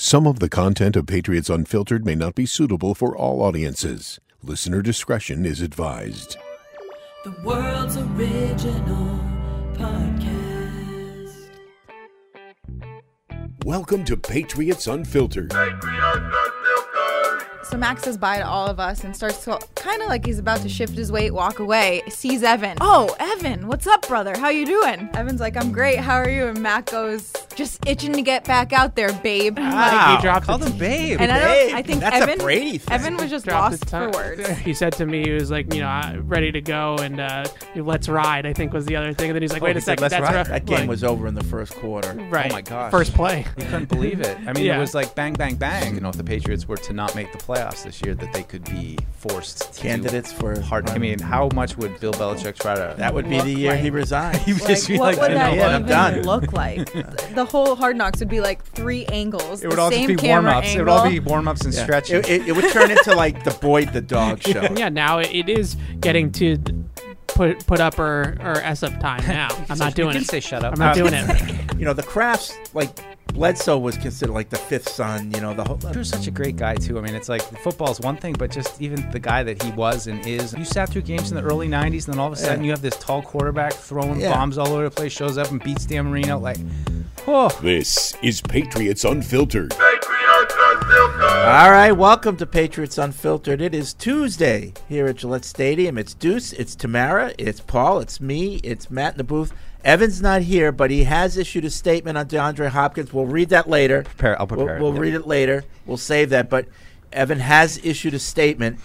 Some of the content of Patriots Unfiltered may not be suitable for all audiences. Listener discretion is advised. The world's original podcast. Welcome to Patriots Unfiltered. So Max says bye to all of us and starts to kind of like he's about to shift his weight, walk away. Sees Evan. Oh, Evan, what's up, brother? How you doing? Evan's like, I'm great. How are you? And Mac goes, just itching to get back out there, babe. Wow. he dropped Call the them babe. And I don't. I think That's Evan. a Brady thing. Evan was just dropped lost his for words. He said to me, he was like, you know, uh, ready to go and uh, let's ride. I think was the other thing. And then he's like, Oh, wait he a second, "Let's that's ride." That game Like, was over in the first quarter. right. Oh my gosh. First play. You couldn't believe it. I mean, Yeah. it was like bang, bang, bang. You know, if the Patriots were to not make the playoffs this year, that they could be forced to Candidates for hard. I mean, how much would Bill Belichick try to? that would be the year he resigned. He would Like, just be what like, would you that know yeah, what? I'm done. look like? the whole Hard Knocks would be like three angles. It the would all just be warm camera ups. It would all be warm ups and Yeah. stretching. It, it, it would turn into like the Boyd the dog show. Yeah, now it, it is getting to put put up or, or S up time now. I'm not doing it. say shut up. I'm not doing it. You know, the Krafts like Bledsoe was considered like the fifth son. You know, the whole. Uh, Drew's such a great guy too. I mean, it's like football's one thing, but just even the guy that he was and is. You sat through games in the early '90s, and then all of a sudden Yeah. you have this tall quarterback throwing Yeah. bombs all over the place, shows up and beats Dan Marino. Like, oh, This is Patriots Unfiltered. All right, welcome to Patriots Unfiltered. It is Tuesday here at Gillette Stadium. It's Deuce, it's Tamara, it's Paul, it's me, it's Matt in the booth. Evan's not here, but he has issued a statement on DeAndre Hopkins. We'll read that later. Prepare- I'll prepare We'll, we'll yep. read it later. We'll save that. But Evan has issued a statement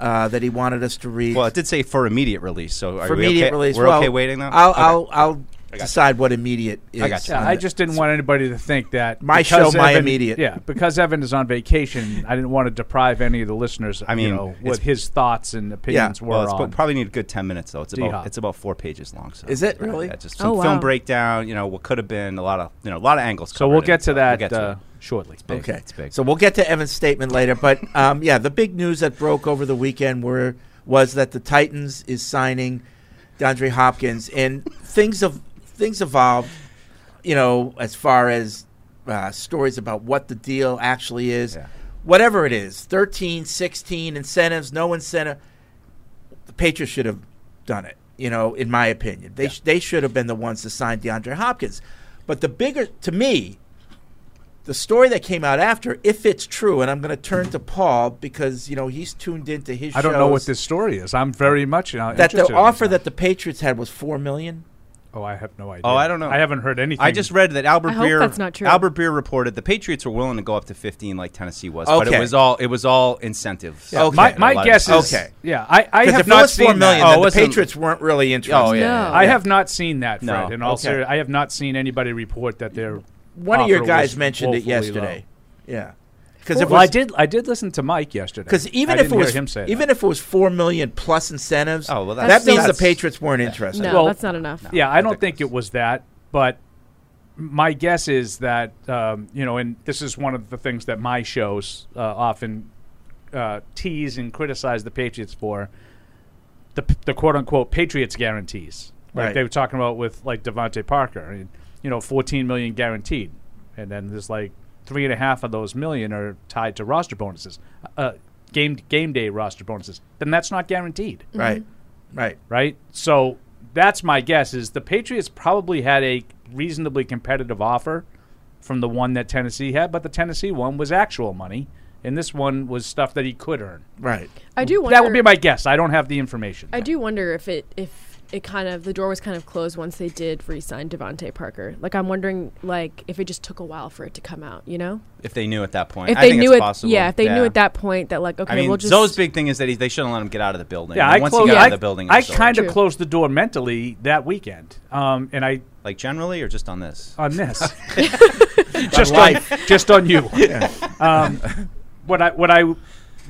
uh, that he wanted us to read well, it did say for immediate release. So for immediate okay? release. We're Well, okay waiting though. I'll Okay. I'll, I'll. Decide what immediate is. I got you. Yeah, I just didn't want anybody to think that My because show, my Evan- immediate. Yeah, because Evan is on vacation, I didn't want to deprive any of the listeners. I mean, you know, what his thoughts and opinions were Well, it's on. probably need a good ten minutes though. It's about D-Hop. it's about four pages long. So Is it really? Yeah, just some Oh, film breakdown. You know what could have been a lot of you know a lot of angles. so we'll get to that We'll get to uh, it. shortly. Big. Okay, It's big. so we'll get to Evan's statement later. But um, yeah, the big news that broke over the weekend were was that the Titans is signing DeAndre Hopkins, and things have things evolved. You know, as far as uh, stories about what the deal actually is, Yeah. whatever it is 13, 16, incentives, no incentive. The Patriots should have done it. You know, in my opinion, they sh- they should have been the ones to sign DeAndre Hopkins. But the bigger, to me, the story that came out after, if it's true, and I'm going to turn to Paul because you know he's tuned into his. I don't know what this story is. I'm very much uh, That interested the offer that the Patriots had was four million. Oh, I have no idea. Oh, I don't know. I haven't heard anything. I just read that Albert I hope Breer. that's not true. Albert Breer reported the Patriots were willing to go up to 15, like Tennessee was, but it Okay. was all it was all incentives. Yeah. Okay. my, A my lot of guess is. Okay. Yeah, I, I Because have if it not was seen million, that. Oh, the wasn't- Patriots weren't really oh, interested. Oh yeah, No. I have not seen that, No. Fred. In all Okay. I have not seen anybody report that they're. One of your guys mentioned it woefully yesterday. Yeah, because Well, was, I did. I did listen to Mike yesterday. Because even I if didn't it was him say even that. if it was four million plus incentives, Oh, well, that that's- means the Patriots weren't interested. No, Well- that's not enough. yeah, I don't think it was that, but my guess is that um, you know, and this is one of the things that my shows uh, often uh, tease and criticize the Patriots for the the quote unquote Patriots guarantees, like Right. they were talking about with like DeVante Parker. I mean, you know, fourteen million guaranteed, and then there's like three and a half of those million are tied to roster bonuses, uh, game game day roster bonuses. Then that's not guaranteed Right, right. right? So that's my guess is the Patriots probably had a reasonably competitive offer from the one that Tennessee had, but the Tennessee one was actual money, and this one was stuff that he could earn. Right. I do wonder. That would be my guess. I don't have the information. I do wonder if it if it kind of the door was kind of closed once they did re-sign DeVante Parker. Like I'm wondering, like if it just took a while for it to come out. You know, If they knew at that point, if I they think knew it's it, possible. yeah, if they knew at that point that like okay, I mean, we'll just Zoe's big thing is that he, they shouldn't let him get out of the building. yeah, And I once closed. he got out I, of the building, it I kind of closed the door mentally that weekend, um, and I like generally or just on this. on this, just on just on you. Um, what I what I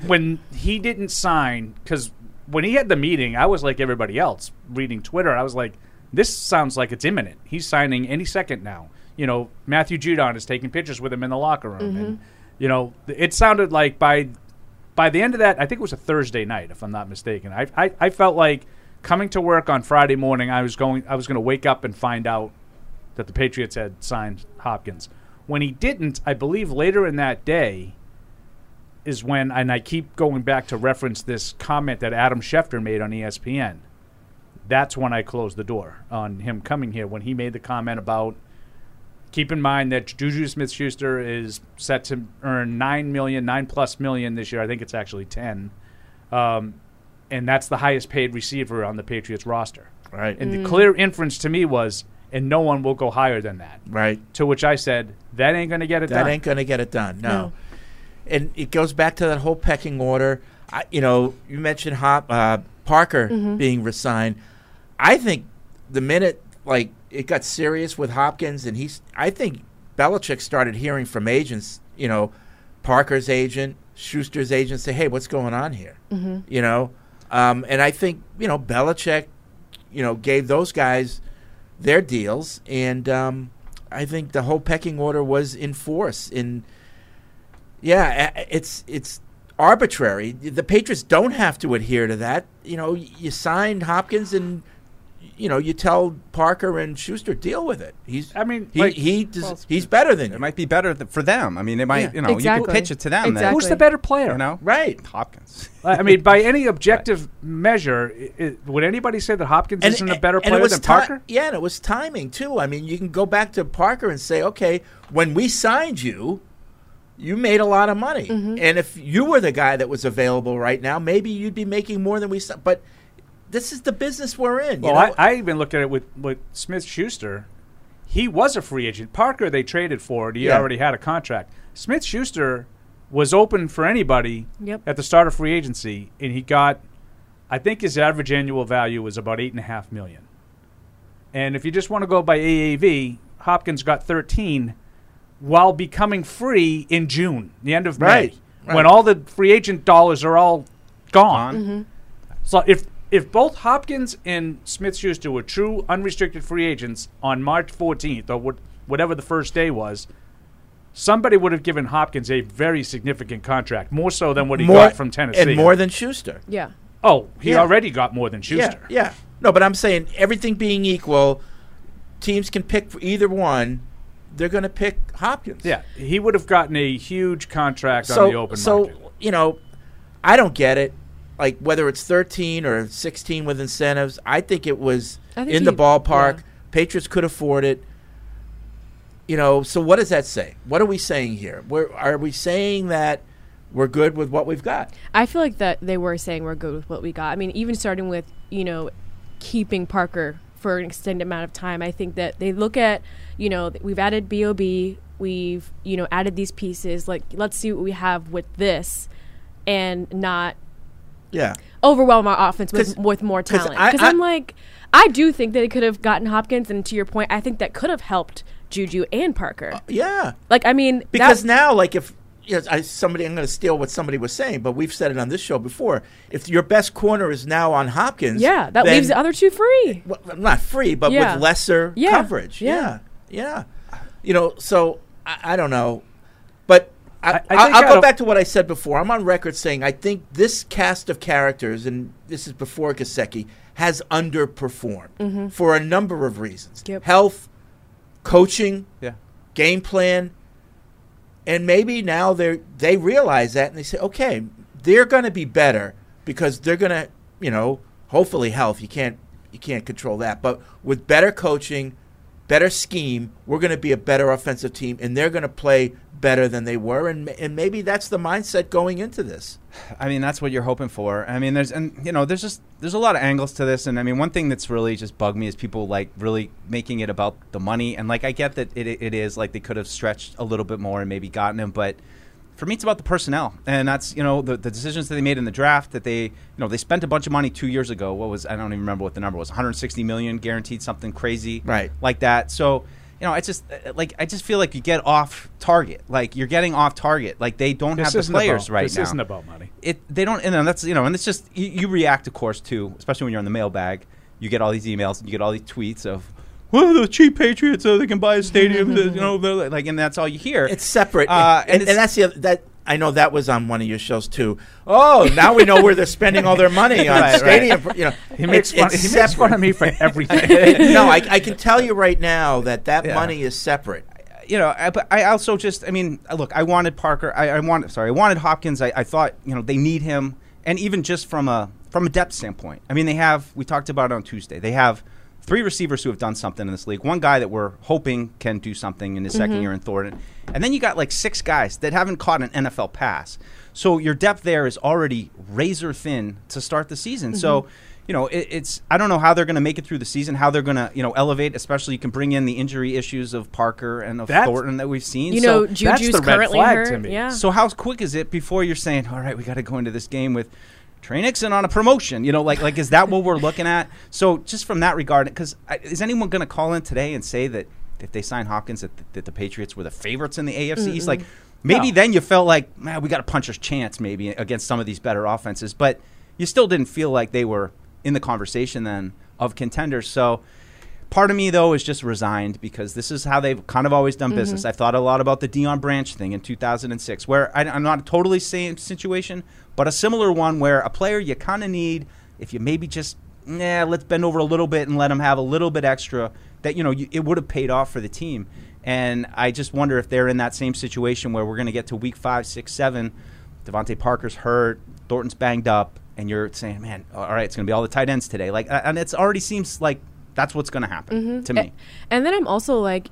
when he didn't sign because when he had the meeting, I was like everybody else reading Twitter. I was like, this sounds like it's imminent. He's signing any second now. You know, Matthew Judon is taking pictures with him in the locker room, and mm-hmm. you know, it sounded like by by the end of that, I think it was a Thursday night, if I'm not mistaken. I I, I felt like coming to work on Friday morning, I was going I was going to wake up and find out that the Patriots had signed Hopkins. When he didn't, I believe later in that day is when, and I keep going back to reference this comment that Adam Schefter made on ESPN. That's when I closed the door on him coming here. When he made the comment about keep in mind that Juju Smith Schuster is set to earn nine million, nine plus million this year. I think it's actually ten. Um, and that's the highest paid receiver on the Patriots roster. Right. And the clear inference to me was, and no one will go higher than that. Right. To which I said, that ain't going to get it That done. That ain't going to get it done. No. No. And it goes back to that whole pecking order. I, you know, you mentioned Hop, uh, Parker being resigned. I think the minute like it got serious with Hopkins, and he's, I think Belichick started hearing from agents. You know, Parker's agent, Schuster's agent, say, "Hey, what's going on here?" You know, um, and I think you know Belichick, you know, gave those guys their deals, and um, I think the whole pecking order was in force. In yeah, it's it's arbitrary. The Patriots don't have to adhere to that. You know, you signed Hopkins, and you know you tell Parker and Schuster deal with it. He's I mean, he like- he does, he's better than It you. might be better th- for them. I mean, it might, Yeah. you know, you Exactly. can pitch it to them. that, Exactly. Who's the better player? you know, Right. Hopkins. I I mean, by any objective measure, i i would anybody say that Hopkins isn't a better and player was than ti- Parker? Yeah, and it was timing too. I mean, you can go back to Parker and say, okay, when we signed you, you made a lot of money, Mm-hmm. and if you were the guy that was available right now, maybe you'd be making more than we. si- But this is the business we're in. you Well, know? I, I even looked at it with, with Smith Schuster. He was a free agent. Parker, they traded for it. He Yeah. already had a contract. Smith Schuster was open for anybody Yep. at the start of free agency, and he got, I think his average annual value was about eight and a half million. And if you just want to go by AAV, Hopkins got 13 while becoming free in June, the end of Right, May, when all the free agent dollars are all gone. On. Mm-hmm. So if if both Hopkins and Smith Schuster were true unrestricted free agents on March 14th or what, whatever the first day was, somebody would have given Hopkins a very significant contract, more so than what he got from Tennessee. and more than Schuster. Yeah. oh, he Yeah. already got more than Schuster. Yeah, yeah. No, but I'm saying everything being equal, teams can pick for either one. They're going to pick Hopkins. Yeah, he would have gotten a huge contract so, on the open so market. you know, I don't get it. Like whether it's 13 or 16 with incentives, I think it was think in the ballpark. yeah. Patriots could afford it. You know, so what does that say? What are we saying here? We're, are we saying that we're good with what we've got? I feel like that they were saying we're good with what we got. I mean, even starting with you know keeping Parker for an extended amount of time. I think that they look at you know we've added Bob, we've you know added these pieces. Like let's see what we have with this, and not Yeah. overwhelm our offense with with more talent. Because I'm like, I do think that they could have gotten Hopkins, and to your point, I think that could have helped Juju and Parker. Yeah. like I mean, Uh, Because now, like, if you know, I, somebody, I'm going to steal what somebody was saying, but we've said it on this show before. If your best corner is now on Hopkins, yeah, that then- leaves the other two free. Eh, well, not free, but Yeah. with lesser Yeah. coverage. Yeah. yeah, yeah. You know, so I, I don't know, but I, I- I I, think will go back to what I said before. I'm on record saying I think this cast of characters, and this is before Gesicki, has underperformed mm-hmm. for a number of reasons: Yep. health, coaching, Yeah. game plan, and maybe now they they realize that and they say, okay, they're going to be better because they're going to, you know, hopefully health. You can't you can't control that, but with better coaching, better scheme, we're going to be a better offensive team, and they're going to play better than they were, and and maybe that's the mindset going into this. I mean, that's what you're hoping for. I mean, there's and you know, there's just there's a lot of angles to this, and I mean, one thing that's really just bugged me is people like really making it about the money, and like I get that it, it is like they could have stretched a little bit more and maybe gotten him, but for me, it's about the personnel, and that's you know the, the decisions that they made in the draft. That they you know they spent a bunch of money two years ago. What was I don't even remember what the number was. 160 million guaranteed, something crazy, Right. Like that. So you know, I just uh, like I just feel like you get off target. Like you're getting off target. Like they don't This have the players about, right this now isn't about money. it they don't and then that's you know and it's just you, you react of course too especially when you're in the mailbag you get all these emails and you get all these tweets of well the cheap patriots so they can buy a stadium that, you know like and that's all you hear It's separate, Uh, and, and and, that's the other, that. I know that was on one of your shows too. Oh, now we know where they're spending all their money on Right, right. stadium. You know, He makes it's, fun. it's he makes fun of me for everything. no, I, I can tell you right now that that Yeah. money is separate. you know, I, but I also just, I mean, look, I wanted Parker. I, I wanted, sorry, I wanted Hopkins. I, I thought, you know, they need him, and even just from a from a depth standpoint. I mean, they have. We talked about it on Tuesday. They have three receivers who have done something in this league. One guy that we're hoping can do something in his second mm-hmm. year in Thornton, and then you got like six guys that haven't caught an NFL pass. So your depth there is already razor thin to start the season. So mm-hmm. you know, it, it's I don't know how they're going to make it through the season, how they're going to you know elevate. Especially you can bring in the injury issues of Parker and of That's- Thornton that we've seen. You So- know, that's Juju's the red currently flag hurt. to me. Yeah. so how quick is it before you're saying, all right, we got to go into this game with Tre Nixon on a promotion? You know, like like is that what we're looking at? So just from that regard, because is anyone going to call in today and say that if they sign Hopkins that, that the Patriots were the favorites in the AFC East? Like maybe No. then you felt like, man, we got a puncher's chance maybe against some of these better offenses, but you still didn't feel like they were in the conversation then of contenders. So. Part of me though is just resigned because this is how they've kind of always done mm-hmm. business. I thought a lot about the Deion Branch thing in 2006, where I, I'm not a totally same situation, but a similar one where a player you kind of need if you maybe just nah, let's bend over a little bit and let them have a little bit extra. That you know you, it would have paid off for the team. And I just wonder if they're in that same situation where we're going to get to week five, six, seven. DeVante Parker's hurt, Thornton's banged up, and you're saying, man, all right, it's going to be all the tight ends today. Like, and it already seems like that's what's going to happen mm-hmm. to me. And then I'm also like,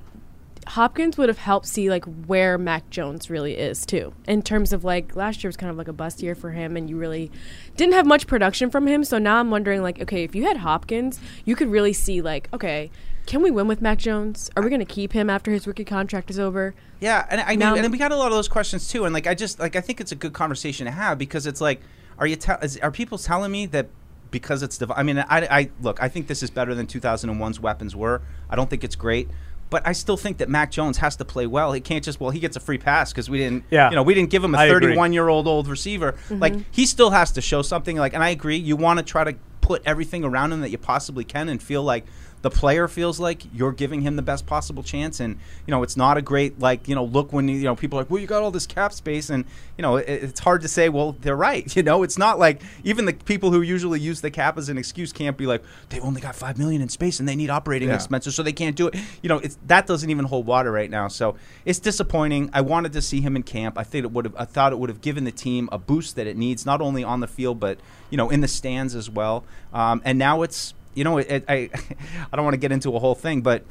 Hopkins would have helped see like where Mac Jones really is too, in terms of like last year was kind of like a bust year for him, and you really didn't have much production from him. So now I'm wondering like, okay, if you had Hopkins, you could really see like, okay, can we win with Mac Jones? Are we going to keep him after his rookie contract is over? Yeah, and I mean, Now- and then we got a lot of those questions too. And like, I just like I think it's a good conversation to have because it's like, are you tell is, are people telling me that because it's div- I mean, I, I look, I think this is better than 2001's weapons were. I don't think it's great. But I still think that Mac Jones has to play well. He can't just well he gets a free pass because we didn't Yeah. you know we didn't give him a I agree. 31 year old old receiver. Mm-hmm. Like he still has to show something. Like and I agree. You want to try to put everything around him that you possibly can and feel like the player feels like you're giving him the best possible chance. And you know it's not a great like you know look when you know people are like well you got all this cap space. And you know it, it's hard to say well they're right. You know it's not like even the people who usually use the cap as an excuse can't be like they've only got 5 million in space and they need operating Yeah. expenses so they can't do it. You know it's that doesn't even hold water right now. So it's disappointing. I wanted to see him in camp. I think it would have I thought it would have given the team a boost that it needs not only on the field but you know in the stands as well. Um, and now it's you know, it, I I don't want to get into a whole thing, but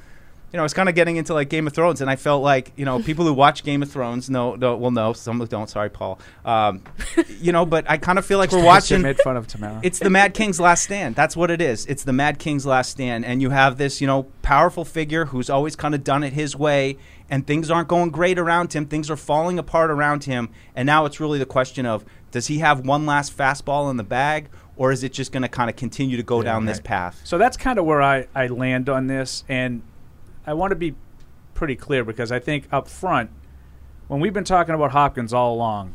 you know, it's kind of getting into like Game of Thrones, and I felt like you know people who watch Game of Thrones know, know well know some who don't. Sorry, Paul. Um, you know, but I kind of feel like we're watching. made fun of Tamara. It's the Mad King's last stand. That's what it is. It's the Mad King's last stand, and you have this, you know, powerful figure who's always kind of done it his way, and things aren't going great around him. Things are falling apart around him, and now it's really the question of does he have one last fastball in the bag, or is it just going to kind of continue to go down this path? So that's kind of where I, I land on this, and I want to be pretty clear because I think up front, when we've been talking about Hopkins all along,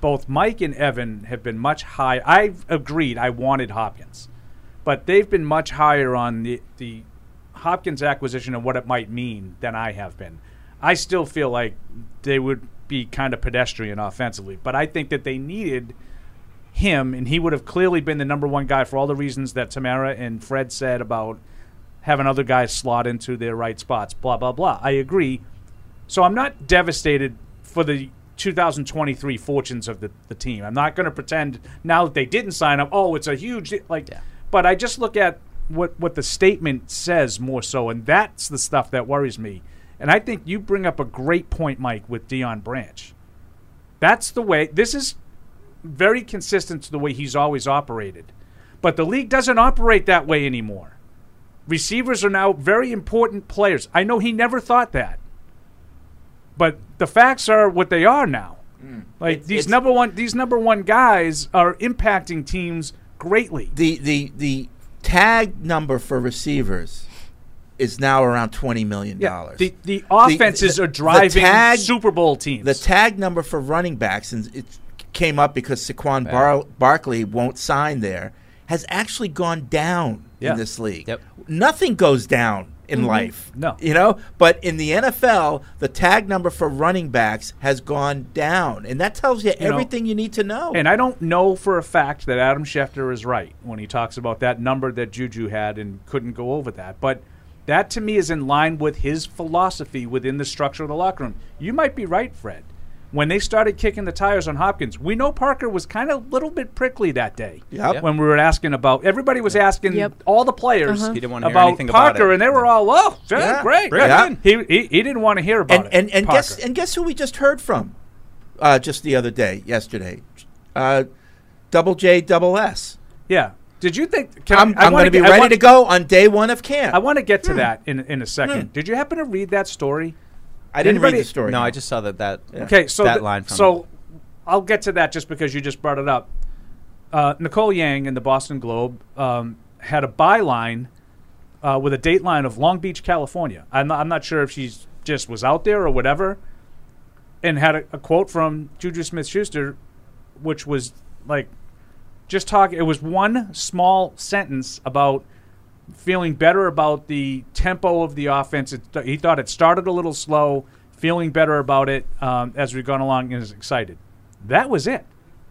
both Mike and Evan have been much high. I've agreed I wanted Hopkins, but they've been much higher on the the Hopkins acquisition and what it might mean than I have been. I still feel like they would be kind of pedestrian offensively, but I think that they needed him, and he would have clearly been the number one guy for all the reasons that Tamara and Fred said about having other guys slot into their right spots. Blah blah blah. I agree. So I'm not devastated for the 2023 fortunes of the, the team. I'm not going to pretend now that they didn't sign up. Oh, it's a huge like. But I just look at what what the statement says more so, and that's the stuff that worries me. And I think you bring up a great point, Mike, with Deion Branch. That's the way. This is very consistent to the way he's always operated. But the league doesn't operate that way anymore. Receivers are now very important players. I know he never thought that. But the facts are what they are now. Mm. Like It- these it's- number one these number one guys are impacting teams greatly. the the the tag number for receivers is now around twenty million Yeah, dollars. the, the offenses the- are the driving tag- Super Bowl teams. The tag number for running backs, and it came up because Saquon Bar- Barkley won't sign there, has actually gone down Yeah. in this league. Yep. Nothing goes down in mm-hmm. life. No. You know? But in the NFL, the tag number for running backs has gone down. And that tells you, know, everything you need to know. And I don't know for a fact that Adam Schefter is right when he talks about that number that Juju had and couldn't go over that. But That to me is in line with his philosophy within the structure of the locker room. You might be right, Fred. When they started kicking the tires on Hopkins, we know Parker was kind of a little bit prickly that day. Yep. When we were asking about, everybody was asking Yep. all the players Uh-huh. He didn't wanna hear about anything about Parker, it. and they were all, "Oh, yeah, Yeah. great, Bring it great." in. He, he he didn't want to hear about and it. and, and guess and guess who we just heard from uh, just the other day, yesterday, uh, Double J Double S. yeah. Did you think? Can I'm, I, I'm wanna going to be ready want- to go on day one of camp. I want to get to Hmm. that in in a second. Hmm. Did you happen to read that story? I didn't anybody- read the story. No, I just saw that that Okay, so that th- line from so I'll get to that just because you just brought it up. Uh, Nicole Yang in the Boston Globe um, had a byline uh, with a dateline of Long Beach, California. I'm not, I'm not sure if she's just was out there or whatever, and had a, a quote from Juju Smith-Schuster, which was like just talk. It was one small sentence about feeling better about the tempo of the offense. It, he thought it started a little slow, feeling better about it um, as we've gone along and is excited. That was it.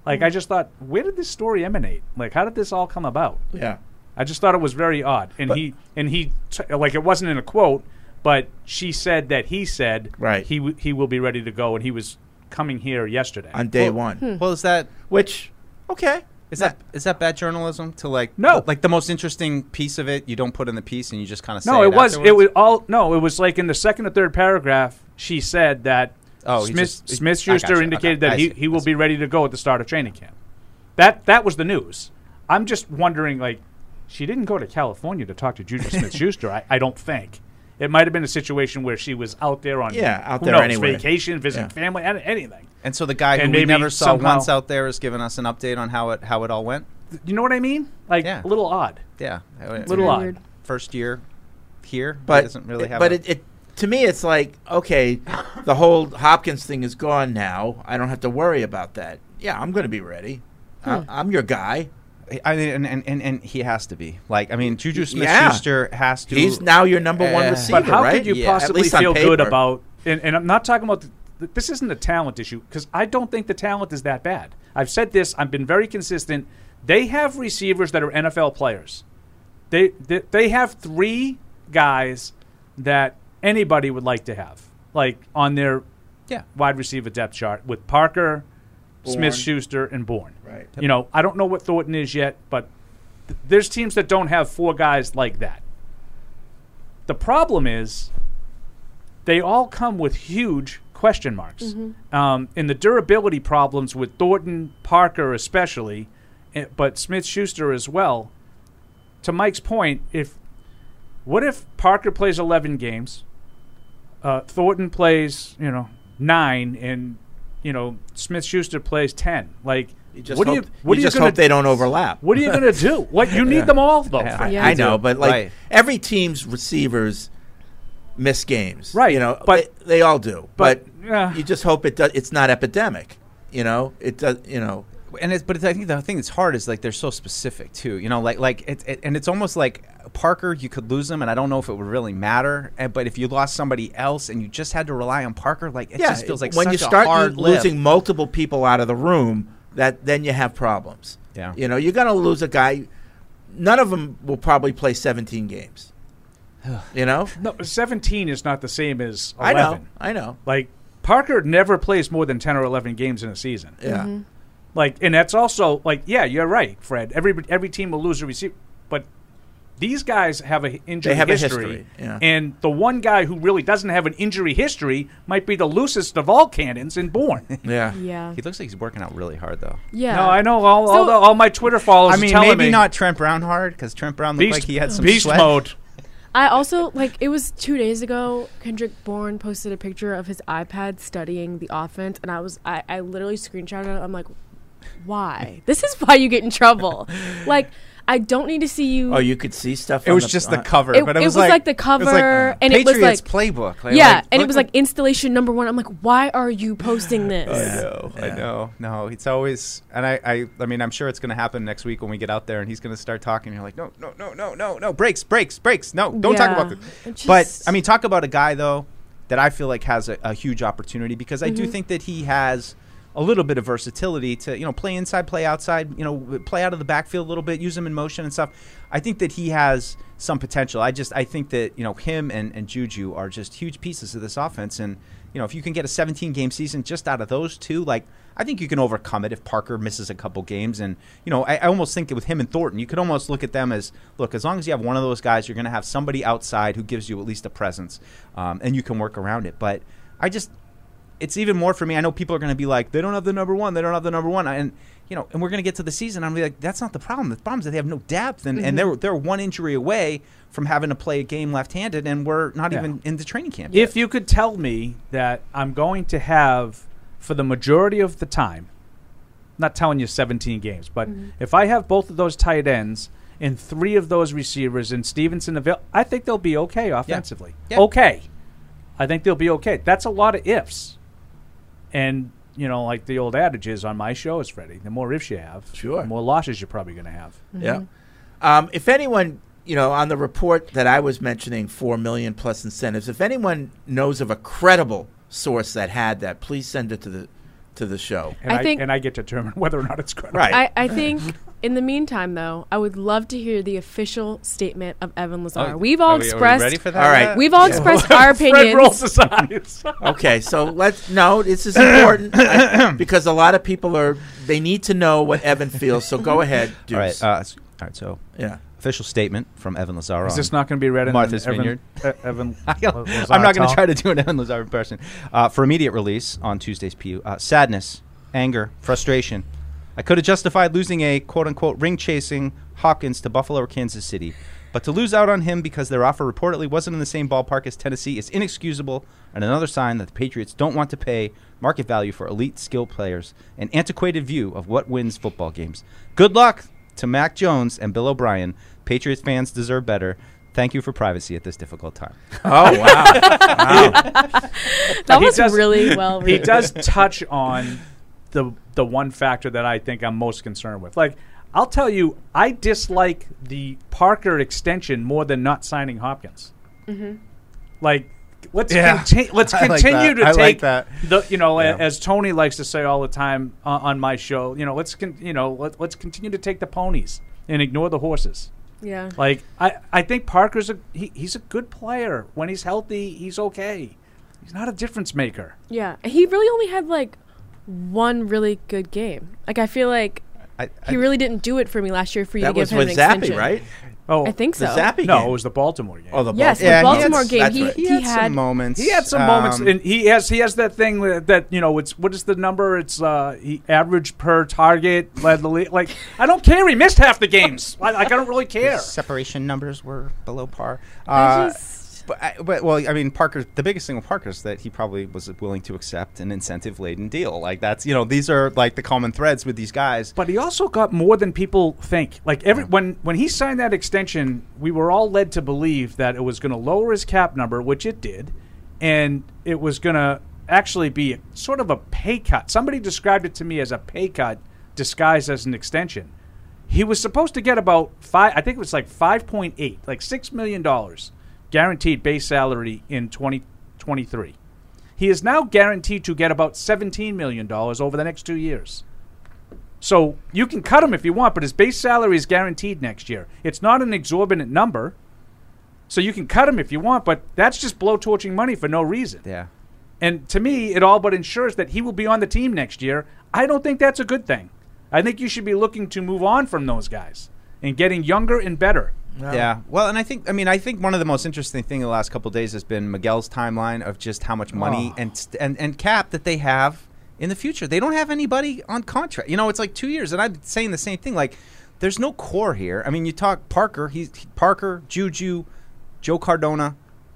Like, I just thought, where did this story emanate? Like, how did this all come about? Yeah. I just thought it was very odd. And But- he, and he, t- like, it wasn't in a quote, but she said that he said Right. he, w- he will be ready to go, and he was coming here yesterday. on day Well, one. Well, is that Which, okay. Is that is that bad journalism to like No. like the most interesting piece of it you don't put in the piece and you just kind of say No, it was it was all no, it was like in the second or third paragraph she said that Oh, Smith just- Smith Schuster indicated Okay, that I he, see. he will be ready to go at the start of training camp. That that was the news. I'm just wondering like she didn't go to California to talk to Juju Smith Schuster, I, I don't think. It might have been a situation where she was out there on Yeah, out there knows, anyway. vacation, visiting Yeah. family, anything. And so the guy who we never saw somehow- once out there is giving us an update on how it how it all went. You know what I mean? Like Yeah. a little odd. Yeah, Little odd. weird. First year here, he But doesn't really have. but a- it, it to me it's like okay, the whole Hopkins thing is gone now. I don't have to worry about that. Yeah, I'm going to be ready. Hmm. I, I'm your guy. I mean, and, and, and, and he has to be like. I mean, Juju Smith-Schuster has to. He's now your number one Uh, receiver, But how right? could you Yeah, possibly least on feel good about? And, and I'm not talking about. The, th- this isn't a talent issue because I don't think the talent is that bad. I've said this. I've been very consistent. They have receivers that are NFL players. They they, they have three guys that anybody would like to have, like on their Yeah. wide receiver depth chart with Parker, Bourne. Smith Schuster, and Bourne. Right. You know, I don't know what Thornton is yet, but th- there's teams that don't have four guys like that. The problem is they all come with huge question marks. Um, and the durability problems with Thornton, Parker especially, eh, but Smith Schuster as well. To Mike's point, if what if Parker plays 11 games, uh, Thornton plays, you know, nine, and you know Smith Schuster plays 10? Like, You just what hope, are you? What you are you just gonna hope they don't overlap. What are you gonna do? What you need them all though. Yeah, Fred. Yeah. I know, but like Right. every team's receivers miss games, Right, You know, but- they, they all do. but, But, yeah. you just hope it does. It's not epidemic. You know, it does. You know, and it's but it's, I think the thing that's hard is like they're so specific too. You know, like like it, it and it's almost like Parker. You could lose him, and I don't know if it would really matter. And, but if you lost somebody else and you just had to rely on Parker, like it yeah. just feels like when such you start a hard lo- lift. losing multiple people out of the room, that then you have problems. Yeah. You know, you're gonna lose a guy. None of them will probably play 17 games. you know, No, 17 is not the same as 11. I know, I know. Like Parker never plays more than 10 or 11 games in a season. Yeah. Mm-hmm. Like and that's also like yeah, you're right, Fred. Every every team will lose a receiver, but these guys have an injury They have a history, history, yeah. and the one guy who really doesn't have an injury history might be the loosest of all cannons in Bourne. Yeah. Yeah. he looks like he's working out really hard though. Yeah. No, I know all, all, the, all my Twitter followers. I mean, telling maybe me not Trent Brown hard because Trent Brown looked beast, like he had some beast sweat. mode. I also like it was two days ago. Kendrick Bourne posted a picture of his iPad studying the offense, and I was I, I literally screenshotted it. I'm like, why? this is why you get in trouble. like I don't need to see you. Oh, you could see stuff. It on was the, just the cover, It- but it, it was, was like, like the it was cover, and it was Patriots like- playbook. Like, yeah, like, and it was at- like installation number one. I'm like, why are you posting this? I know, I know. No, it's always, and I, I, I mean, I'm sure it's going to happen next week when we get out there, and he's going to start talking. And you're like, no, no, no, no, no, no, breaks, breaks, breaks. No, don't talk about It this. But I mean, talk about a guy though that I feel like has a, a huge opportunity because I Mm-hmm. do think that he has a little bit of versatility to you know play inside, play outside, you know play out of the backfield a little bit, use him in motion and stuff. I think that he has some potential. I just I think that you know him and, and Juju are just huge pieces of this offense, and you know if you can get a 17 game season just out of those two, like I think you can overcome it if Parker misses a couple games, and you know I, I almost think that with him and Thornton, you could almost look at them as look as long as you have one of those guys, you're going to have somebody outside who gives you at least a presence, um, and you can work around it. But I just it's even more for me. I know people are going to be like, they don't have the number one, they don't have the number one, and you know, and we're going to get to the season. I'm gonna be like, that's not the problem. The problem is that they have no depth, and, and mm-hmm. they're they're one injury away from having to play a game left-handed, and we're not Yeah. even in the training camp. yet. If you could tell me that I'm going to have, for the majority of the time, not telling you 17 games, but mm-hmm. if I have both of those tight ends and three of those receivers and Stevenson avail, I think they'll be okay offensively. Yeah. Okay. I think they'll be okay. That's a lot of ifs. And, you know, like the old adage is on my show is Freddie, the more ifs you have, Sure. the more losses you're probably going to have. Yeah. Um, if anyone, you know, on the report that I was mentioning, four million plus incentives. If anyone knows of a credible source that had that, please send it to the to the show. And I I, think- and I get to determine whether or not it's credible. Right. I, I think in the meantime, though, I would love to hear the official statement of Evan Lazar. Oh, we've all are we- are we expressed. ready for that? All right. We've all expressed our Fred rolls opinions. his eyes. Okay, so let's no. This is important I- because a lot of people are they need to know what Evan feels. So go ahead, Deuce. All right. Uh, all right. So yeah. official statement from Evan Lazar. Is on- this not going to be read in Martha's Evan, Vineyard? E- Evan, I'm not going to try to do an Evan Lazar impression. Uh, for immediate release on Tuesday's PU, uh, sadness, anger, frustration. I could have justified losing a quote unquote ring chasing Hopkins to Buffalo or Kansas City. But to lose out on him because their offer reportedly wasn't in the same ballpark as Tennessee is inexcusable and another sign that the Patriots don't want to pay market value for elite skill players, an antiquated view of what wins football games. Good luck to Mac Jones and Bill O'Brien. Patriots fans deserve better. Thank you for privacy at this difficult time. Oh wow. wow. That He was does- really well he does touch on the the one factor that I think I'm most concerned with. Like, I'll tell you, I dislike the Parker extension more than not signing Hopkins. Like, let's Yeah. conti- let's I like continue to I like take that. the you know Yeah. as Tony likes to say all the time uh, on my show. You know, let's con- you know let, let's continue to take the ponies and ignore the horses. yeah. Like I, I think Parker's a he, he's a good player. When he's healthy, he's okay. He's not a difference maker. Yeah. He really only had like one really good game. Like I feel like I, he really didn't do it for me last year for you to give was him with an Zappe, extension. right? Oh, I think so. The Zappe no, game. it was the Baltimore game. Oh, the Yes, Baltimore- the Baltimore That's- game. He, right. he, he had, had some moments. He had some moments, um, and he has he has that thing that, that you know it's what is the number? It's uh, he average per target led the league. Like I don't care. He missed half the games. Like, like I don't really care. separation numbers were below par. I Uh, just- but, I, but well, I mean, Parker. The biggest thing with Parker is that he probably was willing to accept an incentive-laden deal. Like that's you know these are like the common threads with these guys. But he also got more than people think. Like every when when he signed that extension, we were all led to believe that it was going to lower his cap number, which it did, and it was going to actually be sort of a pay cut. Somebody described it to me as a pay cut disguised as an extension. He was supposed to get about five. I think it was like five point eight, like six million dollars guaranteed base salary in twenty twenty three. He is now guaranteed to get about seventeen million dollars over the next two years. So you can cut him if you want, but his base salary is guaranteed next year. It's not an exorbitant number. So you can cut him if you want, but that's just blowtorching money for no reason. Yeah. And to me, it all but ensures that he will be on the team next year. I don't think that's a good thing. I think you should be looking to move on from those guys and getting younger and better. Yeah. Well, and I think I mean I think one of the most interesting thing the last couple of days has been Miguel's timeline of just how much money Oh. and, and and cap that they have in the future. They don't have anybody on contract. You know, it's like 2 years and I'm saying the same thing like there's no core here. I mean, you talk Parker, he's he- Parker, Juju, Joe Cardona,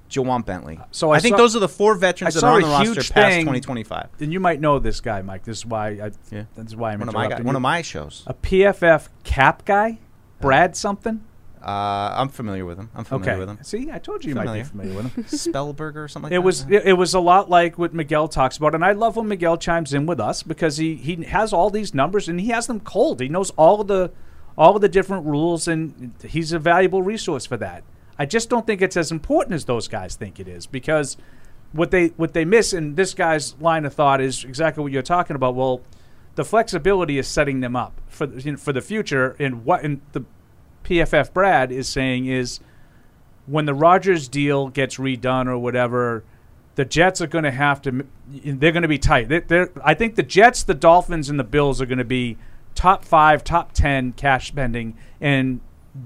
Ja'Whaun Bentley. Uh, so I think saw- those are the four veterans that are on the roster past thing- 2025. And you might know this guy, Mike. This is why I. Yeah. That's why I'm One of my guy, one of my shows. a PFF cap guy, Brad something. Uh, I'm familiar with him. I'm familiar Okay. with him. See, I told you you might Familiar. be familiar with him. Spielberger or something like It that. was it, it was a lot like what Miguel talks about, and I love when Miguel chimes in with us because he, he has all these numbers and he has them cold. He knows all of the all of the different rules, and he's a valuable resource for that. I just don't think it's as important as those guys think it is because what they what they miss in this guy's line of thought is exactly what you're talking about. Well, the flexibility is setting them up for the, you know, for the future. And what and the PFF Brad is saying is when the Rodgers deal gets redone or whatever, the Jets are going to have to. They're going to be tight. They, they're, I think the Jets, the Dolphins, and the Bills are going to be top five, top ten cash spending, and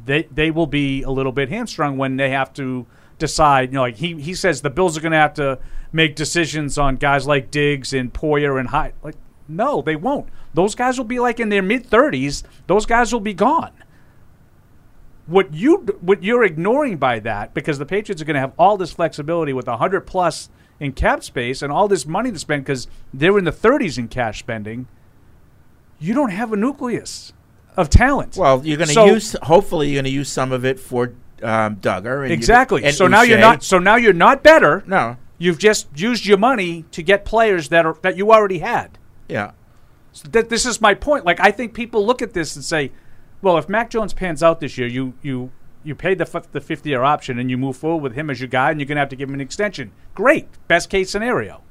they they will be a little bit hamstrung when they have to decide. You know, like he he says the Bills are going to have to make decisions on guys like Diggs and Poyer and Hyde. Like, no, they won't. Those guys will be like in their mid thirties. Those guys will be gone. What you what you're ignoring by that because the Patriots are going to have all this flexibility with hundred plus in cap space and all this money to spend because they're in the 30s in cash spending. You don't have a nucleus of talent. Well, you're going to So- use. Hopefully, you're going to use some of it for um, Dugger. Exactly. and so now you're not. So now you're not better. No. You've just used your money to get players that are that you already had. Yeah. So that this is my point. Like I think people look at this and say, "Well, if Mac Jones pans out this year, you you you paid the f- the 50 year option and you move forward with him as your guy, and you're going to have to give him an extension. Great, best case scenario.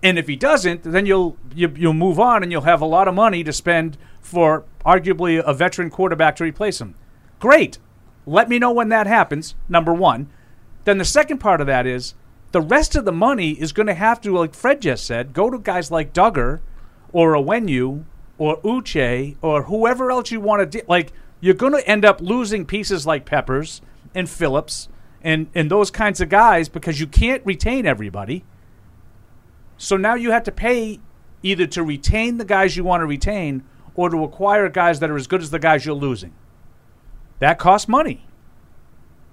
And if he doesn't, then you'll you, you'll move on and you'll have a lot of money to spend for arguably a veteran quarterback to replace him. Great. Let me know when that happens. Number one. Then the second part of that is the rest of the money is going to have to, like Fred just said, go to guys like Dugger or Onwenu or Uche or whoever else you want to. Di- like you're going to end up losing pieces like Peppers and Phillips and and those kinds of guys because you can't retain everybody. So now you have to pay either to retain the guys you want to retain or to acquire guys that are as good as the guys you're losing. That costs money.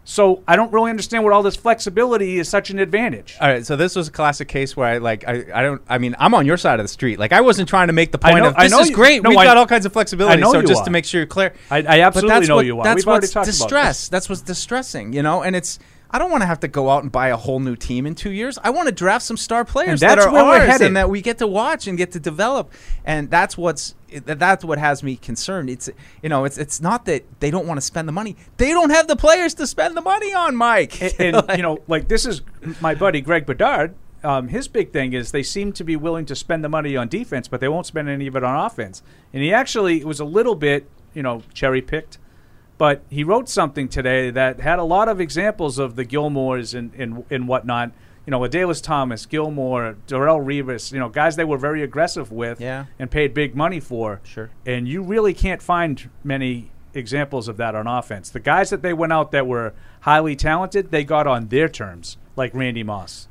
So I don't really understand what all this flexibility is such an advantage. All right, so this was a classic case where I like I, I don't I mean I'm on your side of the street. Like I wasn't trying to make the I point know- of I this know is you- great. no, We've I- got all kinds of flexibility. I know so you just are. to make sure you're clear, I- I absolutely know what, you are. That's We've already what's talked about this. distress. That's what's distressing, you know. And it's I don't want to have to go out and buy a whole new team in two years. I want to draft some star players that are where we're ours and that we get to watch and get to develop. And that's what's that's what has me concerned. It's you know it's it's not that they don't want to spend the money. They don't have the players to spend the money on, Mike. and, and, you know, like this is my buddy Greg Bedard. Um, his big thing is they seem to be willing to spend the money on defense, but they won't spend any of it on offense. And he actually was a little bit, you know, cherry picked, but he wrote something today that had a lot of examples of the Gilmores and and, and whatnot. You know, Adalius Thomas, Gilmore, Darrelle Revis, you know, guys they were very aggressive with Yeah. and paid big money for. Sure. And you really can't find many examples of that on offense. The guys that they went out that were highly talented, they got on their terms, like Randy Moss.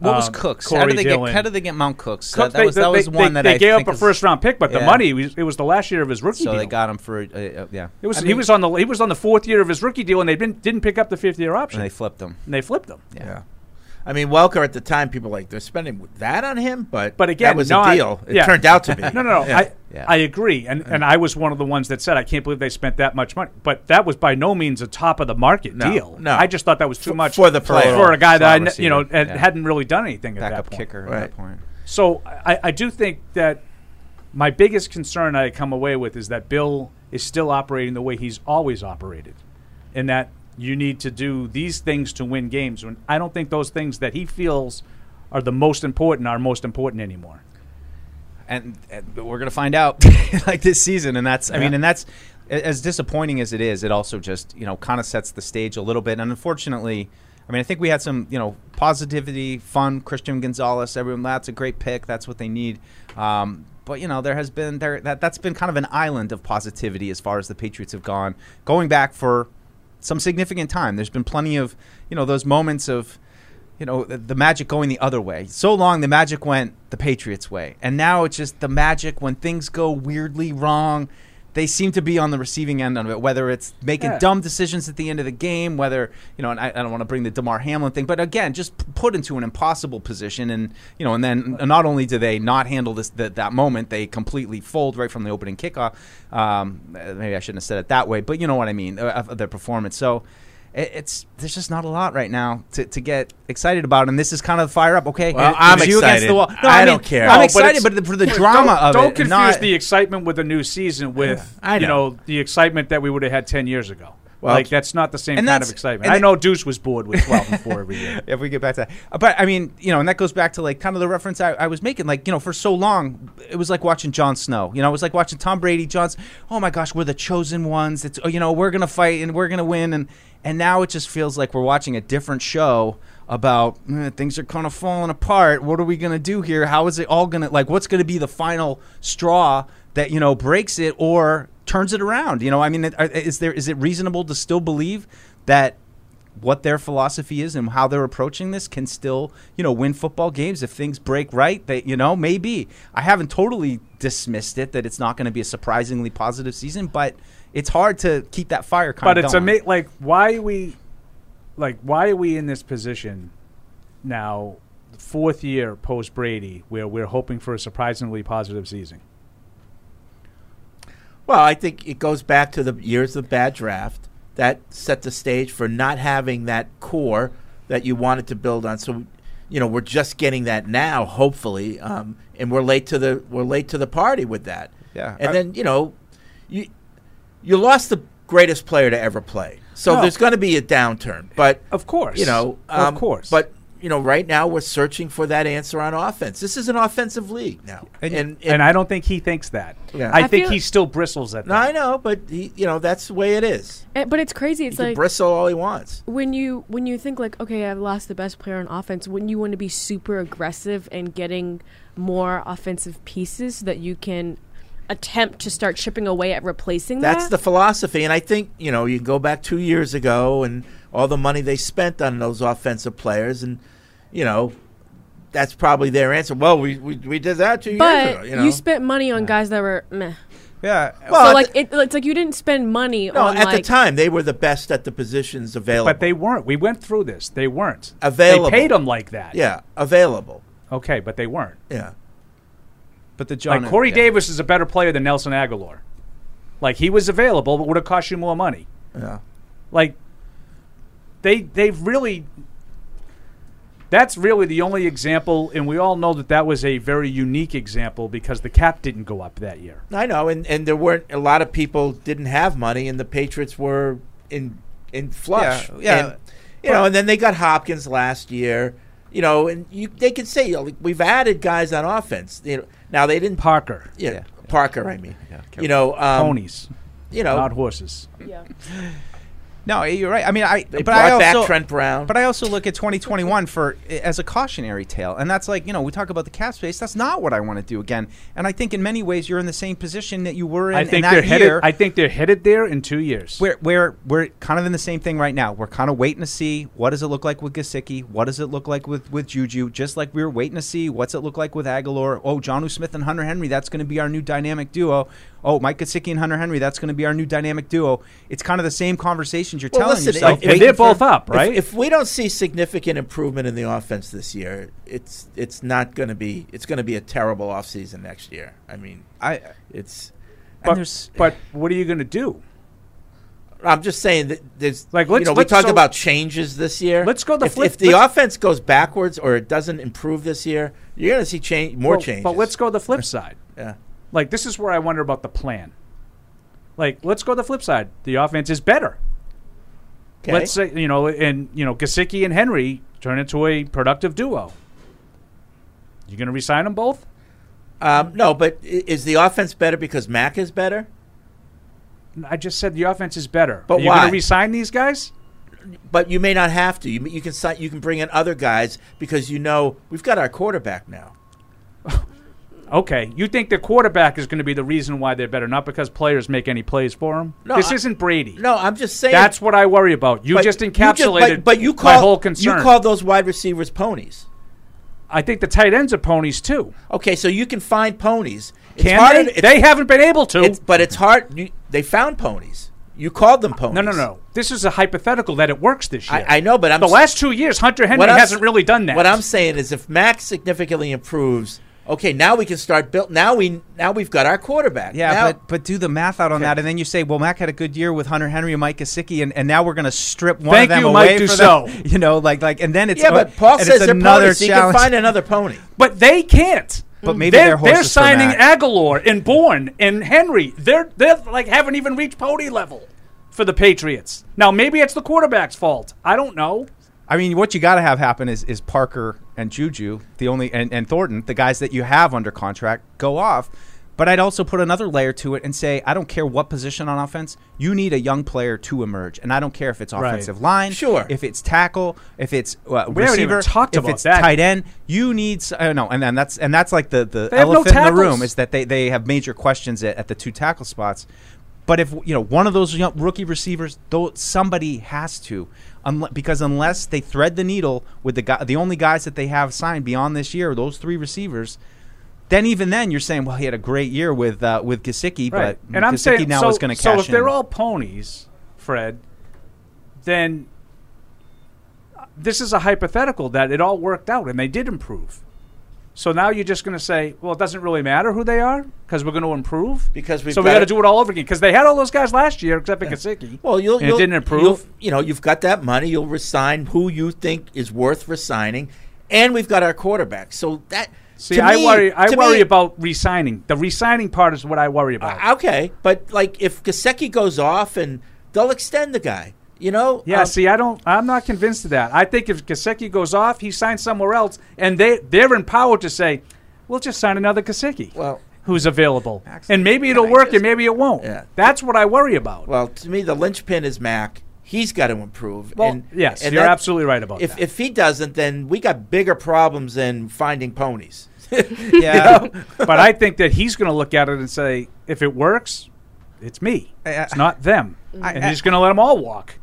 What was um, Cooks? How did they Dillon. get? How did they get Mount Cooks? Cook, that, that was they, that was one they, that they I gave up a first round pick, but the money was, it was the last year of his rookie So deal. they got him for uh, uh, yeah. it was I he mean, was on the he was on the fourth year of his rookie deal, and they didn't didn't pick up the fifth year option. and they flipped him. and they flipped him. Yeah. Yeah. I mean, Welker at the time, people were like they're spending that on him, but But again, that was no, a deal. it yeah. turned out to be. No, no, no. Yeah. I Yeah. I agree, and and I was one of the ones that said I can't believe they spent that much money. But that was by no means a top of the market No, deal. no. I just thought that was too For- much for the player. for a guy that I you know hadn't really done anything at that point. kicker at that point. So I, I do think that my biggest concern I come away with is that Bill is still operating the way he's always operated, and that you need to do these things to win games. When I don't think those things that he feels are the most important are most important anymore. and, and we're gonna find out like this season and that's i mean and that's as disappointing as it is it also just you know kind of sets the stage a little bit and unfortunately i mean i think we had some you know positivity fun christian gonzalez everyone that's a great pick that's what they need um, but you know there has been there that that's been kind of an island of positivity as far as the patriots have gone going back for some significant time there's been plenty of you know those moments of you know, the, the magic going the other way. So long the magic went the Patriots' way. And now it's just the magic when things go weirdly wrong. They seem to be on the receiving end of it, whether it's making Yeah. dumb decisions at the end of the game, whether, you know, and I, I don't want to bring the Damar Hamlin thing, but again, just p- put into an impossible position. And, you know, and then not only do they not handle this that that moment, they completely fold right from the opening kickoff. Um, maybe I shouldn't have said it that way, but you know what I mean, uh, their performance. So, it- it's there's just not a lot right now to, to get excited about, and this is kind of fire up. Okay, Well, I'm you against excited. the wall. No, I mean, don't care. I'm No, excited, it's- but, for the drama don't, of don't it, confuse not, the excitement with a new season with I you know. know the excitement that we would have had ten years ago. Well, like that's not the same and kind of excitement. I know Deuce was bored with 12 and 4 every year. if we get back to that. Uh, But I mean, you know, and that goes back to like kind of the reference I, I was making. Like, you know, for so long, it was like watching Jon Snow. You know, it was like watching Tom Brady, John's. Oh my gosh, we're the chosen ones. It's you know, we're gonna fight and we're gonna win. And and now it just feels like we're watching a different show about eh, things are kind of falling apart. What are we gonna do here? How is it all gonna like? What's gonna be the final straw that you know breaks it or turns it around? You know, I mean, is there is it reasonable to still believe that what their philosophy is and how they're approaching this can still, you know, win football games if things break right. They, you know, maybe I haven't totally dismissed it that it's not going to be a surprisingly positive season, but it's hard to keep that fire kind but of it's ama- like why are we like why are we in this position now fourth year post Brady where we're hoping for a surprisingly positive season Well, I think it goes back to the years of bad draft that set the stage for not having that core that you wanted to build on. So, you know, we're just getting that now, hopefully, um, and we're late to the we're late to the party with that. Yeah. and I- then you know, you you lost the greatest player to ever play. So No. there's going to be a downturn, but of course you know, of um, course But you know, right now we're searching for that answer on offense. This is an offensive league now, And- and, and I don't think he thinks that Yeah. I, I think he still bristles at no, that I know, but he, you know, that's the way it is. Eh, But it's crazy. He It's can like bristle all he wants. when you when you think like okay i've lost the best player on offense wouldn't you want to be super aggressive and getting more offensive pieces so that you can attempt to start chipping away at replacing That's that the philosophy, and I think you know you can go back two years ago and all the money they spent on those offensive players, and you know that's probably their answer. Well, we we, we did that two years ago. you, know? You spent money on guys that were meh. yeah. Well, so like the- it, it's like you didn't spend money no, on at like the time they were the best at the positions available. but they weren't we went through this they weren't Available. they paid them like that yeah, available. okay but they weren't Yeah, But the John like Corey yeah. Davis is a better player than Nelson Agholor like he was available but would have cost you more money yeah. like they they've really that's really the only example and we all know that that was a very unique example because the cap didn't go up that year I know, and and there weren't a lot of people didn't have money, and the Patriots were in in flush. Yeah, yeah. And, you know, and then they got Hopkins last year. You know, and you they can say you know, like, we've added guys on offense. You know, now they didn't. Parker Yeah, Yeah. Parker. I mean, you know, um, ponies You know, not horses yeah. No, you're right. I mean, I they but brought I also back Trent Brown. But I also look at 2021 for as a cautionary tale, and that's like you know we talk about the cap space. That's not what I want to do again. And I think in many ways you're in the same position that you were in. I think in that they're headed year. I think they're headed there in 2 years We're, we're, we're kind of in the same thing right now. We're kind of waiting to see what does it look like with Gesicki? What does it look like with, with Juju? Just like we were waiting to see what's it look like with Agholor. Oh, Jonnu Smith and Hunter Henry, that's going to be our new dynamic duo. Oh, Mike Gesicki and Hunter Henry, that's going to be our new dynamic duo. It's kind of the same conversations you're Well, telling listen, yourself. if- if they're both up right If, we don't see significant improvement in the offense this year, it's it's not going to be it's going to be a terrible offseason next year. I mean, I, it's. but, there's, but what are you going to do I'm just saying that there's Like, you let's- know we let's- talk so- about changes this year. Let's go the if, flip- if the offense goes backwards or it doesn't improve this year, you're going to see change more Well, changes. But let's go the flip side. Yeah. Like this is where I wonder about the plan. Like let's go to the flip side. The offense is better. Okay. Let's say you know, and you know, Gesicki and Henry turn into a productive duo. You going to resign them both? Um, no, but is the offense better because Mac is better? I just said the offense is better. But Are you why? going to resign these guys? But you may not have to. You, you can you can bring in other guys because you know we've got our quarterback now. Okay, you think the quarterback is going to be the reason why they're better, not because players make any plays for them. No, this I- isn't Brady. No, I'm just saying That's what I worry about. You just you encapsulated but, but you my call, whole concern. You call those wide receivers ponies. I think the tight ends are ponies too. Okay, so you can find ponies. It's Can harder they? they haven't been able to. It's, but it's hard. You, they found ponies. You called them ponies. No, no, no. This is a hypothetical that it works this year. I, I know, but I'm the s- last two years, Hunter Henry hasn't really done that. What I'm saying is, if Max significantly improves, okay, now we can start build. Now we now we've got our quarterback. Yeah, Now- but but do the math out on that, and then you say, well, Mac had a good year with Hunter Henry and Mike Gesicki, and, and now we're going to strip one Thank of them you, away Mike for Dussault. them. You know, like like, and then it's yeah, but Paul says it's another ponies. So you can find another pony. but they can't. But maybe they're, they're signing Mac. Agholor and Bourne and Henry. They're they're like haven't even reached pony level for the Patriots. Now maybe it's the quarterback's fault. I don't know. I mean, what you got to have happen is, is Parker and Juju, the only and, and Thornton, the guys that you have under contract, go off. But I'd also put another layer to it and say, I don't care what position on offense, you need a young player to emerge, and I don't care if it's Right. offensive line, Sure. if it's tackle, if it's uh, We receiver, talked if about it's that. tight end. You need, I know, and then that's and that's like the the They have no elephant in the room is that they they have major questions at, at the two tackle spots. But if you know one of those young rookie receivers, though somebody has to, unle- because unless they thread the needle with the guy, the only guys that they have signed beyond this year, those three receivers, then even then you're saying, well, he had a great year with uh, with Gesicki, Right. but and I'm saying now so, is going to so cash if they're all ponies, Fred, then uh, this is a hypothetical that it all worked out and they did improve. So now you're just going to say, well, it doesn't really matter who they are because we're going to improve. Because we've so we got to do it all over again because they had all those guys last year except for Gesicki. Well, you'll, and you'll it didn't improve. you know, you've got that money. You'll resign who you think is worth resigning, and we've got our quarterback. So that See, I me- worry. I worry me- about resigning. The resigning part is what I worry about. Uh, okay, but like if Gesicki goes off, and they'll extend the guy. You know. Yeah, Um, see, I don't. I'm not convinced of that. I think if Gesicki goes off, he signs somewhere else, and they they're empowered to say, "We'll just sign another Gesicki." Well, who's available, Max, and maybe it'll work, just- and maybe it won't. Yeah. That's what I worry about. Well, to me, the linchpin is Mac. He's got to improve. Well, and, yes, and you're that- absolutely right about if, that. If he doesn't, then we got bigger problems than finding ponies. yeah, but I think that he's going to look at it and say, "If it works, it's me. I- It's not them." I- and he's going to let them all walk.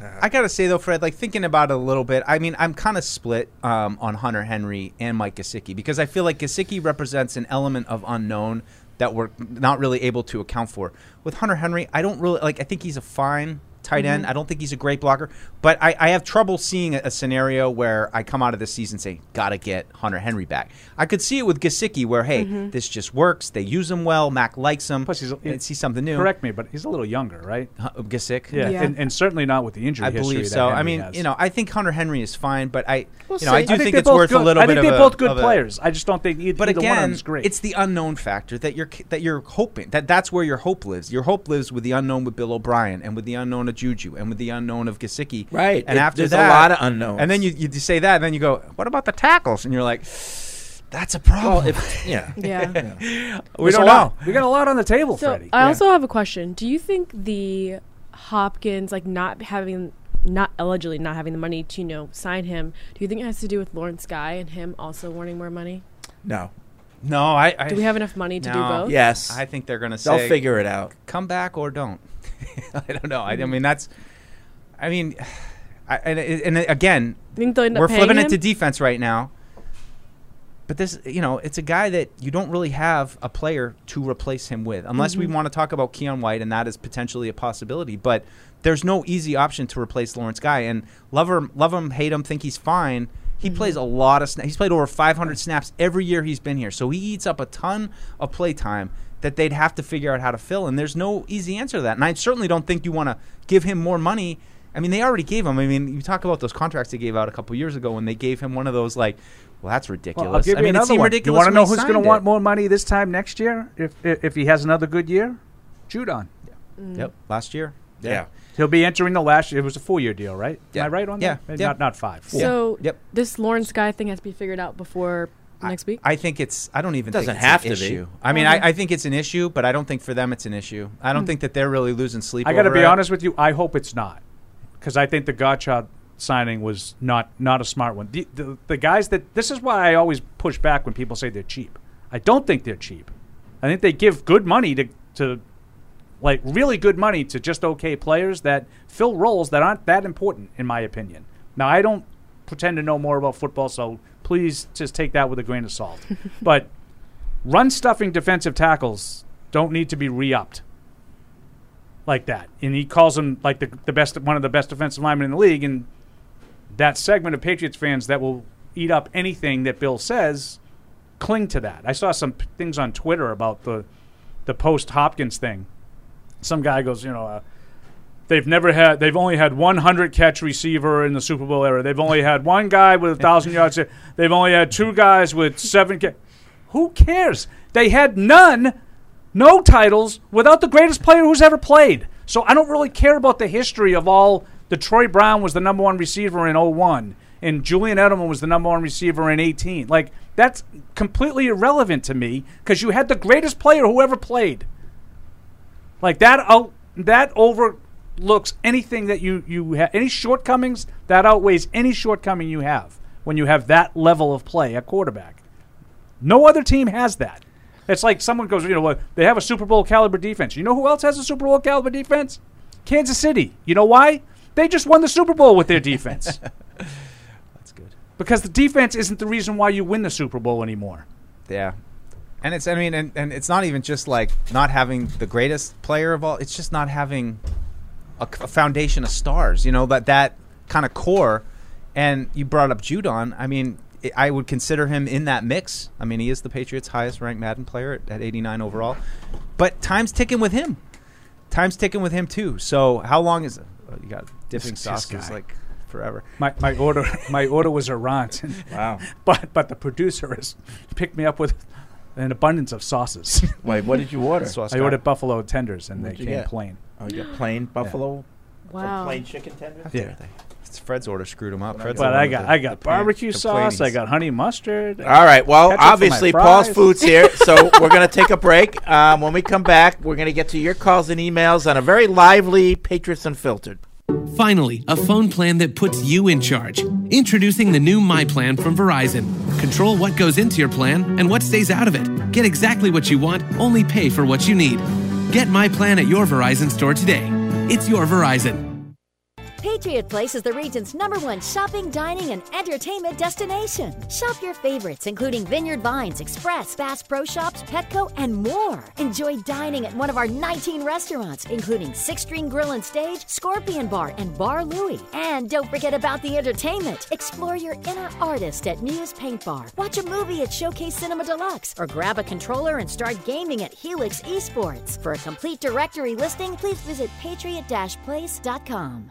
I gotta say though, Fred, like thinking about it a little bit, I mean, I'm kind of split um, on Hunter Henry and Mike Gesicki because I feel like Gesicki represents an element of unknown that we're not really able to account for. With Hunter Henry, I don't really like. I think he's a fine tight end. Mm-hmm. I don't think he's a great blocker, but I, I have trouble seeing a, a scenario where I come out of this season saying, "Gotta get Hunter Henry back." I could see it with Gesicki, where hey, mm-hmm. this just works. They use him well. Mac likes him. Plus, he's a- and see something new. Correct me, but he's a little younger, right? Huh, Gesick? Yeah, Yeah. And, and certainly not with the injury I history believe that so. I mean, has. you know, I think Hunter Henry is fine, but I, We'll you know, I do I think, they're it's both worth good. a little I bit think of they're a- both good players. I just don't think either, But either one of again, them is great. it's the unknown factor that you're that you're hoping that that's where your hope lives. Your hope lives with the unknown with Bill O'Brien and with the unknown of Juju and with the unknown of Gesicki. Right. And It- after there's a lot of unknowns. And then you you say that, and then you go, what about the tackles? And you're like, that's a problem. well, if yeah. Yeah. we There's don't know. We got a lot on the table, So Freddie. I also have a question. Do you think the Hopkins like not having not allegedly not having the money to you know sign him? Do you think it has to do with Lawrence Guy and him also wanting more money? No. No, I. I Do we have enough money to do both? Yes. I think they're going to They'll figure it out. come back or don't. I don't know. I, I mm-hmm. mean, that's. I mean, I, and, and again, I think they'll end up we're flipping him? it to defense right now. But this, you know, it's a guy that you don't really have a player to replace him with, unless we mm-hmm. want to talk about Keion White, and that is potentially a possibility. But there's no easy option to replace Lawrence Guy. And love him, love him, hate him, think he's fine. He mm-hmm. plays a lot of snaps. He's played over 500 snaps every year he's been here, so he eats up a ton of play time that they'd have to figure out how to fill. And there's no easy answer to that. And I certainly don't think you want to give him more money. I mean, they already gave him. I mean, you talk about those contracts they gave out a couple years ago when they gave him one of those like, well, that's ridiculous. Well, I'll give I you mean, it another seemed one. ridiculous. You want to know who's going to want more money this time next year if if, if he has another good year? Judon. Yeah. Yep, last year. Yeah. He'll be entering the last year. It was a four year deal, right? Yeah. Am I right on Yeah. that? Maybe Yeah. Not not five. Four. So Yep. this Lawrence Guy thing has to be figured out before next week. I think it's. I don't even Doesn't think it's have an to be. issue. I mean, Okay. I, I think it's an issue, but I don't think for them it's an issue. I don't hmm. think that they're really losing sleep. I got to be it. honest with you. I hope it's not, because I think the Godchaux signing was not not a smart one. The, the the guys that this is why I always push back when people say they're cheap. I don't think they're cheap. I think they give good money to to like really good money to just okay players that fill roles that aren't that important in my opinion. Now I don't pretend to know more about football, so please just take that with a grain of salt. but run stuffing defensive tackles don't need to be re-upped like that. And he calls him like the, the best, one of the best defensive linemen in the league. And that segment of Patriots fans that will eat up anything that Bill says cling to that. I saw some p- things on Twitter about the the post Hopkins thing. Some guy goes, you know, uh, they've never had, they've only had 100 catch receiver in the Super Bowl era. They've only had one guy with a thousand yards. They've only had two guys with seven. Ca- Who cares? They had none, no titles, without the greatest player who's ever played. So I don't really care about the history of all. The Troy Brown was the number one receiver in 01, and Julian Edelman was the number one receiver in 18. Like that's completely irrelevant to me because you had the greatest player who ever played. Like that out that overlooks anything that you you have any shortcomings that outweighs any shortcoming you have when you have that level of play at quarterback. No other team has that. It's like someone goes, you know what? They have a Super Bowl caliber defense. You know who else has a Super Bowl caliber defense? Kansas City. You know why? They just won the Super Bowl with their defense. That's good. because the defense isn't the reason why you win the Super Bowl anymore. Yeah. And it's I mean and, and it's not even just like not having the greatest player of all it's just not having a, a foundation of stars, you know, that that kind of core and you brought up Judon. I mean, I- I would consider him in that mix. I mean, he is the Patriots' highest ranked Madden player at, at 89 overall. But time's ticking with him. Time's ticking with him too. So, how long is it? Oh, you got dipping This- this sauces like forever. My, my order my order was a rant. Wow. But but the producer has picked me up with an abundance of sauces. Wait, what did you order? Sauce I ordered buffalo tenders and What'd they came get? plain. Oh, you got plain buffalo? Some Wow. plain chicken tenders? Yeah. It's Fred's order screwed him up. Fred's But the I one got with I got the plain- barbecue the sauce. I plainies. got honey mustard. All right. Well, Ketchup for my obviously, Paul's fries. Food's here, so we're going to take a break. Um, when we come back, we're going to get to your calls and emails on a very lively Patriots Unfiltered. Finally, a phone plan that puts you in charge. Introducing the new My Plan from Verizon. Control what goes into your plan and what stays out of it. Get exactly what you want, only pay for what you need. Get My Plan at your Verizon store today. It's your Verizon. Patriot Place is the region's number one shopping, dining, and entertainment destination. Shop your favorites, including Vineyard Vines, Express, Bass Pro Shops, Petco, and more. Enjoy dining at one of our 19 restaurants, including Six String Grill and Stage, Scorpion Bar, and Bar Louie. And don't forget about the entertainment. Explore your inner artist at Muse Paint Bar. Watch a movie at Showcase Cinema Deluxe, or grab a controller and start gaming at Helix Esports. For a complete directory listing, please visit patriot-place.com.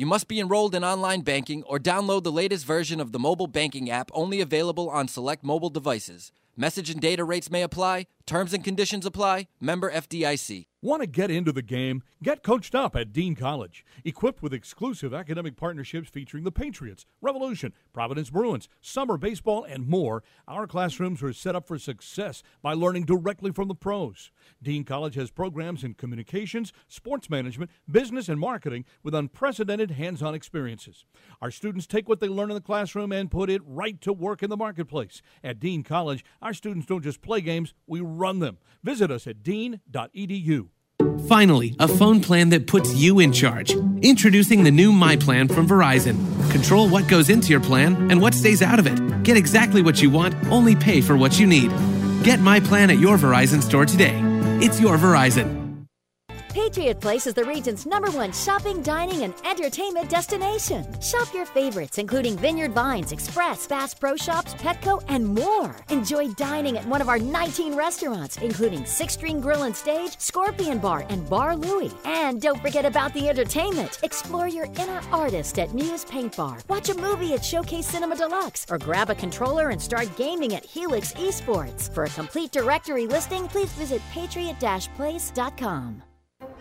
You must be enrolled in online banking or download the latest version of the mobile banking app only available on select mobile devices. Message and data rates may apply. Terms and conditions apply. Member FDIC. Want to get into the game? Get coached up at Dean College. Equipped with exclusive academic partnerships featuring the Patriots, Revolution, Providence Bruins, summer baseball, and more, our classrooms are set up for success by learning directly from the pros. Dean College has programs in communications, sports management, business, and marketing with unprecedented hands on experiences. Our students take what they learn in the classroom and put it right to work in the marketplace. At Dean College, our students don't just play games, we run them. Visit us at dean.edu. Finally, a phone plan that puts you in charge. Introducing the new My Plan from Verizon. Control what goes into your plan and what stays out of it. Get exactly what you want, only pay for what you need. Get My Plan at your Verizon store today. It's your Verizon. Patriot Place is the region's number one shopping, dining, and entertainment destination. Shop your favorites, including Vineyard Vines, Express, Bass Pro Shops, Petco, and more. Enjoy dining at one of our 19 restaurants, including Six String Grill and Stage, Scorpion Bar, and Bar Louie. And don't forget about the entertainment. Explore your inner artist at Muse Paint Bar. Watch a movie at Showcase Cinema Deluxe, or grab a controller and start gaming at Helix Esports. For a complete directory listing, please visit patriot-place.com.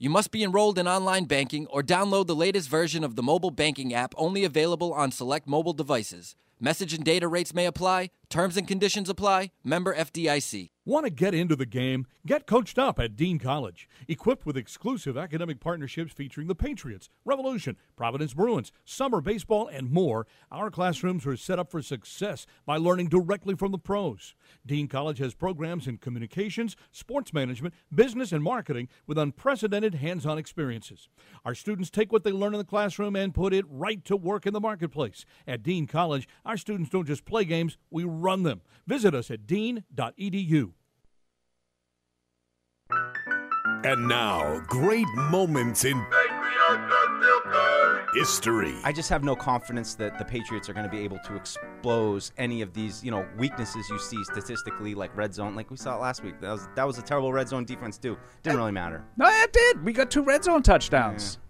You must be enrolled in online banking or download the latest version of the mobile banking app only available on select mobile devices. Message and data rates may apply. Terms and conditions apply. Member FDIC. Want to get into the game? Get coached up at Dean College. Equipped with exclusive academic partnerships featuring the Patriots, Revolution, Providence Bruins, summer baseball, and more, our classrooms are set up for success by learning directly from the pros. Dean College has programs in communications, sports management, business, and marketing with unprecedented hands on experiences. Our students take what they learn in the classroom and put it right to work in the marketplace. At Dean College, our students don't just play games, we run them. Visit us at dean.edu. And now, great moments in history. I just have no confidence that the Patriots are going to be able to expose any of these, you know, weaknesses you see statistically, like red zone, like we saw it last week. That was that was a terrible red zone defense too. Didn't really matter. No, it did. We got two red zone touchdowns. Yes.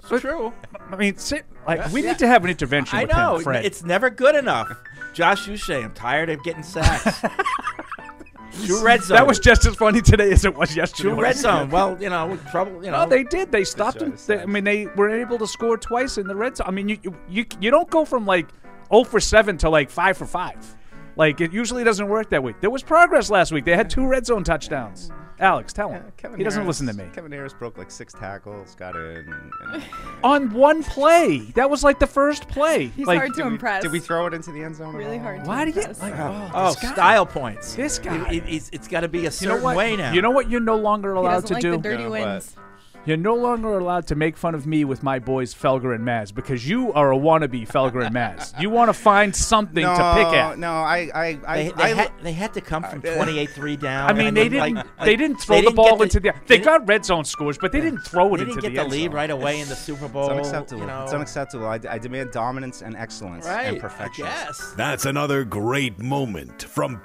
It's true. I mean, sit, like we need to have an intervention I with know. him, Fred. It's never good enough. Josh Uche, I'm tired of getting sacks. True red zone. That was just as funny today as it was yesterday. True red zone. Well, you know, trouble. You know, No, they did. They stopped them. They, I mean, they were able to score twice in the red zone. I mean, you you you, you don't go from like 0 for 7 to like 5 for 5. Like it usually doesn't work that way. There was progress last week. They had two red zone touchdowns. Alex, tell him. he doesn't Harris- listen to me. Kevin Harris broke like six tackles, got in. And, and, On one play. That was like the first play. He's like, hard to impress. did we throw it into the end zone? at Really all? hard to Why do you impress. like? Oh, Oh, style points. This guy. It, it, it's, it's got to be a You certain know what? way now. You know what? You're no longer allowed doesn't to like do. the dirty Yeah, what? Wins. You're no longer allowed to make fun of me with my boys Felger and Maz because you are a wannabe Felger and Maz. You want to find something no, to pick at. No, I, I, I, They, they, I had, they had to come from 28-3 down. I mean, they like- didn't. like- they didn't throw they the didn't ball get into the. They got red zone scores, but they didn't throw it They into didn't get the, the lead zone. right away in the Super Bowl. It's unacceptable. You know? It's unacceptable. I, I demand dominance and excellence Right. and perfection. Yes. That's another great moment from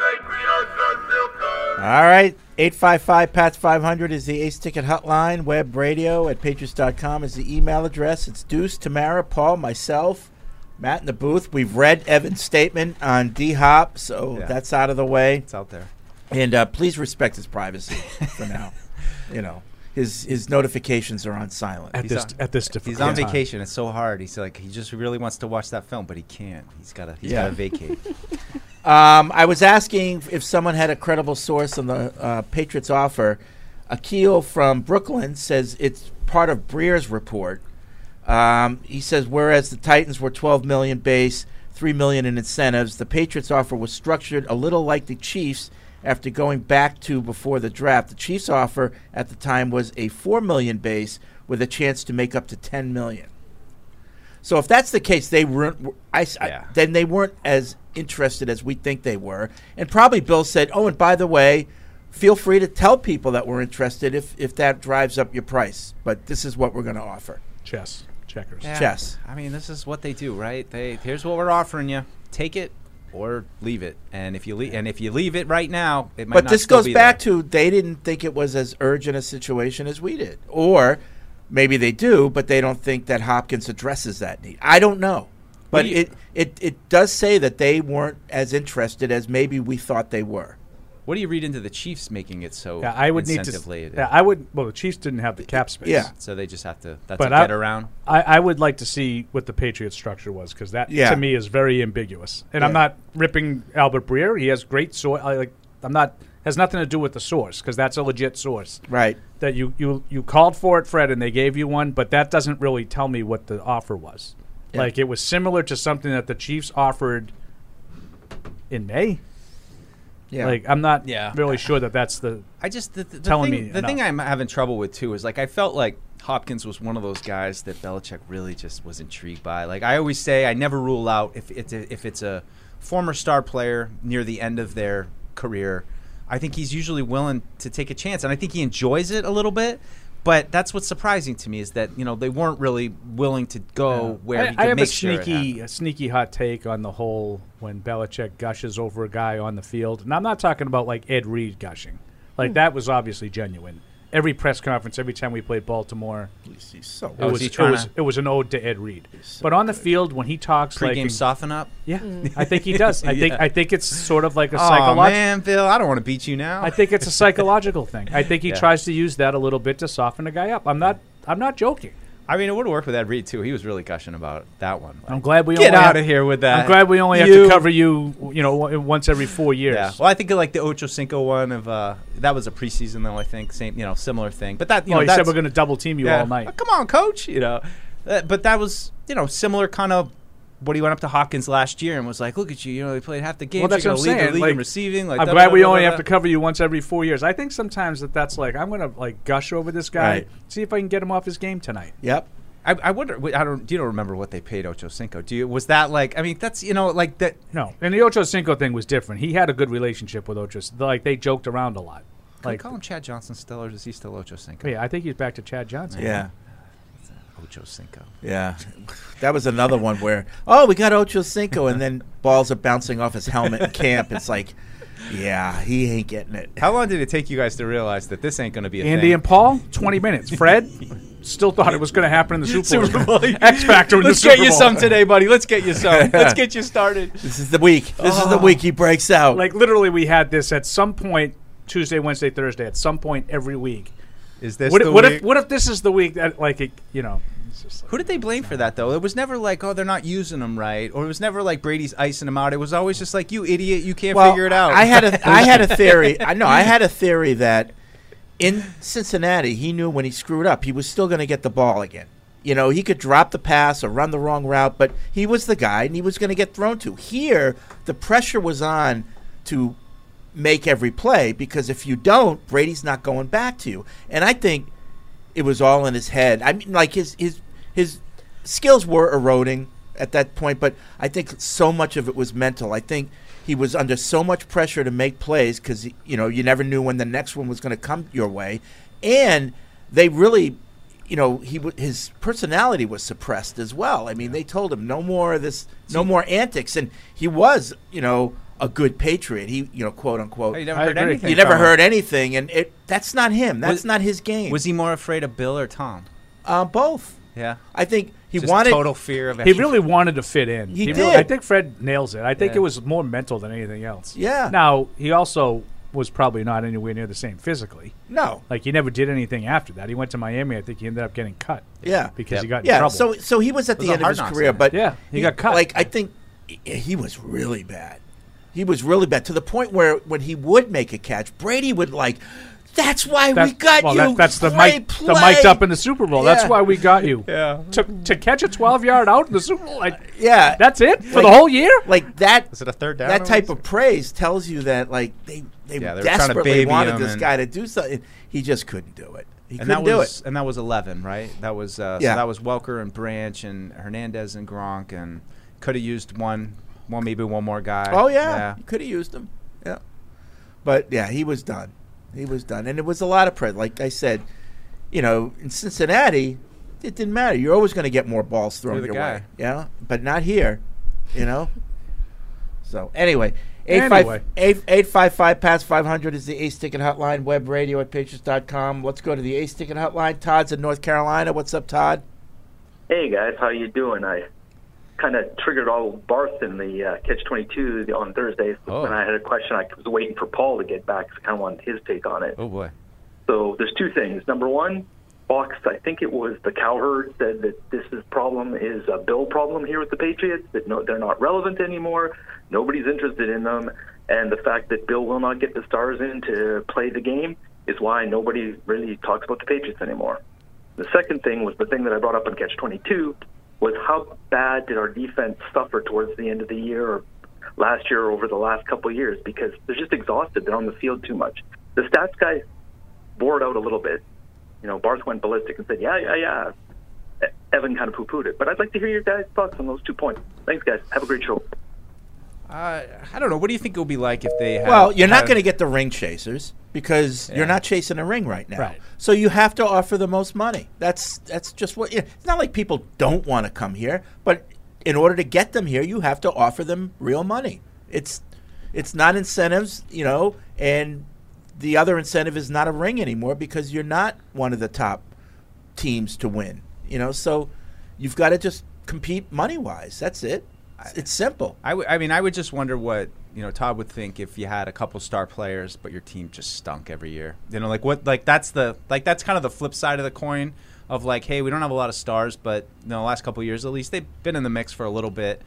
All right. 855 PATS 500 is the Ace Ticket Hotline. Web radio at patriots.com is the email address. It's Deuce, Tamara, Paul, myself, Matt in the booth. We've read Evan's statement on D Hop, so Yeah. that's out of the way. It's out there. And uh, please respect his privacy for now. You know, his his notifications are on silent. At He's this on- at this difficult He's on time. vacation. It's so hard. He's like he just really wants to watch that film, but he can't. He's got to. He's Yeah. got to vacate. Um, I was asking if someone had a credible source on the uh, Patriots offer. Akil from Brooklyn says it's part of Breer's report. Um, he says whereas the Titans were 12 million base, 3 million in incentives, the Patriots offer was structured a little like the Chiefs after going back to before the draft. The Chiefs offer at the time was a 4 million base with a chance to make up to 10 million. So if that's the case, they weren't. I, I- then they weren't as interested as we think they were, and probably Bill said, "Oh, and by the way, feel free to tell people that we're interested if if that drives up your price. But this is what we're going to offer." Chess, checkers. Yeah. Chess. I mean, this is what they do, right? They here's what we're offering you. Take it or leave it. And if you leave, and if you leave it right now, it might But not this still goes be back there. to they didn't think it was as urgent a situation as we did, or maybe they do, but they don't think that Hopkins addresses that need. I don't know, but do you- it, it it does say that they weren't as interested as maybe we thought they were. What do you read into the Chiefs making it so Yeah, I would need to. Yeah, I would. Well, the Chiefs didn't have the cap space. Yeah. So they just have to. That's but a I, get around. I, I would like to see what the Patriots structure was because that Yeah. to me is very ambiguous. And I'm not ripping Albert Breer. He has great source. I like. I'm not has nothing to do with the source because that's a legit source. Right. That you you you called for it, Fred, and they gave you one, but that doesn't really tell me what the offer was. Yeah. Like it was similar to something that the Chiefs offered in May. Yeah. Like I'm not Yeah. really sure that that's the. I just the, the, the telling thing, me the thing. I'm having trouble with too is like I felt like Hopkins was one of those guys that Belichick really just was intrigued by. Like I always say, I never rule out if it's a, if it's a former star player near the end of their career. I think he's usually willing to take a chance, and I think he enjoys it a little bit. But that's what's surprising to me is that you know they weren't really willing to go where I, he could I have make a sure sneaky, a sneaky hot take on the whole when Belichick gushes over a guy on the field, and I'm not talking about like Ed Reed gushing, like Hmm. that was obviously genuine. Every press conference, every time we played Baltimore, he's so. it was he it was, it was an ode to Ed Reed. but on the field, when he talks like Pre-game soften up. yeah, mm. I think he does. I think I think it's sort of like a Oh psychological. man, Bill, I don't want to beat you now. I think it's a psychological thing. I think he Yeah. tries to use that a little bit to soften a guy up. I'm not. I'm not joking. I mean, it would have worked with Ed Reed too. He was really gushing about that one. I'm glad we get out have- of here with that. I'm glad we only have You- to cover you, you know, once every four years. Yeah. Well, I think of like the Ocho Cinco one of uh, that was a preseason though. I think same, you know, similar thing. But that you oh, know, he said we're going to double team you yeah. all night. Oh, come on, coach. You know, Uh, but that was you know similar kind of. What he went up to Hawkins last year and was like, "Look at you! You know, they played half the game. Well, that's what I'm lead saying. the league Like, in receiving. Like, I'm da- glad da- we da- only have to cover you once every four years. I think sometimes that that's like I'm going to like gush over this guy, Right. see if I can get him off his game tonight. Yep. I, I wonder. I don't. Do you don't remember what they paid Ocho Cinco? Do you? Was that like? I mean, that's you know, like that. No, and the Ocho Cinco thing was different. He had a good relationship with Ocho. Like they joked around a lot. Can Like, I call him Chad Johnson still, or is he still Ocho Cinco? yeah, I think he's back to Chad Johnson. Yeah. Ocho Cinco. Yeah, that was another one where oh we got Ocho Cinco and then balls are bouncing off his helmet in camp. It's like, yeah, he ain't getting it. How long did it take you guys to realize that this ain't going to be a Andy thing? and Paul, 20 minutes. Fred still thought it was going to happen in the Super Bowl. Super Bowl. X Factor in Let's the Super get you Bowl. some today, buddy. Let's get you some. Let's get you started. This is the week. This is the Oh. week he breaks out. Like literally, we had this at some point Tuesday, Wednesday, Thursday. At some point every week. Is this what, the if, what week? if what if this is the week that like it, you know? it's just like- Who did they blame for that though? It was never like, oh, they're not using them right, or it was never like Brady's icing them out. It was always just like, you idiot, you can't well, figure it out. I had a I had a theory. I know I had a theory that in Cincinnati he knew when he screwed up he was still going to get the ball again. You know, he could drop the pass or run the wrong route, but he was the guy and he was going to get thrown to. Here, the pressure was on to make every play because if you don't, Brady's not going back to you. And I think it was all in his head. I mean, like his his his skills were eroding at that point, but I think so much of it was mental. I think he was under so much pressure to make plays because you know you never knew when the next one was going to come your way, and they really. You know, he w- his personality was suppressed as well. I mean, they told him no more of this, no more antics, and he was, you know, a good patriot. He, you know, quote unquote. Oh, you never I heard agree. anything. You never from him. heard anything, and it that's not him. That's Was- not his game. Was he more afraid of Bill or Tom? Uh, both. Yeah. I think he Just wanted total fear of. He really wanted to fit in. He really- did. I think Fred nails it. I think Yeah. it was more mental than anything else. Yeah. Now he also was probably not anywhere near the same physically. No. Like he never did anything after that. He went to Miami. I think he ended up getting cut. Yeah, because he Yep. got in yeah. trouble. So so he was at was the end of his career, but Yeah, he got cut. Like I think he- he was really bad. He was really bad to the point where when he would make a catch, Brady would like. That's why That- we got well, you. that- that's the Great mic, the mic'd up in the Super Bowl. That's why we got you. Yeah. To, to catch a 12 yard out in the Super Bowl. Like, Yeah, that's it for Like- the whole year? Like that. Is it a third down? That type of praise tells you that like they they Yeah, they were to desperately wanted this guy to do something. He just couldn't do it. He and couldn't that do was it. and that was eleven, right? That was uh, Yeah. so that was Welker and Branch and Hernandez and Gronk and could have used one, one maybe one more guy. Oh yeah, you could have used him. Yeah, but yeah, he was done. He was done, and it was a lot of pressure. Like I said, you know, in Cincinnati, it didn't matter. You're always going to get more balls thrown the your guy. way. Yeah, but not here. You know. So anyway. Anyway. 855 PATS 500 is the Ace Ticket Hotline, web radio at patriots.com. Let's go to the Ace Ticket Hotline. Todd's in North Carolina. What's up, Todd? Hey guys, how you doing? I kind of triggered all Barth in the uh, Catch 22 on Thursday. Oh. And I had a question. I was waiting for Paul to get back 'cause I kind of wanted his take on it. Oh boy. So there's two things. Number one, Fox, I think it was the cowherd said that this is problem is a bill problem here with the Patriots. That no, they're not relevant anymore. Nobody's interested in them, and the fact that Bill will not get the stars in to play the game is why nobody really talks about the Patriots anymore. The second thing was the thing that I brought up on Catch 22 was how bad did our defense suffer towards the end of the year or last year or over the last couple of years because they're just exhausted. They're on the field too much. The stats guy bored out a little bit. You know, Barth went ballistic and said, yeah, yeah, yeah. Evan kind of poo-pooed it. But I'd like to hear your guys' thoughts on those two points. Thanks, guys. Have a great show. Uh, I don't know. What do you think it will be like if they? Had, Well, you're not going to get the ring chasers because Yeah. you're not chasing a ring right now. Right. So you have to offer the most money. That's that's just what. It's not like people don't want to come here, but in order to get them here, you have to offer them real money. It's it's not incentives, you know, and the other incentive is not a ring anymore because you're not one of the top teams to win. You know, so you've got to just compete money wise. That's it. It's, simple. I, w- I mean, I would just wonder what you know Todd would think if you had a couple star players, but your team just stunk every year. You know, like what? Like that's the like that's kind of the flip side of the coin of like, hey, we don't have a lot of stars, but you know, the last couple of years at least they've been in the mix for a little bit.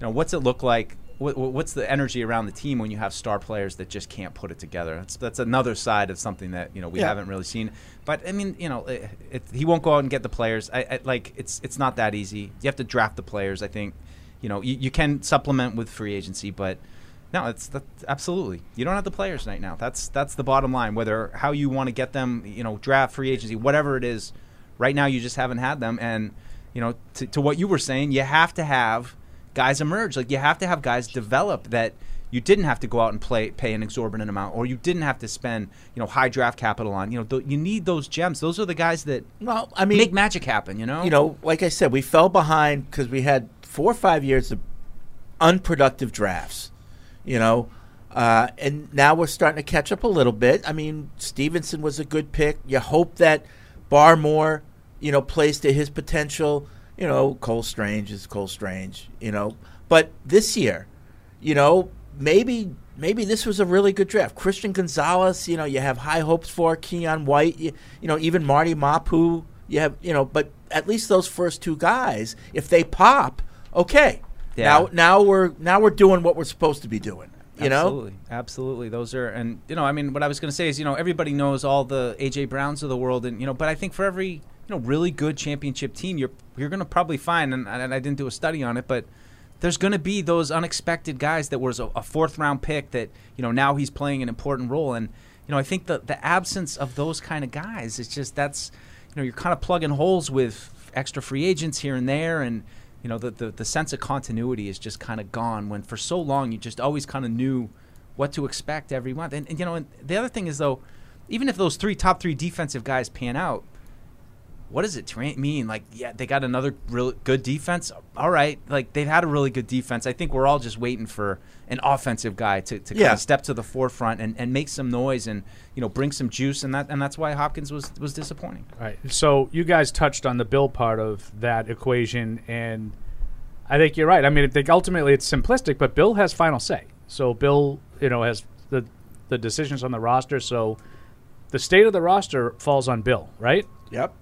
You know, what's it look like? What, what's the energy around the team when you have star players that just can't put it together? That's that's another side of something that you know we Yeah. haven't really seen. But I mean, you know, it, it, he won't go out and get the players. I, I like it's it's not that easy. You have to draft the players. I think, you know, you, you can supplement with free agency, but no, it's that, absolutely you don't have the players right now. That's that's the bottom line. Whether how you want to get them, you know, draft free agency, whatever it is. Right now, you just haven't had them, and you know, to, to what you were saying, you have to have guys emerge. Like you have to have guys develop that you didn't have to go out and play pay an exorbitant amount, or you didn't have to spend you know high draft capital on. You know, th- you need those gems. Those are the guys that well, I mean, make magic happen. You know, You know, like I said, we fell behind because we had four or five years of unproductive drafts. You know, uh, and now we're starting to catch up a little bit. I mean, Stevenson was a good pick. You hope that Barmore, you know, plays to his potential. You know, Cole Strange is Cole Strange. You know, but this year, you know, maybe maybe this was a really good draft. Christian Gonzalez, you know, you have high hopes for Keion White. You, you know, even Marte Mapu. You have, you know, but at least those first two guys, if they pop, okay. Yeah. Now, now we're now we're doing what we're supposed to be doing. You know, absolutely, absolutely. Those are, and you know, I mean, what I was going to say is, you know, everybody knows all the AJ Browns of the world, and you know, but I think for every you know really good championship team, you're you're going to probably find, and, and I didn't do a study on it, but there's going to be those unexpected guys that was a, a fourth round pick that you know now he's playing an important role, and you know, I think the the absence of those kind of guys is just that's you know you're kind of plugging holes with extra free agents here and there, and you know the, the, the sense of continuity is just kind of gone when for so long you just always kind of knew what to expect every month. And, and you know and the other thing is though even if those three top three defensive guys pan out what does it tra- mean like yeah they got another real good defense all right like they've had a really good defense i think we're all just waiting for an offensive guy to, to kind of step to the forefront and, and make some noise and you know bring some juice and that and that's why hopkins was was disappointing Right. So you guys touched on the bill part of that equation, and I think you're right. I mean, I think ultimately it's simplistic, but Bill has final say. So Bill, you know, has the the decisions on the roster. So the state of the roster falls on Bill, right? Yep.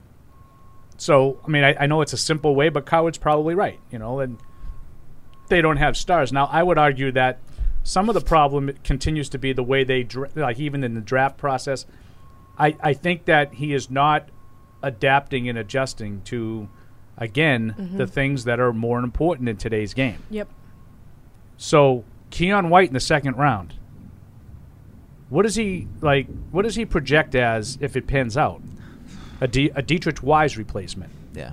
So I mean, I, I know it's a simple way, but Coward's probably right. You know, and they don't have stars now. I would argue that some of the problem continues to be the way they dra- like even in the draft process. I, I think that he is not adapting and adjusting to again Mhm. the things that are more important in today's game. Yep. So Keion White in the second round. What does he like? What does he project as if it pans out? A, D, a Deatrich Wise replacement. Yeah.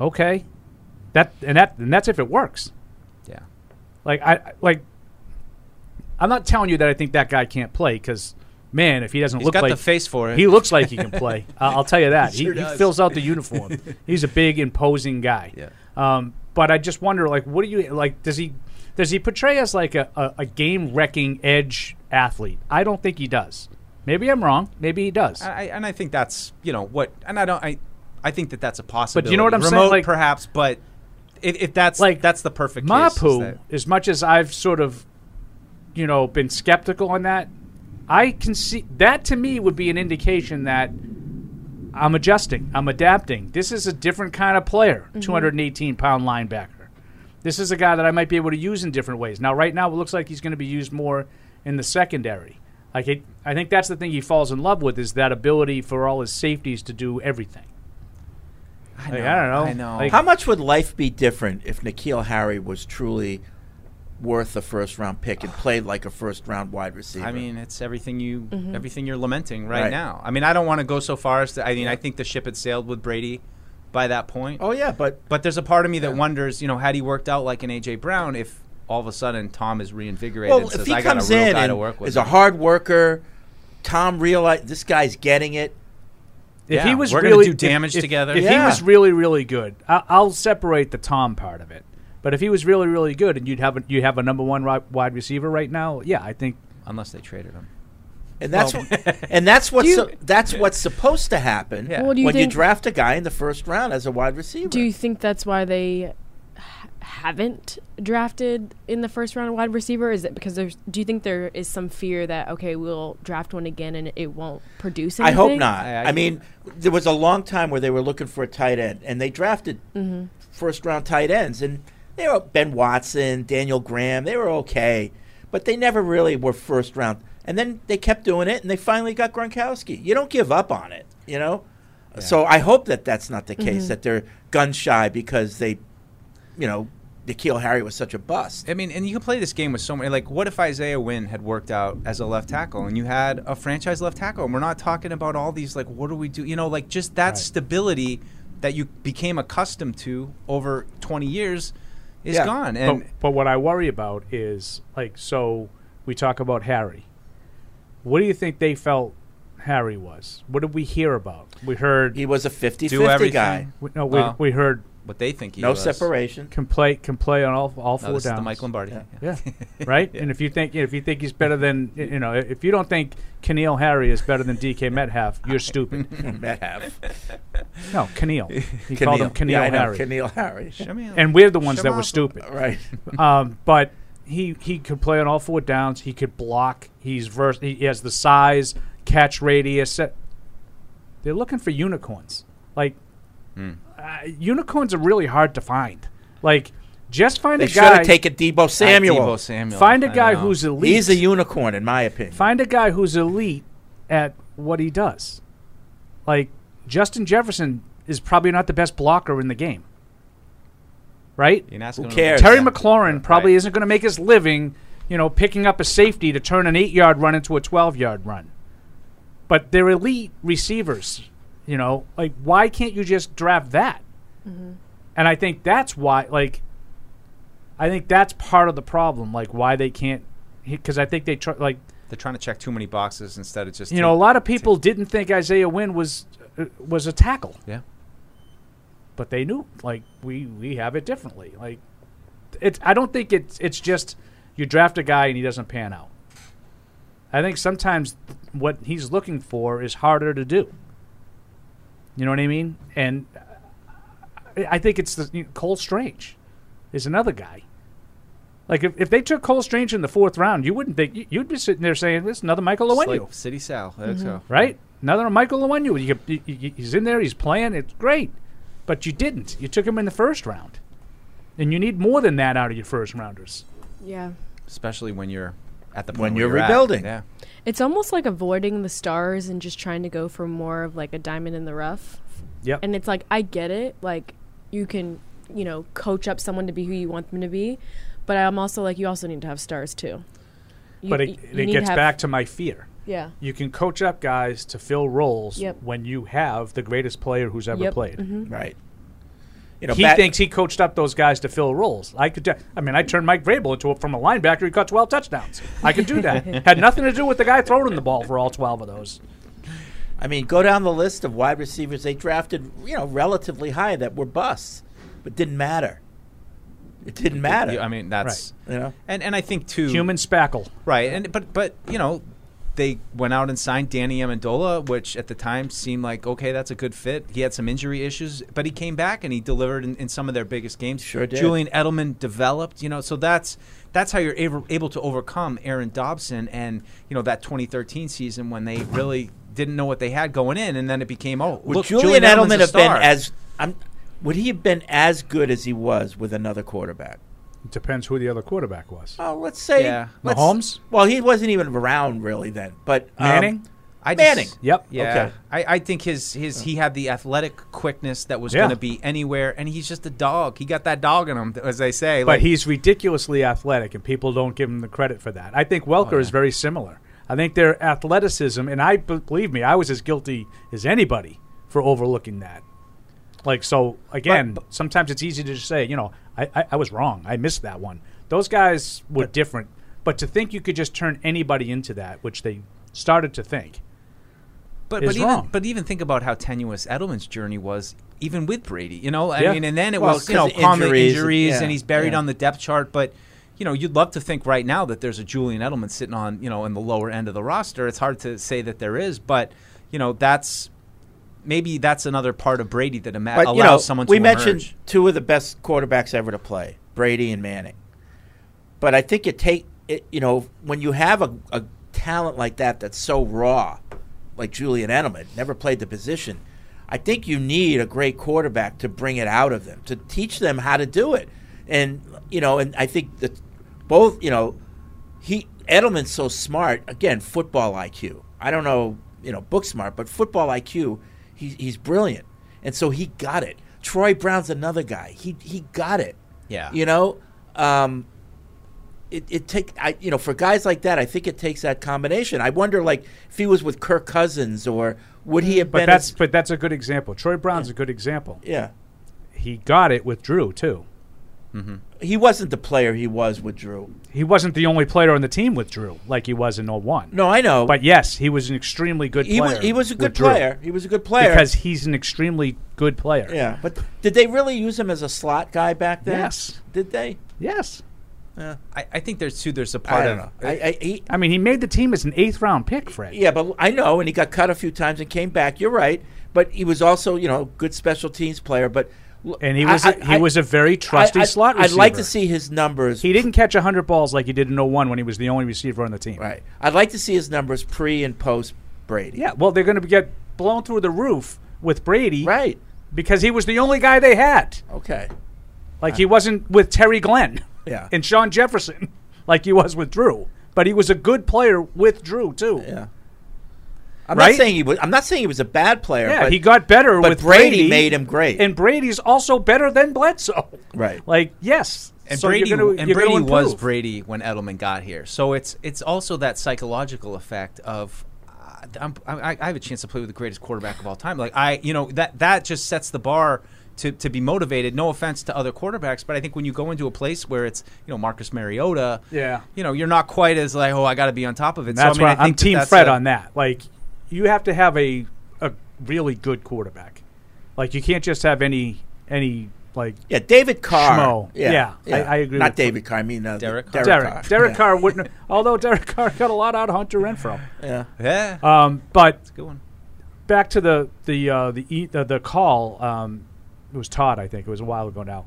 Okay. That and that and that's if it works. Yeah. Like I like. I'm not telling you that I think that guy can't play because, man, if he doesn't He's look got like the face for it. he looks like he can play. I'll I'll tell you that. He sure he fills out the uniform. He's a big, imposing guy. Yeah. Um, but I just wonder, like, what do you like? Does he does he portray as like a, a, a game wrecking edge athlete? I don't think he does. Maybe I'm wrong. Maybe he does. I, I- and I think that's you know what, and I don't. I I think that that's a possibility. But you know what I'm saying? Remote, Like- perhaps, but if, if that's Like, that's the perfect case. Mapu, that- as much as I've sort of, you know, been skeptical on that, I can see that to me would be an indication that I'm adjusting, I'm adapting. This is a different kind of player, Mhm. 218 pound linebacker. This is a guy that I might be able to use in different ways. Now, right now, it looks like he's going to be used more in the secondary. Like it, I think that's the thing he falls in love with is that ability for all his safeties to do everything. I, know, I don't know. I know. Like, How much would life be different if N'Keal Harry was truly worth a first round pick and played like a first round wide receiver? I mean, it's everything you Mhm. everything you're lamenting right, Right. now. I mean, I don't want to go so far as to. I mean, I think the ship had sailed with Brady by that point. Oh yeah, but but there's a part of me that wonders, you know, had he worked out like an AJ Brown, if all of a sudden Tom is reinvigorated well, and says, if he "I got a comes real in guy to work with," is a hard worker, Tom realized this guy's getting it. If Yeah, he was we're really do damage if, together. If he Yeah. was really really good, I, I'll separate the Tom part of it. But if he was really really good, and you'd have a, you have a number one ri- wide receiver right now, yeah, I think unless they traded him. And that's Well- and that's what's you- so- that's what's supposed to happen Yeah. Well, you when you draft a guy in the first round as a wide receiver. Do you think that's why they h- haven't drafted in the first round wide receiver? Is it because there's? Do you think there is some fear that okay, we'll draft one again and it won't produce I hope not. I, mean, there was a long time where they were looking for a tight end, and they drafted Mhm. first round tight ends, and they were Ben Watson, Daniel Graham. They were okay, but they never really were first round. And then they kept doing it, and they finally got Gronkowski. You don't give up on it, you know. So I hope that that's not the case. Mhm. That they're gun shy because they, you know, N'Keal Harry was such a bust. I mean, and you can play this game with so many. Like, what if Isaiah Wynn had worked out as a left tackle, and you had a franchise left tackle? And we're not talking about all these like, what do we do? You know, like just that stability that you became accustomed to over 20 years is Yeah. gone. And but, but what I worry about is like so we talk about Harry. What do you think they felt Harry was? What did we hear about? We heard he was a 50 Do everything. guy. We, no, we, Well, we heard what they think he No was. separation. Can play can play on all all No, four this is the downs. Mike Lombardi. Yeah, Yeah. right. Yeah. And if you think if you think he's better than you know if you don't think Keneal Harry is better than DK Metcalf, you're stupid. Metcalf. No, Keneal. He called him Keneal Yeah, I know, Harry. Keneal Harry. And we're the ones that were stupid, Right. um, but he he could play on all four downs. He could block. He's vers- He has the size, catch radius. They're looking for unicorns. Like Hmm. Uh, unicorns are really hard to find. Like just find They a should guy. have taken Deebo Samuel. Deebo Samuel. Find a guy who's elite. He's a unicorn, in my opinion. Find a guy who's elite at what he does. Like Justin Jefferson is probably not the best blocker in the game. Right? Who cares? Terry McLaurin probably Right. isn't going to make his living, you know, picking up a safety to turn an 8-yard run into a 12-yard run. But they're elite receivers, you know? Like why can't you just draft that? And I think that's why like I think that's part of the problem, like why they can't because I think they try like They're trying to check too many boxes instead of just you know, a lot of people didn't think Isaiah Wynn was uh, was a tackle, Yeah. but they knew. Like we we have it differently. Like it's I don't think it's it's just you draft a guy and he doesn't pan out. I think sometimes what he's looking for is harder to do. You know what I mean? And I- I think it's the you know, Cole Strange is another guy. Like if, if they took Cole Strange in the fourth round, you wouldn't think you'd be sitting there saying, "This is another Michael It's Owenu." like City Sal. Let's go. Mm-hmm. right? Another Michael Onwenu. You, you, you, he's in there. He's playing. It's great, but you didn't. You took him in the first round, and you need more than that out of your first rounders. Yeah. Especially when you're at the point When where you're at. rebuilding. Yeah. It's almost like avoiding the stars and just trying to go for more of like a diamond in the rough. Yep. And it's like I get it. Like you can, you know, coach up someone to be who you want them to be, but I'm also like you also need to have stars too. You- but it, you it need to gets back to my fear. Yeah. You can coach up guys to fill roles Yep. when you have the greatest player who's ever Yep. played. Mhm. Right. You know, he back- thinks he coached up those guys to fill roles. I could. do- I mean, I turned Mike Vrabel into a, from a linebacker. He caught twelve touchdowns. I could do that. Had nothing to do with the guy throwing the ball for all twelve of those. I mean, go down the list of wide receivers they drafted, you know, relatively high that were busts, but didn't matter. It didn't matter. I mean, that's You know? and and I think too Human spackle. Right, and but but you know, they went out and signed Danny Amendola, which at the time seemed like okay, that's a good fit. He had some injury issues, but he came back and he delivered in, in some of their biggest games. Sure did. Julian Edelman developed, you know, so that's that's how you're able, able to overcome Aaron Dobson and you know that 2013 season when they really didn't know what they had going in, and then it became oh, Would look, Julian, Edelman's Edelman have been as I'm, would he have been as good as he was with another quarterback? Depends who the other quarterback was. Oh, let's say Yeah. let's- Mahomes? Well, he wasn't even around really then, but um, Manning? I Manning. just- Yep. Yeah. Okay. I, I think his his he had the athletic quickness that was Yeah. going to be anywhere, and he's just a dog. He got that dog in him, as they say. But like- he's ridiculously athletic, and people don't give him the credit for that. I think Oh, Welker is very similar. I think their athleticism, and I b- believe me, I was as guilty as anybody for overlooking that. Like so, again, sometimes it's easy to just say, you know, I, I, I was wrong. I missed that one. Those guys were different, but to think you could just turn anybody into that, which they started to think, But is but even wrong. but even think about how tenuous Edelman's journey was, even with Brady. You know, I Yeah. mean, and then it Well, was you know injuries, injuries, yeah, and he's buried yeah. on the depth chart. But you know, you'd love to think right now that there's a Julian Edelman sitting on you know in the lower end of the roster. It's hard to say that there is, but you know that's maybe that's another part of Brady that ima- But allows you know, someone we to mentioned two of the best quarterbacks ever to play, Brady and Manning. But I think it take it, you know when you have a, a talent like that that's so raw, like Julian Edelman, never played the position. I think you need a great quarterback to bring it out of them, to teach them how to do it. And you know, and I think that both, you know, he Edelman's so smart. Again, football IQ. I don't know, you know, book smart, but football IQ. He, he's brilliant, and so he got it. Troy Brown's another guy. He he got it. Yeah. You know, um, it it take I you know for guys like that, I think it takes that combination. I wonder like if he was with Kirk Cousins or would he have but been? that's as- but that's a good example. Troy Brown's a good example. yeah. He got it with Drew too. He wasn't the player he was with Drew. He wasn't the only player on the team with Drew like he was in 01. No, I know. But yes, he was an extremely good He player. was he was a with good Drew. player. He was a good player Because he's an extremely good player. Yeah, but did they really use him as a slot guy back then? Yes. Did they? Yes. Yeah. I, I think there's two. There's a part I don't of know. I, I, he, I mean, he made the team as an eighth round pick, Fred. yeah, but I know, and he got cut a few times and came back. You're right, but he was also, you know, good special teams player. But l- And he was I- a, he I- was a very trusty I- slot I'd like to see his numbers. He didn't catch 100 balls like he did in 01 when he was the only receiver on the team. Right. I'd like to see his numbers pre and post Brady. Yeah, well, they're going to get blown through the roof with Brady. Right. Because he was the only guy they had. Okay. Like he wasn't with Terry Glenn. Yeah. And Shawn Jefferson like he was with Drew. But he was a good player with Drew, too. Yeah. I'm Right? not saying he was. I'm not saying he was a bad player. Yeah, but he got better but with Brady. Brady. made him great. And Brady's also better than Bledsoe. Right. Like, yes. And So Brady gonna, and Brady was. Brady when Edelman got here. So it's it's also that psychological effect of uh, I'm, I, I have a chance to play with the greatest quarterback of all time. Like I, you know, that that just sets the bar to, to be motivated. No offense to other quarterbacks, but I think when you go into a place where it's you know Marcus Mariota, Yeah. you know, you're not quite as like oh I got to be on top of it. That's so, I mean, why I think I'm Team that's Fred a- on that. Like, you have to have a a really good quarterback. Like, you can't just have any any like yeah, David Carr. schmo. Yeah, I, I agree. Not with David Carr. I mean uh, Derek Derek, Carr. Derek. Carr. Derek Yeah. Carr wouldn't. Although Derek Carr got a lot out of Hunter Renfrow. Yeah. Yeah. Um, but good one. back to the the uh, the e- the, the call. Um, it was Todd, I think. It was a while ago now.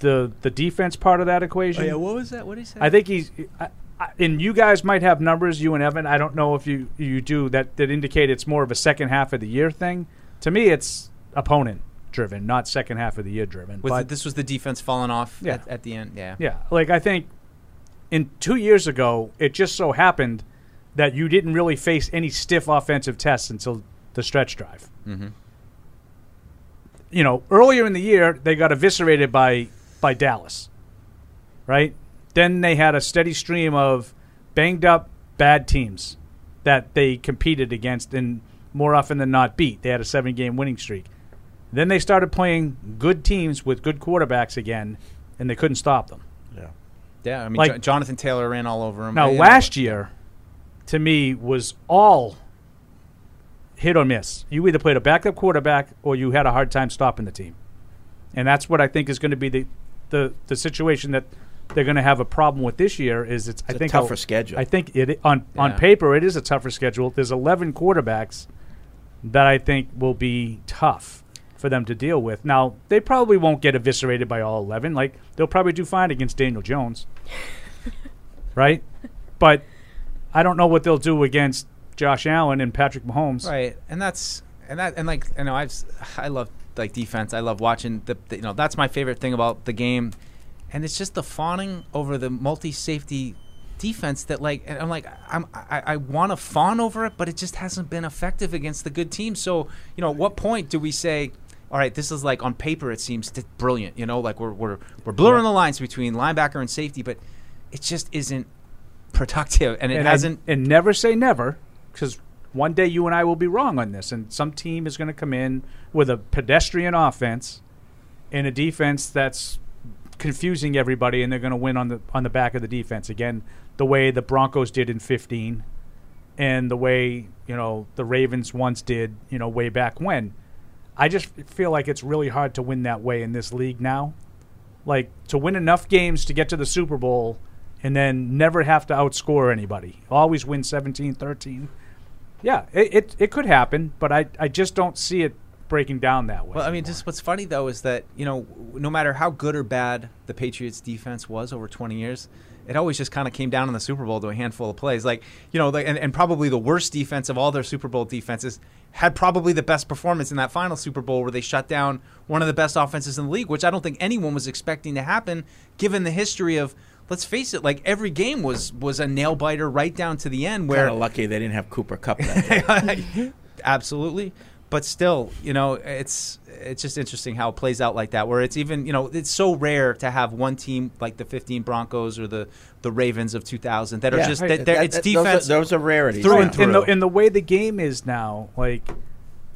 The the defense part of that equation. Oh, yeah, what was that? What did he say? I think he's. I, I, and you guys might have numbers, you and Evan. I don't know if you you do that that indicate it's more of a second half of the year thing. To me, it's opponent driven, not second half of the year driven. Was but it, this was the defense falling off Yeah. at, at the end. Yeah. yeah, like I think in two years ago, it just so happened that you didn't really face any stiff offensive tests until the stretch drive. Mm-hmm. You know, earlier in the year, they got eviscerated by by Dallas, right? Then they had a steady stream of banged up bad teams that they competed against and more often than not beat. They had a seven game winning streak. Then they started playing good teams with good quarterbacks again, and they couldn't stop them. Yeah. Yeah. I mean, Like- Jo- Jonathan Taylor ran all over him. Now, You know, last year, to me, was all hit or miss. You either played a backup quarterback or you had a hard time stopping the team. And that's what I think is going to be the, the, the situation that they're going to have a problem with this year is it's, I It's a think tougher I'll- schedule. I think it on on paper it is a tougher schedule. There's 11 quarterbacks that I think will be tough for them to deal with. Now they probably won't get eviscerated by all 11. Like they'll probably do fine against Daniel Jones, right? But I don't know what they'll do against Josh Allen and Patrick Mahomes. Right, and that's and that and like you know I've s- I love like defense. I love watching the, the you know that's my favorite thing about the game, and it's just the fawning over the multi-safety defense that like and I'm like I'm I, I want to fawn over it, but it just hasn't been effective against the good teams. So you know, at what point do we say? All right, this is like on paper it seems brilliant, you know, like we're we're we're blurring the lines between linebacker and safety, but it just isn't productive, and it I- hasn't. and never say never, because one day you and I will be wrong on this, and some team is going to come in with a pedestrian offense and a defense that's confusing everybody, and they're going to win on the on the back of the defense again, the way the Broncos did in '15, and the way you know the Ravens once did, you know, way back when. I just feel like it's really hard to win that way in this league now. Like to win enough games to get to the Super Bowl and then never have to outscore anybody. Always win 17 13. Yeah, it, it, it could happen, but I, I just don't see it breaking down that way. Well, I mean, just what's funny though is that you know, no matter how good or bad the Patriots' defense was over 20 years, it always just kind of came down in the Super Bowl to a handful of plays. Like you know, like, and, and probably the worst defense of all their Super Bowl defenses had probably the best performance in that final Super Bowl where they shut down one of the best offenses in the league, which I don't think anyone was expecting to happen, given the history of. Let's face it, like every game was was a nail biter right down to the end. Where Kinda lucky they didn't have Cooper Kupp that day. absolutely but still you know it's it's just interesting how it plays out like that where it's even you know it's so rare to have one team like the 15 broncos or the the ravens of 2000 that are just Right. that, That- it's that- those are- defense those are rarities. through Right. and through in the in the way the game is now, like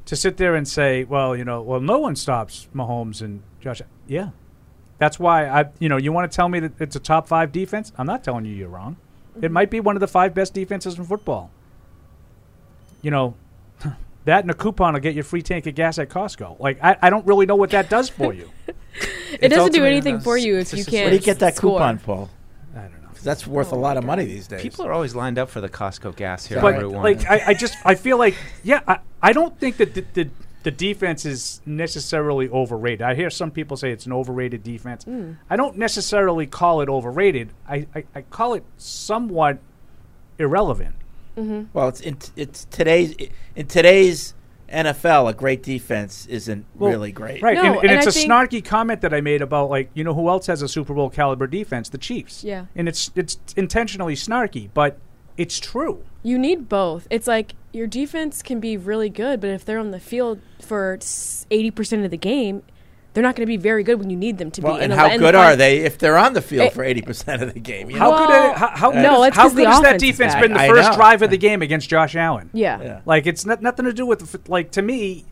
to sit there and say, well, you know, well, no one stops Mahomes and Josh. Yeah, that's why I, you know, you want to tell me that it's a top five defense? I'm not telling you you're wrong. It might be one of the five best defenses in football. You know, that and a coupon will get you a free tank of gas at Costco. Like I, I don't really know what that does for you. It doesn't do anything for you if you can't. Where do you get that score. coupon, Paul? I don't know. That's worth a lot of money these days. people are always lined up for the costco gas here but like I, I just I feel like yeah I, I don't think that the, the the defense is necessarily overrated. I hear some people say it's an overrated defense. Mm. I don't necessarily call it overrated. I, I, I call it somewhat irrelevant. Mm-hmm. Well, it's in it's today's in today's NFL. A great defense isn't Well, really great. Right, and, and, and it's I a snarky comment that I made about like you know who else has a Super Bowl caliber defense? The Chiefs. Yeah. and it's it's intentionally snarky, but it's true. You need both. It's like your defense can be really good, but if they're on the field for eighty percent of the game, they're not going to be very good when you need them to Well, be. and in how the, in good the are they if they're on the field It- for eighty percent of the game? you How know? good? How, how, uh, No, good it's the good has that defense been the I first know. drive of the game against Josh Allen? Yeah. Yeah. like it's not, nothing to do with like to me.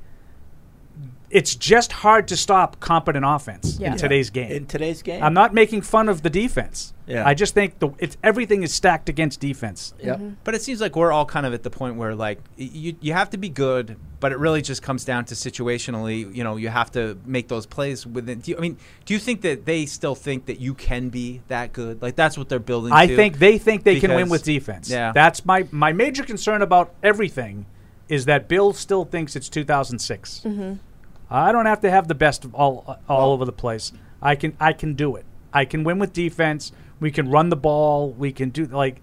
It's just hard to stop competent offense Yeah. in today's game. In today's game, I'm not making fun of the defense. Yeah. I just think the it's everything is stacked against defense. Yep. But it seems like we're all kind of at the point where like you you have to be good, but it really just comes down to situationally. You know, you have to make those plays within. Do you, I mean, do you think that they still think that you can be that good? Like that's what they're building. I to? think they think they can win with defense. Yeah, That's my my major concern about everything is that Bill still thinks it's 2006. Mhm. I don't have to have the best of all all over the place. I can I can do it. I can win with defense. We can run the ball. We can do like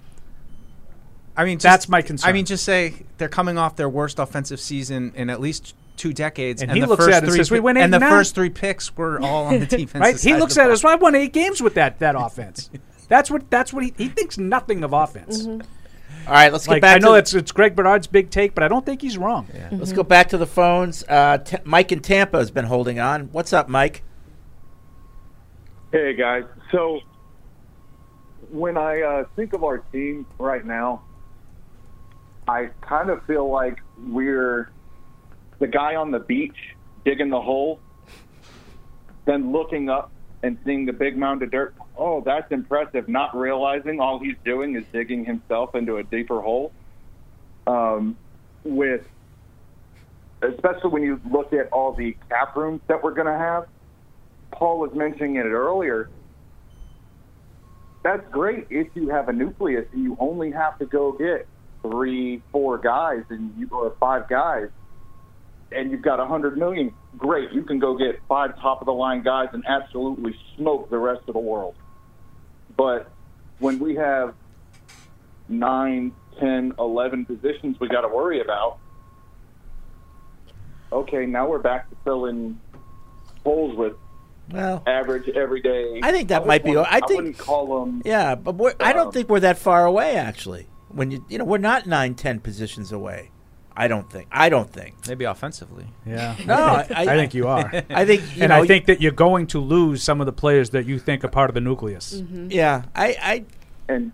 I mean, that's just- my concern. I mean, just say they're coming off their worst offensive season in at least two decades, And and, he the looks first at it and three says, "We pi- win eight and the and first three picks were all on the defense. right? He looks at us. I won eight games with that that offense. That's what that's what he, he thinks nothing of offense. Mm-hmm. All right, let's get Like, back. I know it's it's Greg Bedard's big take, but I don't think he's wrong. Let's go back to the phones. Uh, T- Mike in Tampa has been holding on. What's up, Mike? Hey guys, so when I uh, think of our team right now, I kind of feel like we're the guy on the beach digging the hole, then looking up and seeing the big mound of dirt. Oh, that's impressive. Not realizing all he's doing is digging himself into a deeper hole. Um, with especially when you look at all the cap rooms that we're going to have. Paul was mentioning it earlier. that's great if you have a nucleus and you only have to go get three, four guys and you or five guys, and you've got a hundred million. Great, you can go get five top of the line guys and absolutely smoke the rest of the world. But when we have nine, ten, eleven positions we got to worry about, okay, now we're back to filling holes with well average everyday. I think that would might be. I think wouldn't call them. Yeah, but we're, I don't um, think we're that far away. Actually, when you you know we're not nine, ten positions away. I don't think. I don't think. Maybe offensively. Yeah. No, I, I, I think you are. I think, you and know, I think that you're going to lose some of the players that you think are part of the nucleus. Mm-hmm. Yeah, I, I, and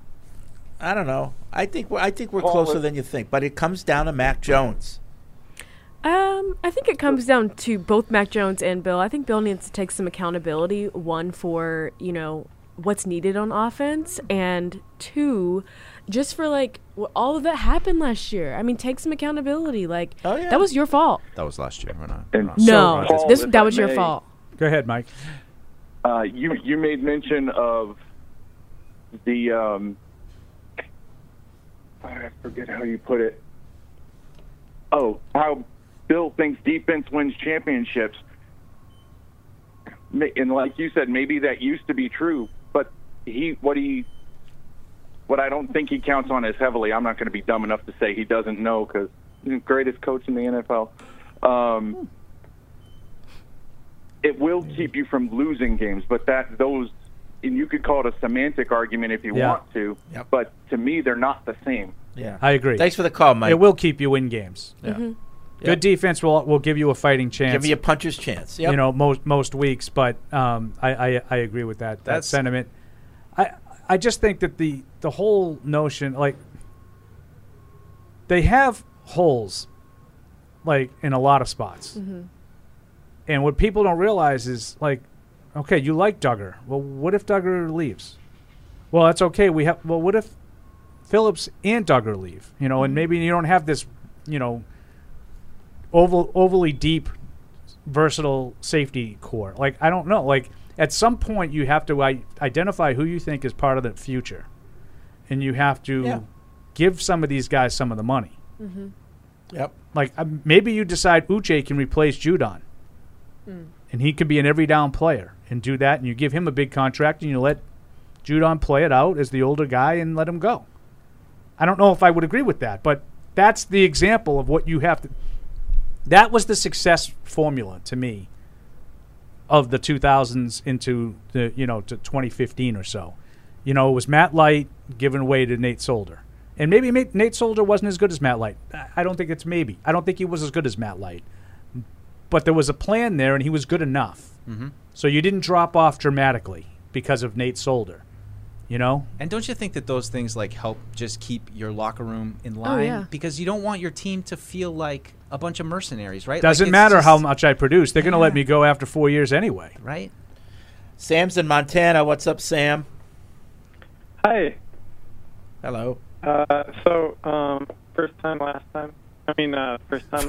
I don't know. I think we're, I think we're closer than you think, but it comes down to Mac Jones. Um, I think it comes down to both Mac Jones and Bill. I think Bill needs to take some accountability. One for you know what's needed on offense, and two, just for like all of that happened last year. I mean, take some accountability. Like oh, yeah. that was your fault. That was last year. We're not. We're not- No, Paul, this if that I was your may, fault. Go ahead, Mike. Uh, you you made mention of the um, I forget how you put it. Oh, how Bill thinks defense wins championships. And like you said, maybe that used to be true, but he what he what I don't think he counts on as heavily. I'm not going to be dumb enough to say he doesn't know because greatest coach in the NFL. Um, it will keep you from losing games, but that those and you could call it a semantic argument if you Yeah. want to, but to me they're not the same. Yeah, I agree. Thanks for the call, Mike. It will keep you in games. Yeah. Mhm. Good Yeah. defense will will give you a fighting chance. Give you a puncher's chance. Yep. You know, most most weeks, but um, I, I I agree with that that sentiment. I I just think that the the whole notion like they have holes like in a lot of spots. Mm-hmm. And what people don't realize is like, okay, you like Dugger. Well, what if Dugger leaves? Well, that's okay. We have. Well, what if Phillips and Dugger leave? You know, and mm-hmm. maybe you don't have this, you know, oval overly deep, versatile safety core. Like I don't know. Like at some point, you have to I- identify who you think is part of the future, and you have to Yeah. give some of these guys some of the money. Mm-hmm. Yep. Like um, maybe you decide Uche can replace Judon, and he could be an every down player and do that, and you give him a big contract and you let Judon play it out as the older guy and let him go. I don't know if I would agree with that, but that's the example of what you have to. That was the success formula to me of the 2000s into the you know to 2015 or so. You know, it was Matt Light giving way to Nate Solder. And maybe Nate Solder wasn't as good as Matt Light. I- I don't think it's maybe. I don't think he was as good as Matt Light. But there was a plan there, and he was good enough. Mhm. So you didn't drop off dramatically because of Nate Solder. You know? And don't you think that those things like help just keep your locker room in Oh, line? yeah. Because you don't want your team to feel like a bunch of mercenaries, right? Doesn't Like, matter just- how much I produce. They're going to let me go after four years anyway. Right. Sam's in Montana. What's up, Sam? Hi. Hello. Uh, so, um, first time, last time. I mean, uh, first time.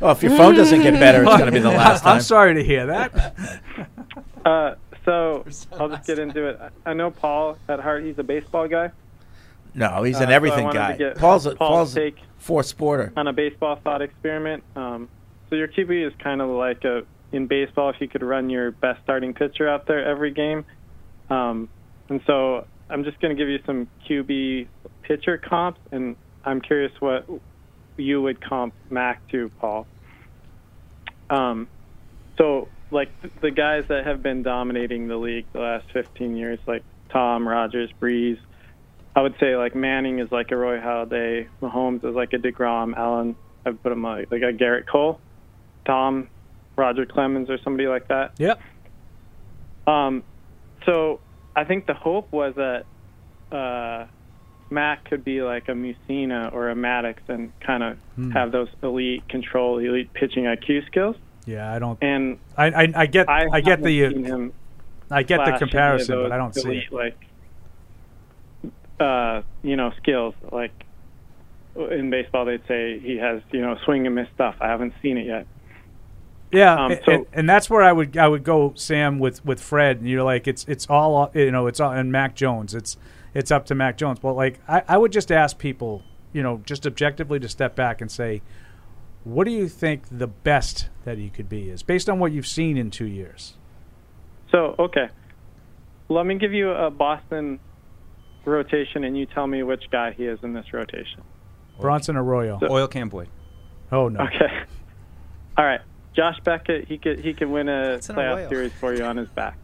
Well, if your phone doesn't get better, it's gonna be the last time. I'm sorry to hear that. Uh, so I'll just get into it. I I know Paul at heart. He's a baseball guy. No, he's Uh, an everything wanted to guy. Paul's a, Paul's Paul's take fourth sporter. on a baseball thought experiment. Um, so your QB is kind of like a in baseball if you could run your best starting pitcher out there every game. Um, and so I'm just going to give you some QB pitcher comps, and I'm curious what you would comp Mac to, Paul. Um, so like the guys that have been dominating the league the last 15 years, like Tom, Rodgers, Brees. I would say like Manning is like a Roy Halladay, Mahomes is like a Degrom, Allen. I'd put him like like a Gerrit Cole, Tom, Roger Clemens, or somebody like that. Yep. Um, so I think the hope was that uh, Mac could be like a Mussina or a Maddux and kind of Hmm. have those elite control, elite pitching IQ skills. Yeah, I don't. And I I, I get I, get the I get the flash any of comparison, but I don't see it. Like, uh, you know, skills. Like in baseball, they'd say he has you know swing and miss stuff. I haven't seen it yet. Yeah, Um, so- and, and that's where I would I would go, Sam, with with Fred. And you're like, it's it's all you know, it's all and Mac Jones. It's it's up to Mac Jones. But like, I, I would just ask people, you know, just objectively to step back and say, what do you think the best that he could be is based on what you've seen in two years? So, okay. Let me give you a Boston rotation, and you tell me which guy he is in this rotation. Bronson Arroyo, Oil can Boyd. Oh no. Okay. All right. Josh Beckett, he could he could win a an playoff Arroyo. series for you on his back.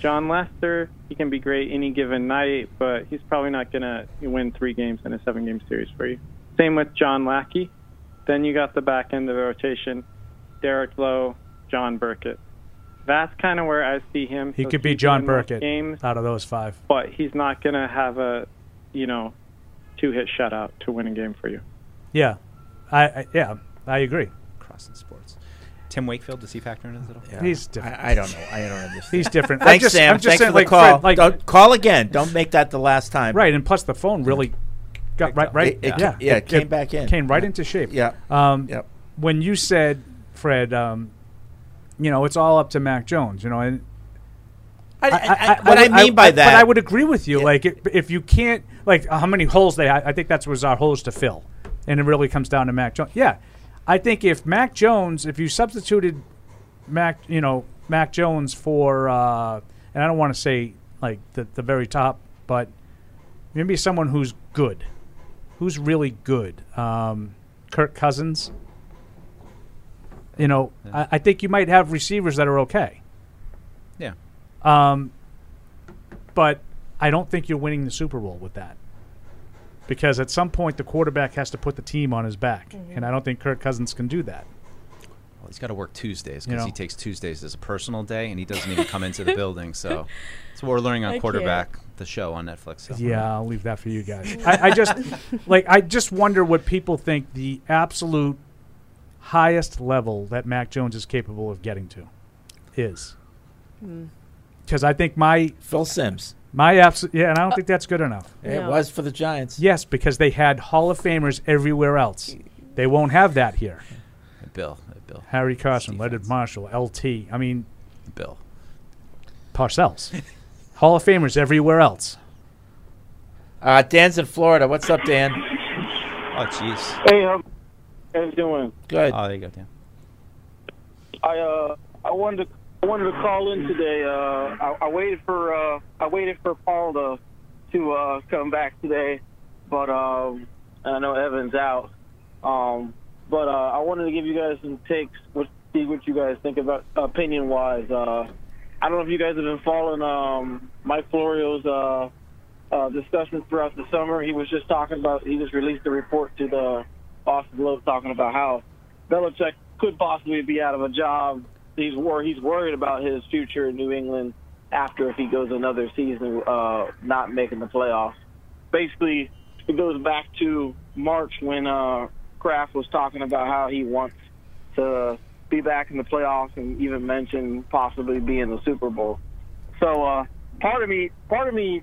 Jon Lester, he can be great any given night, but he's probably not gonna win three games in a seven game series for you. Same with John Lackey. Then you got the back end of the rotation, Derek Lowe, John Burkett. That's kind of where I see him. He So could be John gonna Burkett Games, out of those five. but he's not gonna have a, you know, two hit shutout to win a game for you. Yeah, I, I yeah I agree. Crossing sports. Tim Wakefield does he factor in this at all? He's different. I, I don't know. I don't understand. He's different. Thanks, just- Sam. I'm just Thanks saying, for the like, call. Fred, like- don't call again. Don't make that the last time. Right, and plus the phone really got right, right. It- it yeah, ca- yeah, it came back in. Came right Yeah. into shape. Yeah. Um, Yep. When you said, Fred, um, you know, it's all up to Mac Jones. You know, and I- I- what I mean by but that- I would agree with you. Like, it, if you can't, like, how many holes they, I, I think that's was our holes to fill, and it really comes down to Mac Jones. Yeah, I think if Mac Jones, if you substituted Mac, you know, Mac Jones for, uh, and I don't want to say like the the very top, but maybe someone who's good, who's really good. Um, Kirk Cousins. You know, I, I think you might have receivers that are okay. Yeah. Um, but I don't think you're winning the Super Bowl with that. Because at some point, the quarterback has to put the team on his back. And I don't think Kirk Cousins can do that. Well, he's got to work Tuesdays You because know. he takes Tuesdays as a personal day, and he doesn't even come into the building. So that's what we're learning I on can't. quarterback, the show on Netflix. So. Yeah, I'll leave that for you guys. I, I just like I just wonder what people think the absolute highest level that Mac Jones is capable of getting to is. Hmm. Because I think my Phil Simms. my absolute yeah, and I don't think that's good enough. It No. was for the Giants. Yes, because they had Hall of Famers everywhere else. They won't have that here. Bill, uh, Bill, Harry Carson, Leonard Marshall, LT. I mean, Bill. Parcells. Hall of Famers everywhere else. Uh, Dan's in Florida. What's up, Dan? Oh, jeez. Hey, how how you doing? Good. Oh, there you go, Dan. I uh I wanted to I wanted to call in today. Uh, I, I waited for uh I waited for Paul to to uh come back today, but um I know Evan's out. Um, but uh, I wanted to give you guys some takes. What see what you guys think about opinion wise. Uh, I don't know if you guys have been following um Mike Florio's uh uh, discussions throughout the summer. He was just talking about, he just released a report to the Boston Globe talking about how Belichick could possibly be out of a job. He's wor- he's worried about his future in New England after if he goes another season uh, not making the playoffs. Basically, it goes back to March when uh, Kraft was talking about how he wants to be back in the playoffs and even mentioned possibly being the Super Bowl. So uh, part of me, part of me,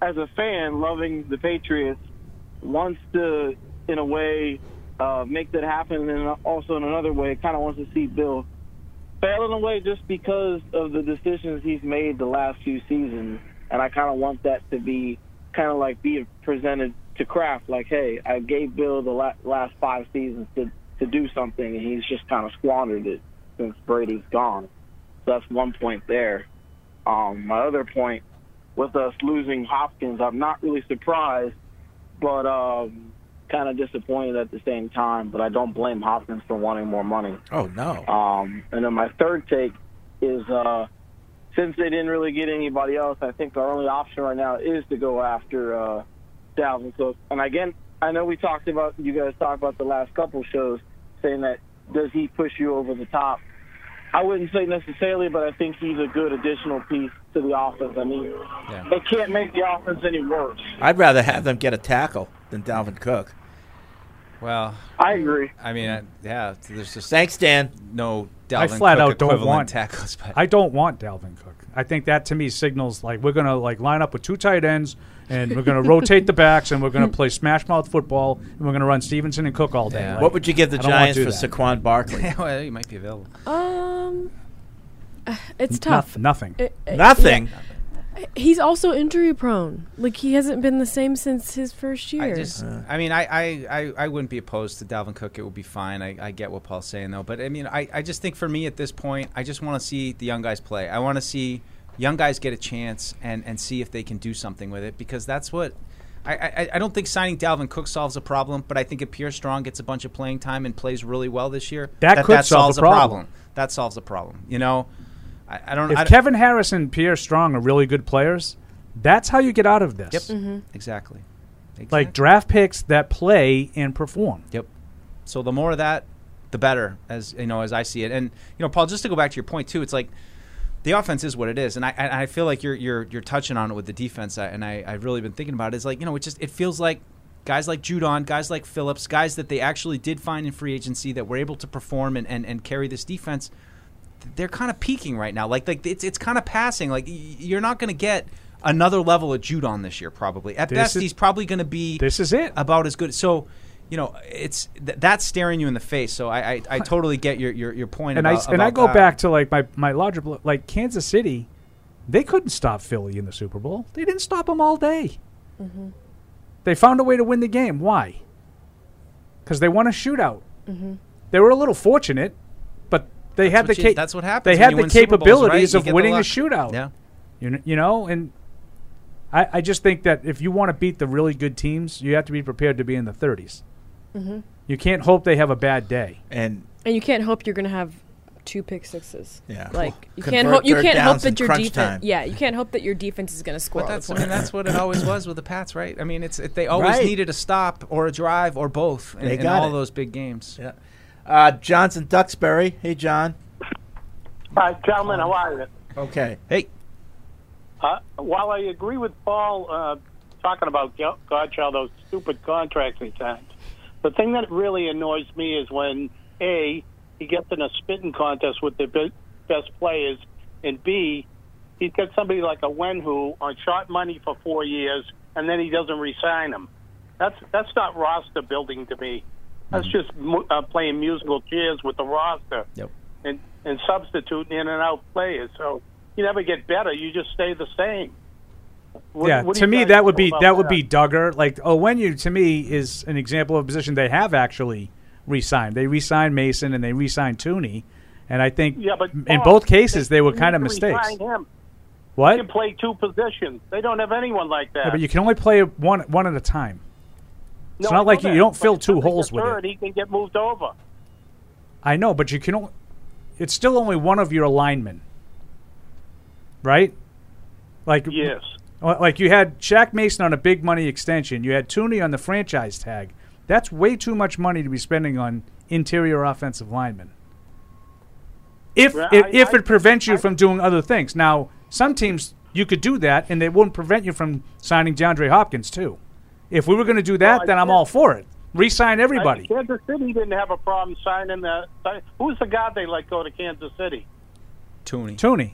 as a fan loving the Patriots, wants to, in a way, uh, make that happen, and also in another way, kind of wants to see Bill fail in a way just because of the decisions he's made the last few seasons, and I kind of want that to be kind of like be presented to Kraft, like, hey, I gave Bill the la- last five seasons to to do something, and he's just kind of squandered it since Brady's gone. So that's one point there. Um, my other point with us losing Hopkins, I'm not really surprised, but um, kind of disappointed at the same time. But I don't blame Hopkins for wanting more money. Oh no. Um, and then my third take is uh, since they didn't really get anybody else, I think our only option right now is to go after uh, Dalvin Cook. And again, I know we talked about you guys talked about the last couple shows saying that does he push you over the top? I wouldn't say necessarily, but I think he's a good additional piece to the offense. I mean, they can't make the offense any worse. I'd rather have them get a tackle than Dalvin Cook. Well, I agree. I mean, uh, yeah, there's just Thanks, Dan. No Dalvin I flat Cook out don't want tackles, but I don't want Dalvin Cook. I think that to me signals like we're gonna like line up with two tight ends and we're gonna rotate the backs and we're gonna play smash mouth football and we're gonna run Stevenson and Cook all day. Yeah. Like, What would you give the I wanna Giants do for that. Saquon Barkley? well, he might be available. Um, it's tough. noth- nothing. It- it- Nothing. yeah. He's also injury prone. Like he hasn't been the same since his first year. I just, I mean, I, I, I, I wouldn't be opposed to Dalvin Cook. It would be fine. I, I get what Paul's saying though, but I mean, I, I just think for me at this point, I just want to see the young guys play. I want to see young guys get a chance and, and see if they can do something with it because that's what. I, I, I don't think signing Dalvin Cook solves a problem, but I think if Pierre Strong gets a bunch of playing time and plays really well this year, That could that solves a problem. problem. That solves a problem. You know, I, I don't. If I, Kevin Harris and Pierre Strong are really good players, that's how you get out of this. Yep. Mm-hmm. Exactly. Like draft picks that play and perform. Yep. So the more of that, the better, as you know, as I see it. And you know, Paul, just to go back to your point too, it's like the offense is what it is, and I I I feel like you're you're you're touching on it with the defense, and I I've really been thinking about it. It's like you know, it just it feels like guys like Judon, guys like Phillips, guys that they actually did find in free agency that were able to perform and and, and carry this defense. They're kind of peaking right now. Like like it's it's kind of passing. Like you're not going to get another level of Judon this year probably. At This best, is- he's probably going to be This is it. about as good. So, you know, it's th- that's staring you in the face. So I I, I totally get your your, your point. and about, I and I go that. back to like my my larger like Kansas City, they couldn't stop Philly in the Super Bowl. They didn't stop them all day. Mm-hmm. They found a way to win the game. Why? Because they won a shootout. Mhm. They were a little fortunate, but they That's had the what cap- that's what happens They when had the win Super Bowls, right? capabilities of get the winning a shootout. Yeah. You kn- you know, and I I just think that if you want to beat the really good teams, you have to be prepared to be in the 30s. Mhm. You can't hope they have a bad day. And And you can't hope you're going to have two pick sixes. Yeah. Like you Convert can't hope you can't hope that your defense. time. Yeah, you can't hope that your defense is going to score. But that's I mean that's what it always was with the Pats, right? I mean, it's it, they always Right. needed a stop or a drive or both in, They in all it. those big games. Yeah. Uh, Johnson Duxbury. Hey, John. Hi, gentlemen. How are you? Okay. Hey. Uh, while I agree with Paul uh, talking about Go- Godchaux, those stupid contracts he signed, the thing that really annoys me is when A, he gets in a spitting contest with the best players, and B, he's got somebody like Onwenu on short money for four years, and then he doesn't re-sign him. That's that's not roster building to me. That's just mu- uh, playing musical chairs with the roster Yep. and and substituting in and out players. So you never get better. You just stay the same. What- yeah, what to me that would be about that would be Dugger. Like Onwenu to me is an example of a position they have actually re-signed. They re-signed Mason and they re-signed Thuney, and I think Yeah, but in Paul, both cases they were kind of mistakes. Him. What? He can play two positions. They don't have anyone like that. Yeah, but you can only play one one at a time. It's not like know you, don't fill two holes with hurt, it. He can get moved over. I know, but you can. Only, it's still only one of your linemen, right? Like Yes. Like you had Shaq Mason on a big money extension. You had Thuney on the franchise tag. That's way too much money to be spending on interior offensive linemen. If Well, if, I- if I- it prevents you from doing other things. Now, some teams you could do that, and they wouldn't prevent you from signing DeAndre Hopkins too. If we were going to do that, Well, I then I'm all for it. Resign everybody. I- Kansas City didn't have a problem signing that. Who's the guy they let go to Kansas City? Thuney. Thuney.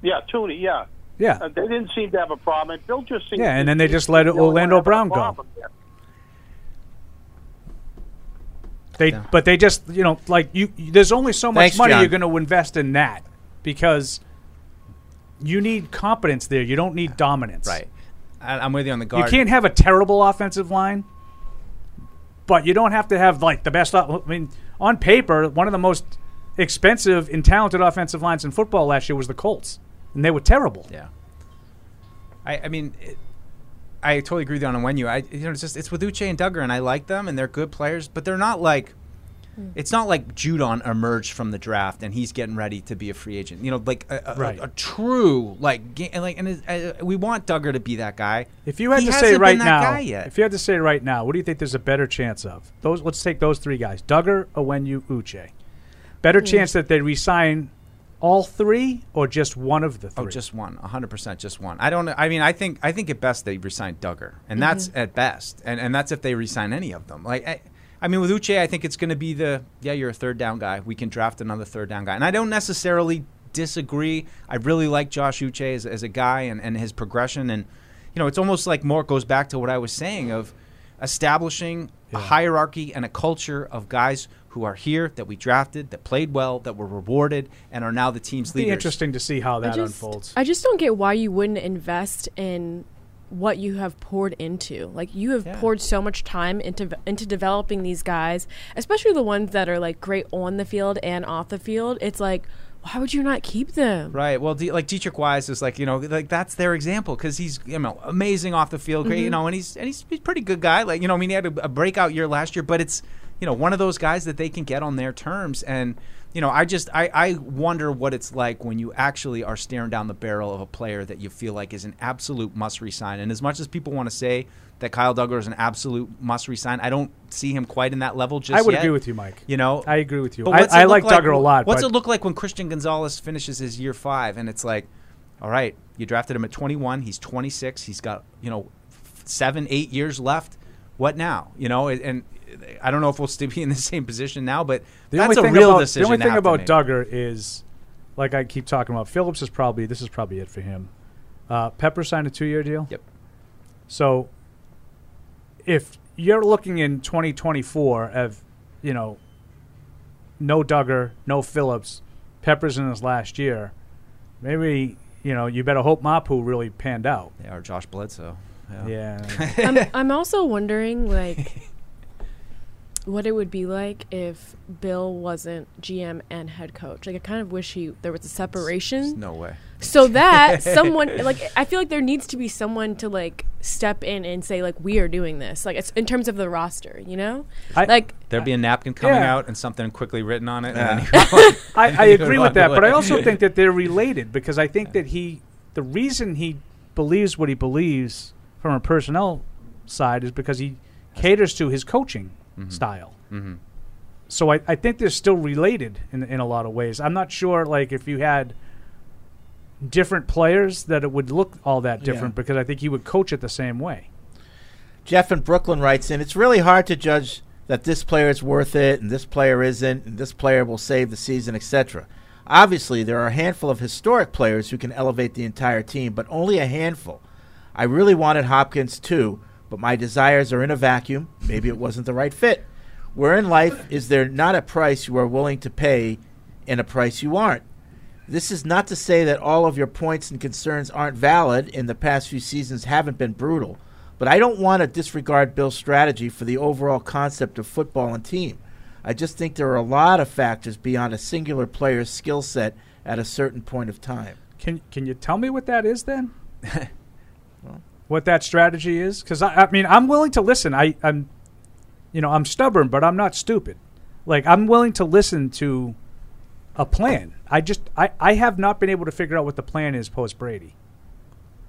Yeah, Thuney. Yeah. Yeah. Uh, they didn't seem to have a problem. Bill just seemed Yeah, and then they just let the only one Orlando Brown go. there. They, but they just, you know, like you. you- There's only so much Thanks, money John. you're going to invest in that because you need competence there. You don't need dominance. Right. I'm with you on the guard. You can't have a terrible offensive line, but you don't have to have like the best. I mean, on paper, one of the most expensive and talented offensive lines in football last year was the Colts, and they were terrible. Yeah. I, I mean, it, I totally agree with you on when you. I you know it's just it's with Uche and Dugger, and I like them, and they're good players, but they're not like. It's not like Judon emerged from the draft and he's getting ready to be a free agent. You know, like a, a, Right. a, a true like and like and uh, we want Dugger to be that guy. If you had He to say right now, if you had to say right now, what do you think there's a better chance of? Those let's take those three guys: Dugger, Onwenu, Uche. Better Hmm. chance that they resign all three or just one of the three? Oh, just one. one, hundred percent, just one. I don't. I mean, I think I think at best they resign Dugger, and that's Mhm. at best, and and that's if they resign any of them. Like, I, I mean, with Uche, I think it's going to be the yeah, you're a third down guy. We can draft another third down guy, and I don't necessarily disagree. I really like Josh Uche as, as a guy and, and his progression, and you know, it's almost like more goes back to what I was saying of establishing a hierarchy and a culture of guys who are here that we drafted, that played well, that were rewarded, and are now the team's It'd be interesting to see how I that just, unfolds. I just don't get why you wouldn't invest in what you have poured into. Like you have poured so much time into into developing these guys, especially the ones that are like great on the field and off the field. It's like why would you not keep them? Right. Well, D- like Deatrich Wise is like you know like that's their example because he's you know amazing off the field, great you Mhm. know, and he's and he's, he's a pretty good guy. Like you know, I mean, he had a, a breakout year last year, but it's you know one of those guys that they can get on their terms, and you know, I just I I wonder what it's like when you actually are staring down the barrel of a player that you feel like is an absolute must resign. And as much as people want to say that Kyle Dugger is an absolute must resign, I don't see him quite in that level. Just I would yet. agree with you, Mike. You know, I agree with you. I- I look like Dugger a lot, What's it look like when Christian Gonzalez finishes his year five and it's like, all right, you drafted him at 21, he's 26, he's got you know f- seven, eight years left. What now? You know, and I don't know if we'll still be in the same position now, but The that's only a thing real about, decision. The only thing about. Dugger is, like I keep talking about, Phillips is probably this is probably it for him. Uh, Pepper signed a two-year deal. Yep. So, if you're looking in 2024 of, you know, no Dugger, no Phillips, Pepper's in his last year, maybe you know you better hope Mapu really panned out. Yeah, or Josh Bledsoe. Yeah. I'm, I'm also wondering like what it would be like if Bill wasn't GM and head coach. Like I kind of wish he there was a separation. No way. So that someone like I feel like there needs to be someone to like step in and say like we are doing this. Like it's in terms of the roster, you know? like There'd be a napkin coming Yeah. out and something quickly written on it. Yeah. And then I, I agree with that, but I also think that they're related because I think that he, the reason he believes what he believes from a personnel side is because he caters to his coaching Mhm. style. Mhm. So I, I think they're still related in in a lot of ways. I'm not sure like if you had different players that it would look all that Yeah. different because I think he would coach it the same way. Jeff in Brooklyn writes in, it's really hard to judge that this player is worth it and this player isn't and this player will save the season, etc. Obviously, there are a handful of historic players who can elevate the entire team, but only a handful. I really wanted Hopkins too, but my desires are in a vacuum. Maybe it wasn't the right fit. Where in life is there not a price you are willing to pay and a price you aren't? This is not to say that all of your points and concerns aren't valid and the past few seasons haven't been brutal, but I don't want to disregard Bill's strategy for the overall concept of football and team. I just think there are a lot of factors beyond a singular player's skill set at a certain point of time. Can can you tell me what that is then? what that strategy is? Because I, I mean, I'm willing to listen. I, I'm, you know, I'm stubborn, but I'm not stupid. Like I'm willing to listen to a plan. I just I, I have not been able to figure out what the plan is post Brady.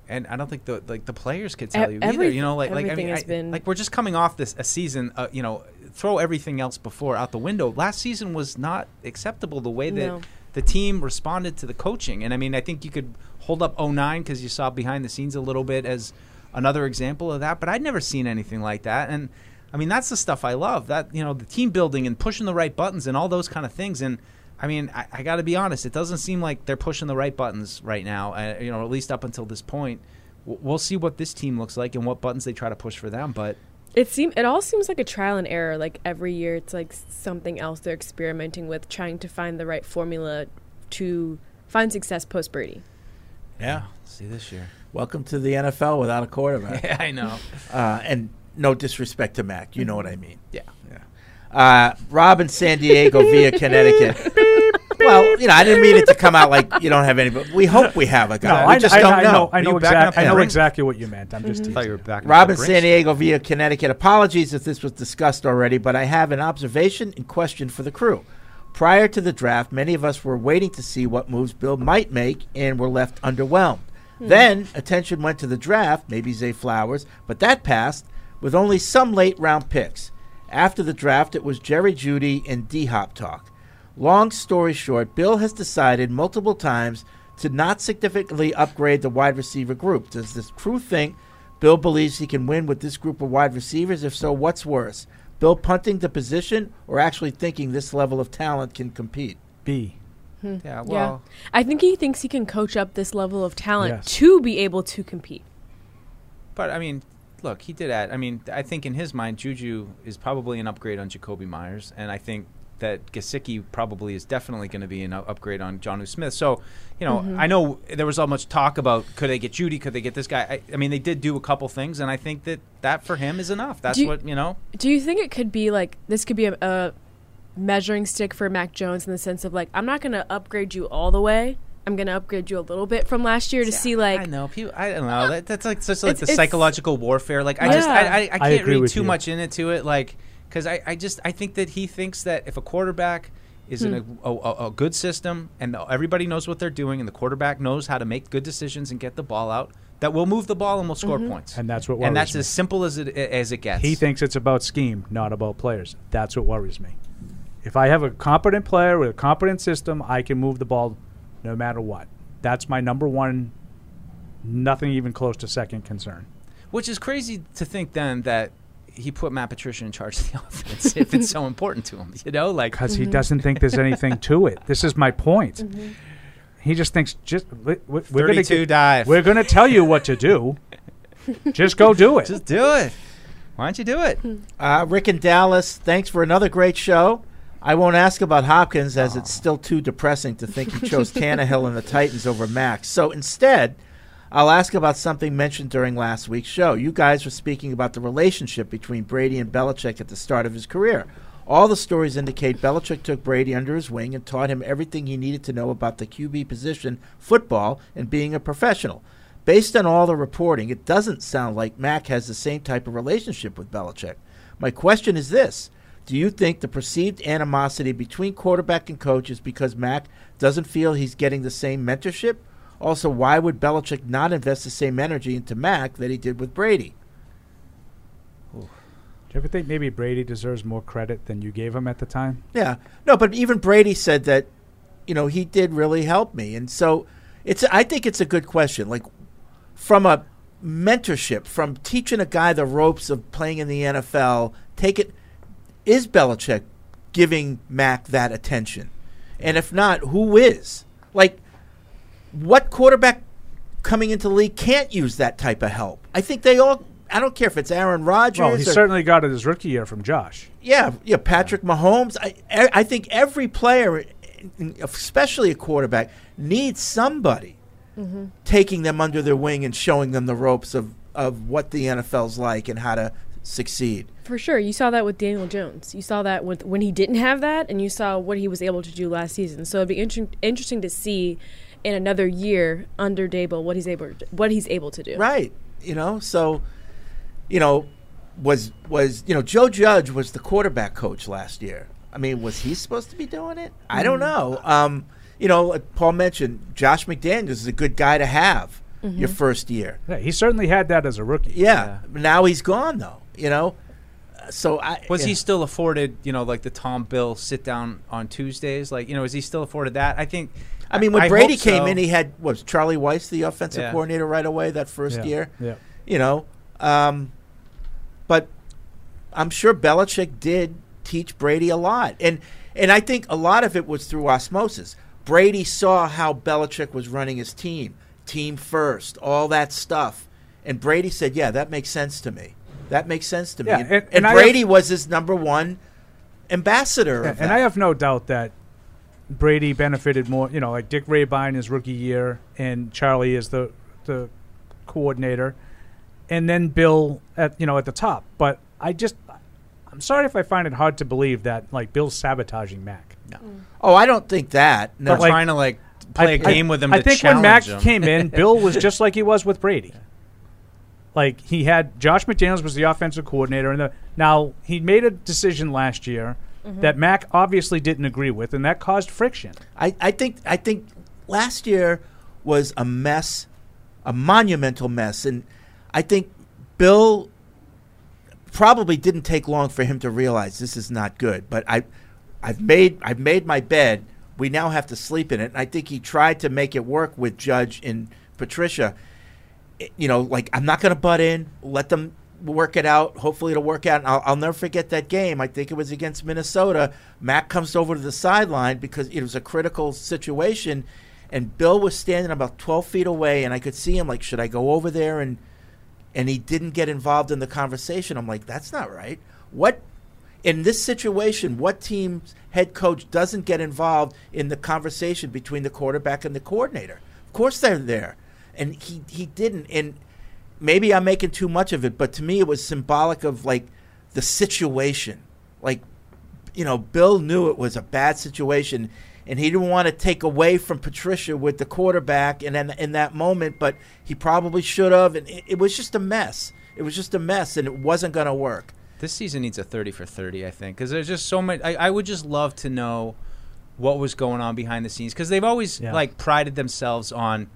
and I don't think the like the players could tell E- you either. You know, like like I mean, has I- been- like we're just coming off this a season. Uh, you know, throw everything else before out the window. Last season was not acceptable the way that No. the team responded to the coaching. And I mean, I think you could hold up 09 because you saw behind the scenes a little bit as another example of that. But I'd never seen anything like that. And I mean, that's the stuff I love. That you know, the team building and pushing the right buttons and all those kind of things. And I mean, I, I got to be honest. It doesn't seem like they're pushing the right buttons right now. Uh, you know, at least up until this point. We'll see what this team looks like and what buttons they try to push for them. But It seem it all seems like a trial and error. Like every year, it's like something else they're experimenting with, trying to find the right formula to find success post Brady. Yeah. see this year. Welcome to the NFL without a quarterback. Yeah, I know. Uh, and no disrespect to Mac, you know what I mean. Yeah. Yeah. Uh, Rob in San Diego via Connecticut. well, you know, I didn't mean it to come out like you don't have any, but we hope we have a guy. No, we I, just I, don't I know. know. I Are know, you backing exact, up I know exactly what you meant. I'm just I teasing. thought you were back. Rob in San Diego via Connecticut. Apologies if this was discussed already, but I have an observation and question for the crew. Prior to the draft, many of us were waiting to see what moves Bill might make and were left underwhelmed. Hmm. Then attention went to the draft, maybe Zay Flowers, but that passed with only some late round picks. After the draft, it was Jerry Jeudy and D Hop talk. Long story short, Bill has decided multiple times to not significantly upgrade the wide receiver group. Does this crew think Bill believes he can win with this group of wide receivers? If so, what's worse? Bill punting the position or actually thinking this level of talent can compete? B. Hmm. Yeah, yeah. well- I think he thinks he can coach up this level of talent Yes. to be able to compete. But I mean, look, he did add. I mean, I think in his mind, Juju is probably an upgrade on Jakobi Meyers, and I think that Gesicki probably is definitely going to be an upgrade on Jonnu Smith. So, you know, Mhm. I know there was so much talk about could they get Jeudy, could they get this guy. I, I mean, they did do a couple things, and I think that that for him is enough. That's you- what you know. Do you think it could be like this could be a, a measuring stick for Mac Jones in the sense of like I'm not going to upgrade you all the way. I'm going to upgrade you a little bit from last year to see like I know people. I don't know. That, that's like such like It's- the it's- psychological warfare. Like I just I, I, I I can't agree read too you. much into it. Like because I, I just I think that he thinks that if a quarterback is in Hmm. a, a, a good system and everybody knows what they're doing and the quarterback knows how to make good decisions and get the ball out, that we'll move the ball and we'll score Mm-hmm. Mhm. points. And that's what and that's me. as simple as it as it gets. He thinks it's about scheme, not about players. That's what worries me. If I have a competent player with a competent system, I can move the ball no matter what. That's my number one, nothing even close to second concern. Which is crazy to think then that he put Matt Patricia in charge of the offense if it's so important to him. You know, like Because he mm-hmm. doesn't think there's anything to it. This is my point. Mm-hmm. He just thinks just we- we- we're going 32 to dive. We're going to tell you what to do. just go do it. Just do it. Why don't you do it? Hmm. Uh, Rick and Dallas, thanks for another great show. I won't ask about Hopkins as it's still too depressing to think he chose Tannehill and the Titans over Max. So instead, I'll ask about something mentioned during last week's show. You guys were speaking about the relationship between Brady and Belichick at the start of his career. All the stories indicate Belichick took Brady under his wing and taught him everything he needed to know about the QB position, football, and being a professional. Based on all the reporting, it doesn't sound like Mac has the same type of relationship with Belichick. My question is this Do you think the perceived animosity between quarterback and coach is because Mac doesn't feel he's getting the same mentorship? Also, why would Belichick not invest the same energy into Mac that he did with Brady? Do you ever think maybe Brady deserves more credit than you gave him at the time? Yeah. No, but even Brady said that, you know, he did really help me. And so it's I think it's a good question. Like from a mentorship, from teaching a guy the ropes of playing in the NFL, take it is Belichick giving Mac that attention? And if not, who is? Like what quarterback coming into the league can't use that type of help? I think they all I don't care if it's Aaron Rodgers Well, he or- certainly got it his rookie year from Josh. yeah, yeah, Patrick Mahomes. I, I I think every player, especially a quarterback, needs somebody Mhm. taking them under their wing and showing them the ropes of, of what the NFL's like and how to succeed. For sure, you saw that with Daniel Jones. You saw that with when he didn't have that, and you saw what he was able to do last season. So it'd be inter- interesting to see in another year under Daboll what he's able to, what he's able to do. Right. You know, so you know, was was you know, Joe Judge was the quarterback coach last year. I mean, was he supposed to be doing it? I don't Mm. know. Um, you know, like Paul mentioned Josh McDaniels is a good guy to have Mhm. your first year. Yeah, he certainly had that as a rookie. Yeah. Now he's gone though. You know, Uh, so I Was yeah. he still afforded, you know, like the Tom Bill sit down on Tuesdays? Like, you know, is he still afforded that? I think. I mean, when I Brady came so. in, he had was Charlie Weis the offensive Yeah. coordinator right away that first Yeah, year. yeah. You know, um, but I'm sure Belichick did teach Brady a lot, and and I think a lot of it was through osmosis. Brady saw how Belichick was running his team, team first, all that stuff, and Brady said, "Yeah, that makes sense to me. That makes sense to me." Yeah, and, and- and Brady have- was his number one ambassador. And. I have no doubt that Brady benefited more. You know, like Dick Rehbein his rookie year, and Charlie is the the coordinator, and then Bill at you know at the top. But I just, I'm sorry if I find it hard to believe that like Bill's sabotaging Mac. No. Mm. Oh, I don't think that. No. But trying to like play a game with him I to think when Mac him. came in, Bill was just like he was with Brady. Like he had Josh McDaniels was the offensive coordinator, and the, now he made a decision last year Mhm. that Mac obviously didn't agree with, and that caused friction. I, I think I think last year was a mess, a monumental mess, and I think Bill probably didn't take long for him to realize this is not good. But I, I've made I've made my bed. We now have to sleep in it. And I think he tried to make it work with Judge and Patricia. It- you know, like I'm not going to butt in. Let them work it out. Hopefully, it'll work out. And I'll, I'll never forget that game. I think it was against Minnesota. Mac comes over to the sideline because it was a critical situation, and Bill was standing about 12 feet away, and I could see him. Like, should I go over there and and he didn't get involved in the conversation. I'm like, that's not right. What in this situation, what team's head coach doesn't get involved in the conversation between the quarterback and the coordinator? Of course they're there. And he, he didn't. And maybe I'm making too much of it, but to me it was symbolic of like the situation. Like, you know, Bill knew it was a bad situation and he didn't want to take away from Patricia with the quarterback and then in that moment, but he probably should have. And it, it was just a mess. It was just a mess, and it wasn't going to work. This season needs a 30 for 30, I think, because there's just so much. I, I would just love to know what was going on behind the scenes because they've always Yeah. like prided themselves on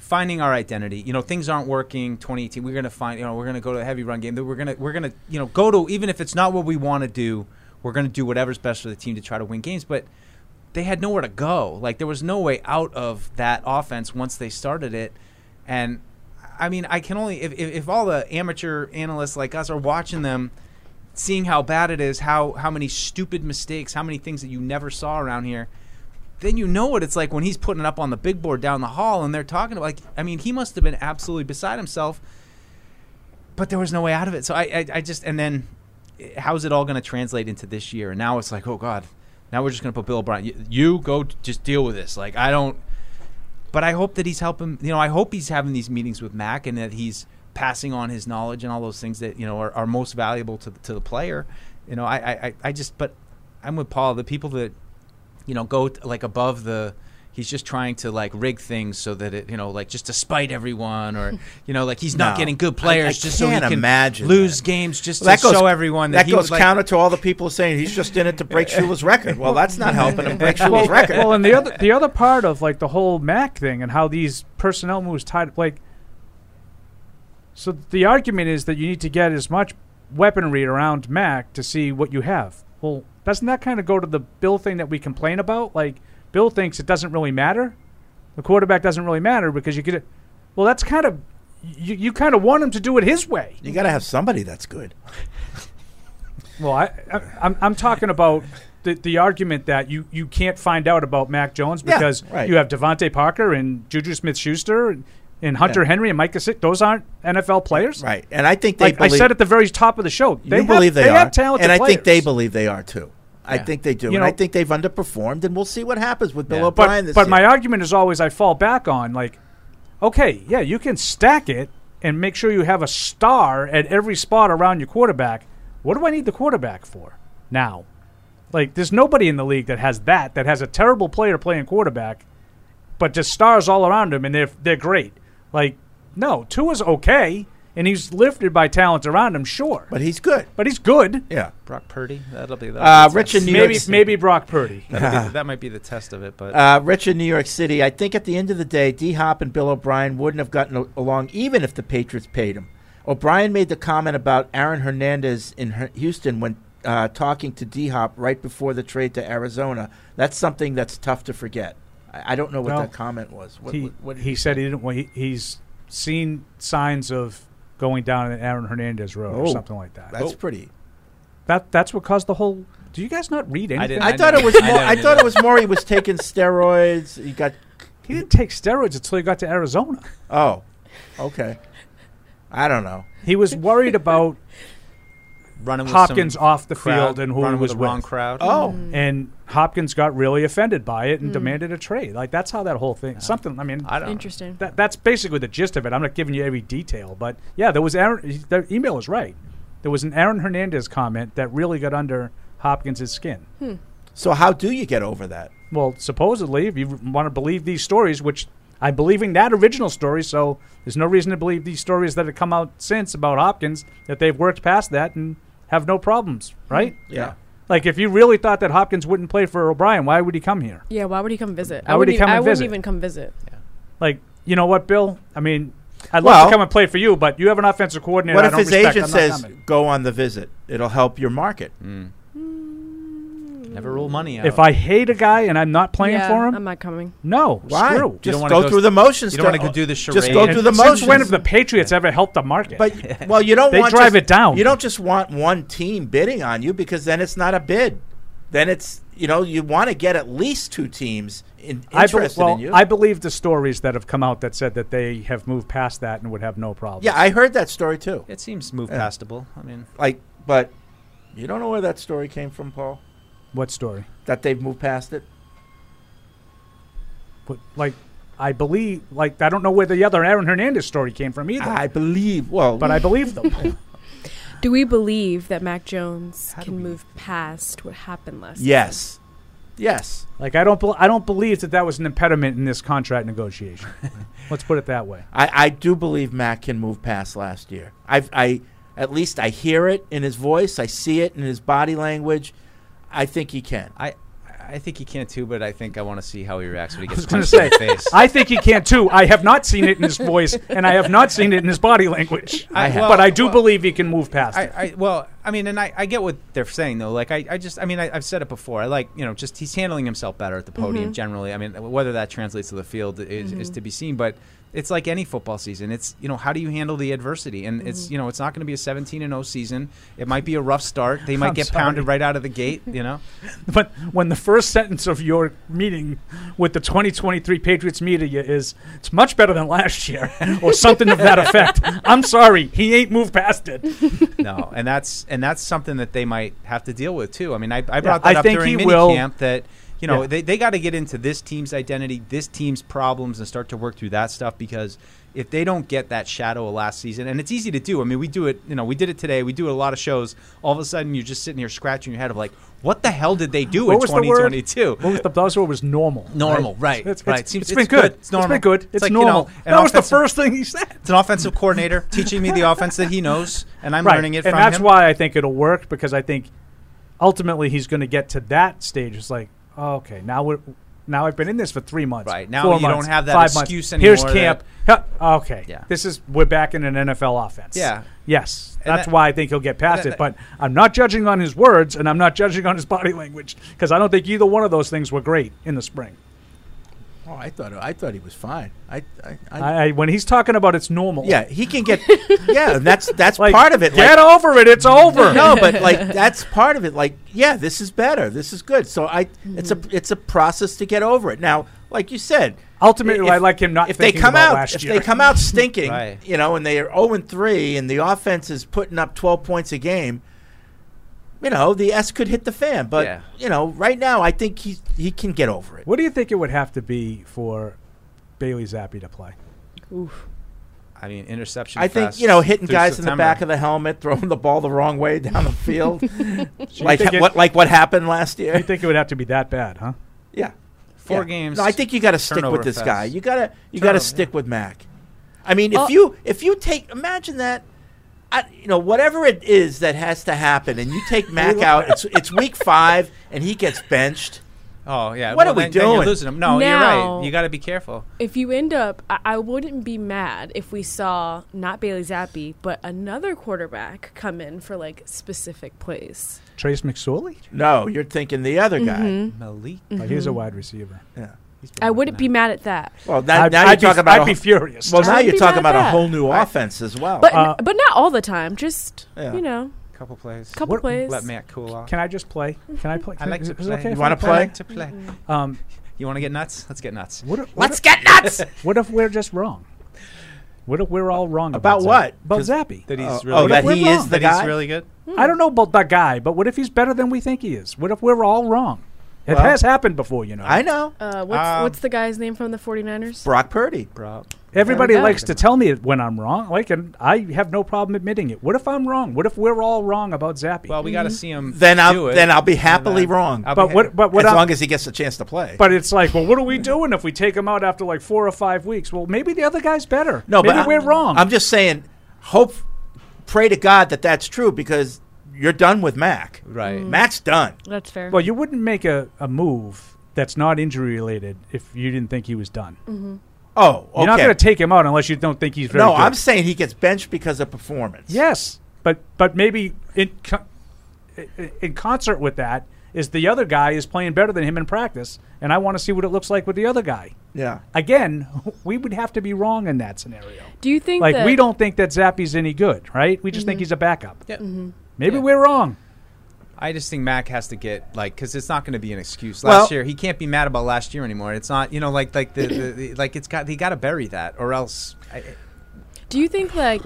finding our identity. You know, things aren't working. 2018, we're gonna find. You know, we're gonna go to a heavy run game. We're gonna we're gonna you know go to even if it's not what we want to do. We're gonna do whatever's best for the team to try to win games. But they had nowhere to go. Like there was no way out of that offense once they started it. And I mean, I can only if if, if all the amateur analysts like us are watching them seeing how bad it is, how how many stupid mistakes, how many things that you never saw around here, then you know what it's like when he's putting it up on the big board down the hall and they're talking about like I mean, he must have been absolutely beside himself. But there was no way out of it. So I I, I just and then how's it all going to translate into this year? And now it's like, oh god, now we're just going to put Bill O'Brien. You, you go just deal with this. Like I don't but I hope that he's helping. You know, I hope he's having these meetings with Mac and that he's passing on his knowledge and all those things that you know are, are most valuable to to the player. You know, I I- I just but I'm with Paul. The people that you know go t- like above the. He's just trying to like rig things so that it, you know, like just to spite everyone, or you know, like he's not No. getting good players I just so he can't can imagine lose games just Well, to show everyone that, that he goes was, like, counter to all the people saying he's just in it to break Shula's record. Well, that's not helping him break Shula's well, record. well, and the other the other part of like the whole Mac thing and how these personnel moves tied like. So the argument is that you need to get as much weaponry around Mac to see what you have. Well, doesn't that kind of go to the Bill thing that we complain about? Like Bill thinks it doesn't really matter. The quarterback doesn't really matter because you get it. Well, that's kind of you. You kind of want him to do it his way. you got to have somebody that's good. Well, I, I I'm I'm talking about the the argument that you you can't find out about Mac Jones Yeah, because right. you have DeVante Parker and Juju Smith Schuster and, Hunter Yeah. Henry and Mike Gesicki. Those aren't NFL players, Right, and I think they like I said at the very top of the show. They you have, believe they, are, have talented and I think they believe they are too. I think they do, You and I think they've underperformed, and we'll see what happens with Bill Yeah. O'Brien But, but my argument is always I fall back on like, okay, yeah, you can stack it and make sure you have a star at every spot around your quarterback. What do I need the quarterback for now? Like, there's nobody in the league that has that. That has a terrible player playing quarterback, but just stars all around him, and they're they're great. Like, no, Tua's okay, and he's lifted by talent around him, sure, but he's good. But he's good. Yeah, Brock Purdy. That'll be that'll Uh, the Rich in test. New York maybe City. maybe Brock Purdy. That'll be- that might be the test of it, but Uh, Rich in New York City. I think at the end of the day, D Hop and Bill O'Brien wouldn't have gotten a- along even if the Patriots paid him. O'Brien made the comment about Aaron Hernandez in Her- Houston when uh, talking to D Hop right before the trade to Arizona. That's something that's tough to forget. I, I don't know what Well, that comment was. What, he, what, what did he said he didn't. want he, he's seen signs of going down an Aaron Hernandez road or Oh, something like that. That's pretty. That that's what caused the whole. Do you guys not read anything? I, thought it was more. I thought it was more. He was taking steroids. He got. He didn't take steroids until he got to Arizona. Oh, okay. I don't know. He was worried about Running with Hopkins some off the crowd- field and who he running with was the with. wrong crowd. Oh. and Hopkins got really offended by it and Mm. demanded a trade. Like that's how that whole thing. Something. I mean, I don't. Interesting. That, that's basically the gist of it. I'm not giving you every detail, but yeah, there was Aaron. The email is right. There was an Aaron Hernandez comment that really got under Hopkins' skin. Hmm. So how do you get over that? Well, supposedly, if you want to believe these stories, which I'm believing that original story, so there's no reason to believe these stories that have come out since about Hopkins that they've worked past that and have no problems, right? Yeah. Like if you really thought that Hopkins wouldn't play for O'Brien, why would he come here? Yeah, why would he come visit? Why I would he come even, and I visit? wouldn't even come visit. Yeah. Like, you know what, Bill? I mean, I'd love to come and play for you, but you have an offensive coordinator. What I if don't his respect, agent says coming. go on the visit? It'll help your market. Mm. Never rule money out. If I hate a guy and I'm not playing Yeah, for him, I'm not coming. No, Why? screw. Just don't wanna go go- through the motions You don't to- want to go do the charade. just go through the Since motions. when have the Patriots ever helped the market? But well, you don't They want drive just- it down. You don't just want one team bidding on you because then it's not a bid. Then it's you know you want to get at least two teams in, I be- interested well, in you. I believe the stories that have come out that said that they have moved past that and would have no problem. yeah, I heard that story too. It seems move Yeah. pastable. I mean, like, but you don't know where that story came from, Paul. What story? That they've moved past it. But like, I believe, like, I don't know where the other Aaron Hernandez story came from either. I believe, well, but I believe them. Do we believe that Mac Jones can move past what happened last? Yes, yes. Like, I don't, bel I don't believe that that was an impediment in this contract negotiation. Let's put it that way. I, I do believe Matt can move past last year. I've, I at least I hear it in his voice. I see it in his body language. I think he can. I I think he can too, but I think I want to see how he reacts when he I gets was going to punched in say, the face. I think he can too. I have not seen it in his voice, and I have not seen it in his body language. I have. but I do Well, believe he can move past I, it. I well, I mean, and I, I get what they're saying though. Like I, I just, I mean, I, I've said it before. I like, you know, just he's handling himself better at the podium Mhm. generally. I mean, whether that translates to the field is, is Mhm. to be seen. But it's like any football season. It's you know, how do you handle the adversity? And it's Mhm. you know, it's not going to be a 17 and 0 season. It might be a rough start. They might I'm get sorry. pounded right out of the gate. You know. But when the first sentence of your meeting with the 2023 Patriots media is, it's much better than last year, or something of that effect, I'm sorry, he ain't moved past it. no, and that's and that's something that they might have to deal with too. I mean, I, I Yeah, brought that I up think during he mini will. camp that you know Yeah. they, they got to get into this team's identity, this team's problems, and start to work through that stuff because if they don't get that shadow of last season, and it's easy to do. I mean, we do it. You know, we did it today. We do it a lot of shows. All of a sudden, you're just sitting here scratching your head of like, what the hell did they do What in was the word? 2022? What was the buzzword? Was normal. Normal, right? It's, it's, right. it's, Seems- been it's good. good. It's It's normal. been good. It's, It's like, you know, normal. that was the first thing he said. It's an offensive coordinator teaching me the offense that he knows, and I'm right. learning it and from that's him. why I think it'll work because I think ultimately he's going to get to that stage. It's like, okay, now we're now I've been in this for three months. Right, now you don't have that five excuse months. Here's camp. Huh, okay, Yeah. this is we're back in an NFL offense. Yeah. yes, And that's that- why I think he'll get past that- it. But I'm not judging on his words, and I'm not judging on his body language because I don't think either one of those things were great in the spring. Oh, I thought I thought he was fine. I, I, I, I, I, when he's talking about it's normal. yeah, he can get. yeah, that's that's Like, part of it. Get like- over it. It's over. No, but like that's part of it. Like, yeah, this is better. This is good. So I, it's a mm-hmm. it's a process to get over it. Now, like you said, Ultimately, if- I like him not If they come about out, last if year. they come out stinking, Right. you know, and they are zero and three, and the offense is putting up twelve points a game. You know, the S could hit the fan, but Yeah. you know, right now, I think he he can get over it. What do you think it would have to be for Bailey Zappe to play? Oof. I mean, interception. I think you know hitting through guys in the back of the helmet, throwing the ball the wrong way down the field, like think it- what like what happened last year. You think it would have to be that bad, huh? Yeah, Four Yeah. games, No, I think you got to stick with this fest. guy. You gotta you got to Turnover, stick with Mac. I mean, if you if you take imagine that. I, you know, whatever it is that has to happen, and you take Mac out. It's it's week five, and he gets benched. Oh yeah. What well, are we then, then you're doing? losing him. No, you're right. You got to be careful. If you end up, I, I wouldn't be mad if we saw not Bailey Zappe, but another quarterback come in for like specific plays. Trace McSorley? No, you're thinking the other guy. Mhm. Malik. Oh, he's a wide receiver. Yeah. I wouldn't be mad at that. Well, now, I'd- now I'd you're be- about I'd be furious. Well, now you're talking about a whole new offense as well. But Uh, but not all the time. Just Yeah. you know, Couple plays. couple What- plays. Let Matt cool off. Can I just play? Can I play? I like to it- is it play. okay You wanna play? Like to play. Um, You want to get nuts? Let's get nuts. what if, Let's what get nuts. what if we're just wrong? What if we're all wrong About about, what? Zapp- About 'Cause- Zappe. That he's Oh, really oh, good. that he is the that he's guy. really good. I don't know about that guy, but what if he's better than we think he is? What if we're all wrong? It Well, has happened before, you know. I know. Uh, what's Um, what's the guy's name from the 49ers? Brock Purdy. Bro. Everybody There we go. likes to tell me when I'm wrong. Like, and I have no problem admitting it. What if I'm wrong? What if we're all wrong about Zappe? Well, we got to see him. Then I'll it, then I'll be happily then wrong. I'll but be what? But what? as I- long as he gets a chance to play. but it's like, well, what are we doing if we take him out after like four or five weeks? Well, maybe the other guy's better. no, maybe but we're I, wrong. I'm just saying. Hope, pray to God that that's true because you're done with Mac. Right. Mac's done. That's fair. well, you wouldn't make a, a move that's not injury related if you didn't think he was done. Oh, okay. You're not going to take him out unless you don't think he's very no, good. I'm saying he gets benched because of performance. Yes, but but maybe in co- in concert with that, is the other guy is playing better than him in practice, and I want to see what it looks like with the other guy. Yeah. Again, we would have to be wrong in that scenario. Do you think like that- we don't think that Zappe's any good, right? We just think Mhm. he's a backup. Yeah. Mhm. Maybe we're wrong. I just think Mac has to get like because it's not going to be an excuse. Well- Last year, he can't be mad about last year anymore. It's not, you know, like like the, the, the like it's got he got to bury that or else. I, Do you think like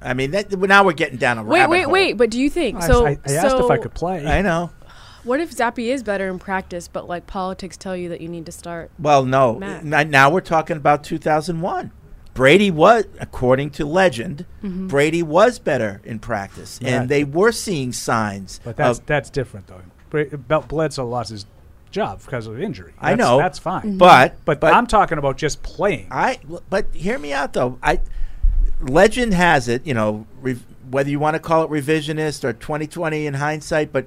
I mean, that, now we're getting down a wait rabbit wait hole. wait? But do you think I- so? I- I asked if I could play. I know. What if Zappe is better in practice, but like politics tell you that you need to start? Well, no. Mac? N- Now we're talking about 2001. Brady was, according to legend, Mhm. Brady was better in practice, Yeah. and they were seeing signs. But that's of, that's different though. Bra- Bel- Bledsoe lost his job because of injury. I know, that's fine. but but but I'm talking about just playing. I but hear me out though. I legend has it, you know, re, whether you want to call it revisionist or 2020 in hindsight, but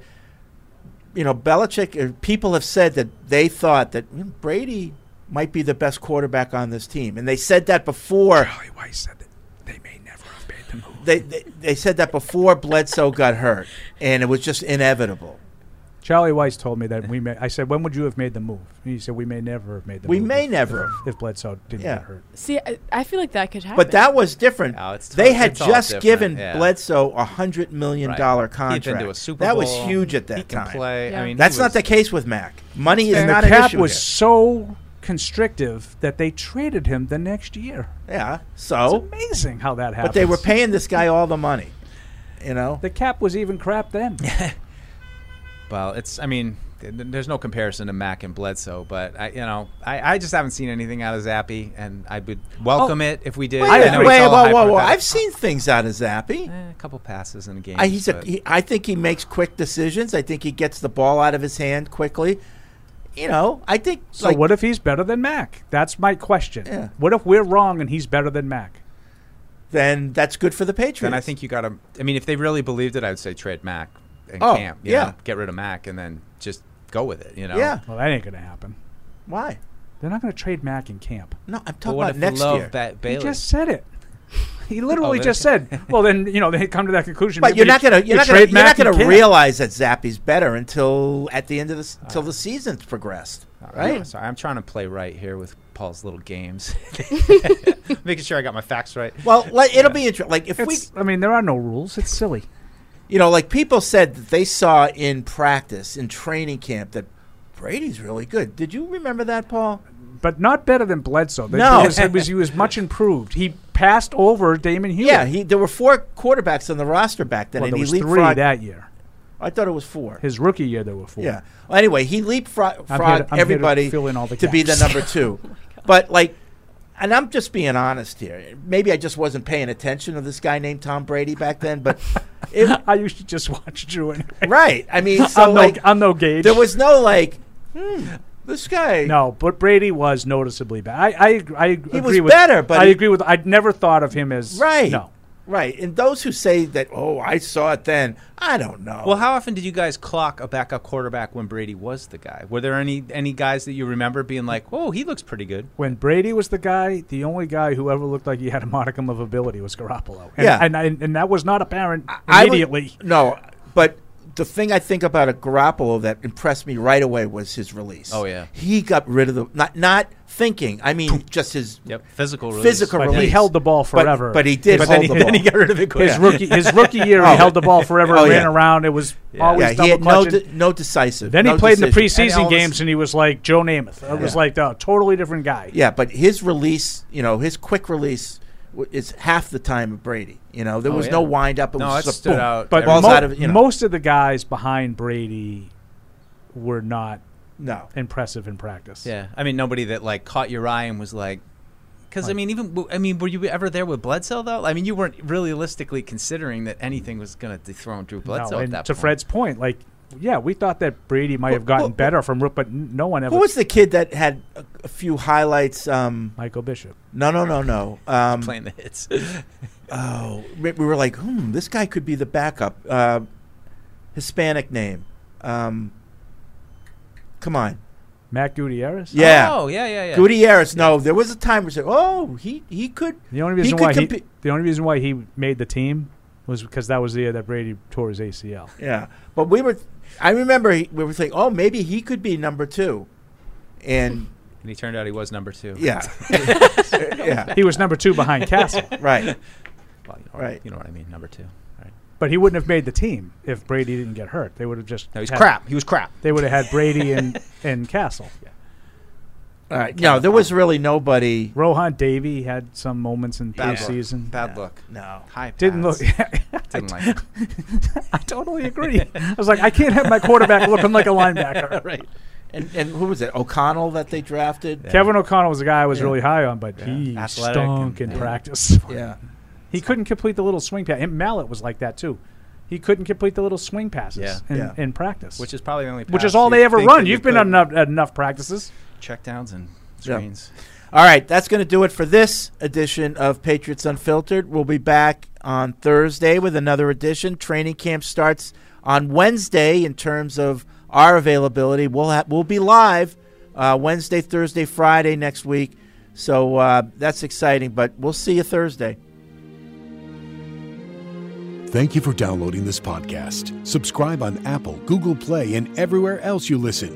you know, Belichick. uh, People have said that they thought that you know, Brady might be the best quarterback on this team, and they said that before. Charlie Weis said that they may never have made the move. They, they they said that before Bledsoe got hurt, and it was just inevitable. Charlie Weis told me that we may. I said, when would you have made the move? And he said, we may never have made the We move. We may if- never if, if Bledsoe didn't Yeah. get hurt. See, I, I feel like that could happen. But that was different. it's they had It's just given yeah. Bledsoe a hundred million Right. dollar He'd been contract. to a Super that was huge at that He can time. play. I mean, he that's not the case with Mac. Money is and not the an cap issue was here. so constrictive that they traded him the next year. Yeah, so it's amazing how that happened. But they were paying this guy all the money. You know, the cap was even crap then. Well, it's. I mean, th- th- there's no comparison to Mac and Bledsoe, but I, you know, I, I just haven't seen anything out of Zappe, and I would welcome Oh. it if we did. Wait, I know wait, it's all whoa, whoa, whoa! I've seen things out of Zappe. Eh, a couple passes in a game. I, he's a, he, I think he makes quick decisions. I think he gets the ball out of his hand quickly. You know, I think. So like, what if he's better than Mac? That's my question. Yeah. What if we're wrong and he's better than Mac? Then that's good for the Patriots. Then I think you got to. I mean, if they really believed it, I would say trade Mac and Oh, Camp. you yeah. know, get rid of Mac and then just go with it. You know. Yeah. Well, that ain't going to happen. Why? They're not going to trade Mac in camp. No, I'm Well, talking what about if next Love year. Ba- He Bailey? just said it. He literally Oh, just said, "Well, then you know they come to that conclusion." But maybe you're not you- gonna you you're not gonna trade you're not Mac and gonna Camp. realize that Zappe's better until at the end of the until the season's progressed, right? Sorry, I'm trying to play right here with Paul's little games, making sure I got my facts right. Well, let, it'll be interesting. Like if we, It's- I mean, there are no rules. It's silly. you know, like people said that they saw in practice in training camp that Brady's really good. Did you remember that, Paul? But not better than Bledsoe. No. there was, it was, he was much improved. He passed over Damon Huard. Yeah, he there were four quarterbacks on the roster back then, Well, and there he was three leapfrogged that year. I thought it was four. His rookie year, there were four. Yeah. Well, anyway, he leapfrogged to- to everybody the to be the number two. but like, and I'm just being honest here. Maybe I just wasn't paying attention to this guy named Tom Brady back then. But it, I used to just watch Drew anyway. right. I mean, so I'm, like, no, I'm no gauge. there was no like, hmm, this guy. no, but Brady was noticeably bad. I I, I agree he was with better, but I he- agree with. I'd never thought of him as Right. No, Right. And those who say that, oh, I saw it then, I don't know. Well, how often did you guys clock a backup quarterback when Brady was the guy? Were there any any guys that you remember being like, "Whoa, he looks pretty good"? when Brady was the guy, the only guy who ever looked like he had a modicum of ability was Garoppolo. And, Yeah. and and, and that was not apparent I would- immediately. no, but the thing I think about a Garoppolo that impressed me right away was his release. Oh, yeah. he got rid of the not not thinking. I mean, just his Yep, physical release. physical But release. he held the ball But- forever. but, he did But hold then the he- ball. then he got rid of it His rookie his rookie year, Oh. he held the ball forever, Oh, and ran around. It was Yeah. always yeah, he double had no clutching. de- no decisive. then no he played in the preseason And games, and he was like Joe Namath. It was like a totally different guy. Yeah, but his release, you know, his quick release w- is half the time of Brady. You know, there Oh, was yeah. no wind up. It No, was it just stood boom. out. But balls mo- out of you know. most of the guys behind Brady were not no. impressive in practice. Yeah, I mean nobody that like caught your eye and was like, because I mean even I mean were you ever there with Bledsoe though? I mean you weren't realistically considering that anything was going to dethrone Drew Bledsoe No, at and that to point. Fred's point, like, yeah, we thought that Brady might have gotten who- better from Rook, but no one ever. Who was the kid that had a, a few highlights? Um, Michael Bishop? no, no, no, no. Um, playing the hits. Oh, we we were like, hmm, this guy could be the backup. Uh, Hispanic name. Um, come on. Matt Gutierrez. Yeah. Oh, yeah, yeah, yeah. Gutierrez. No, there was a time where we said, oh, he, he could. The only he reason could why he, the only reason why he made the team was because that was the year that Brady tore his ACL. Yeah, but we were. I remember he, we were thinking, oh, maybe he could be number two, and And he turned out he was number two. Yeah. yeah. He was number two behind Cassel. Right. Well, you know, Right. You know what I mean, number two. Right. But he wouldn't have made the team if Brady didn't get hurt. They would have just. No, he's had- crap. He was crap. They would have had Brady and and Cassel. All right. No, there was really nobody. Rohan Davey had some moments in Bad look. preseason. Bad look. No. High Didn't look. Didn't like it. I totally agree. I was like, I can't have my quarterback looking like a linebacker. right. And and who was it? O'Connell that they drafted. Kevin O'Connell was a guy I was Yeah. really high on, but Yeah. he Athletic stunk and- in yeah. practice. Yeah. he couldn't complete the little swing pass. And Mallett was like that too. He couldn't complete the little swing passes Yeah. in, Yeah. in practice, Which is probably the only which pass is all you they ever think run. you You've been could- on enough, enough practices. Checkdowns and Yeah. screens. All right, that's going to do it for this edition of Patriots Unfiltered. We'll be back on Thursday with another edition. Training camp starts on Wednesday in terms of our availability. We'll ha- we'll be live uh, Wednesday, Thursday, Friday next week. So uh, that's exciting, but we'll see you Thursday. Thank you for downloading this podcast. Subscribe on Apple, Google Play, and everywhere else you listen.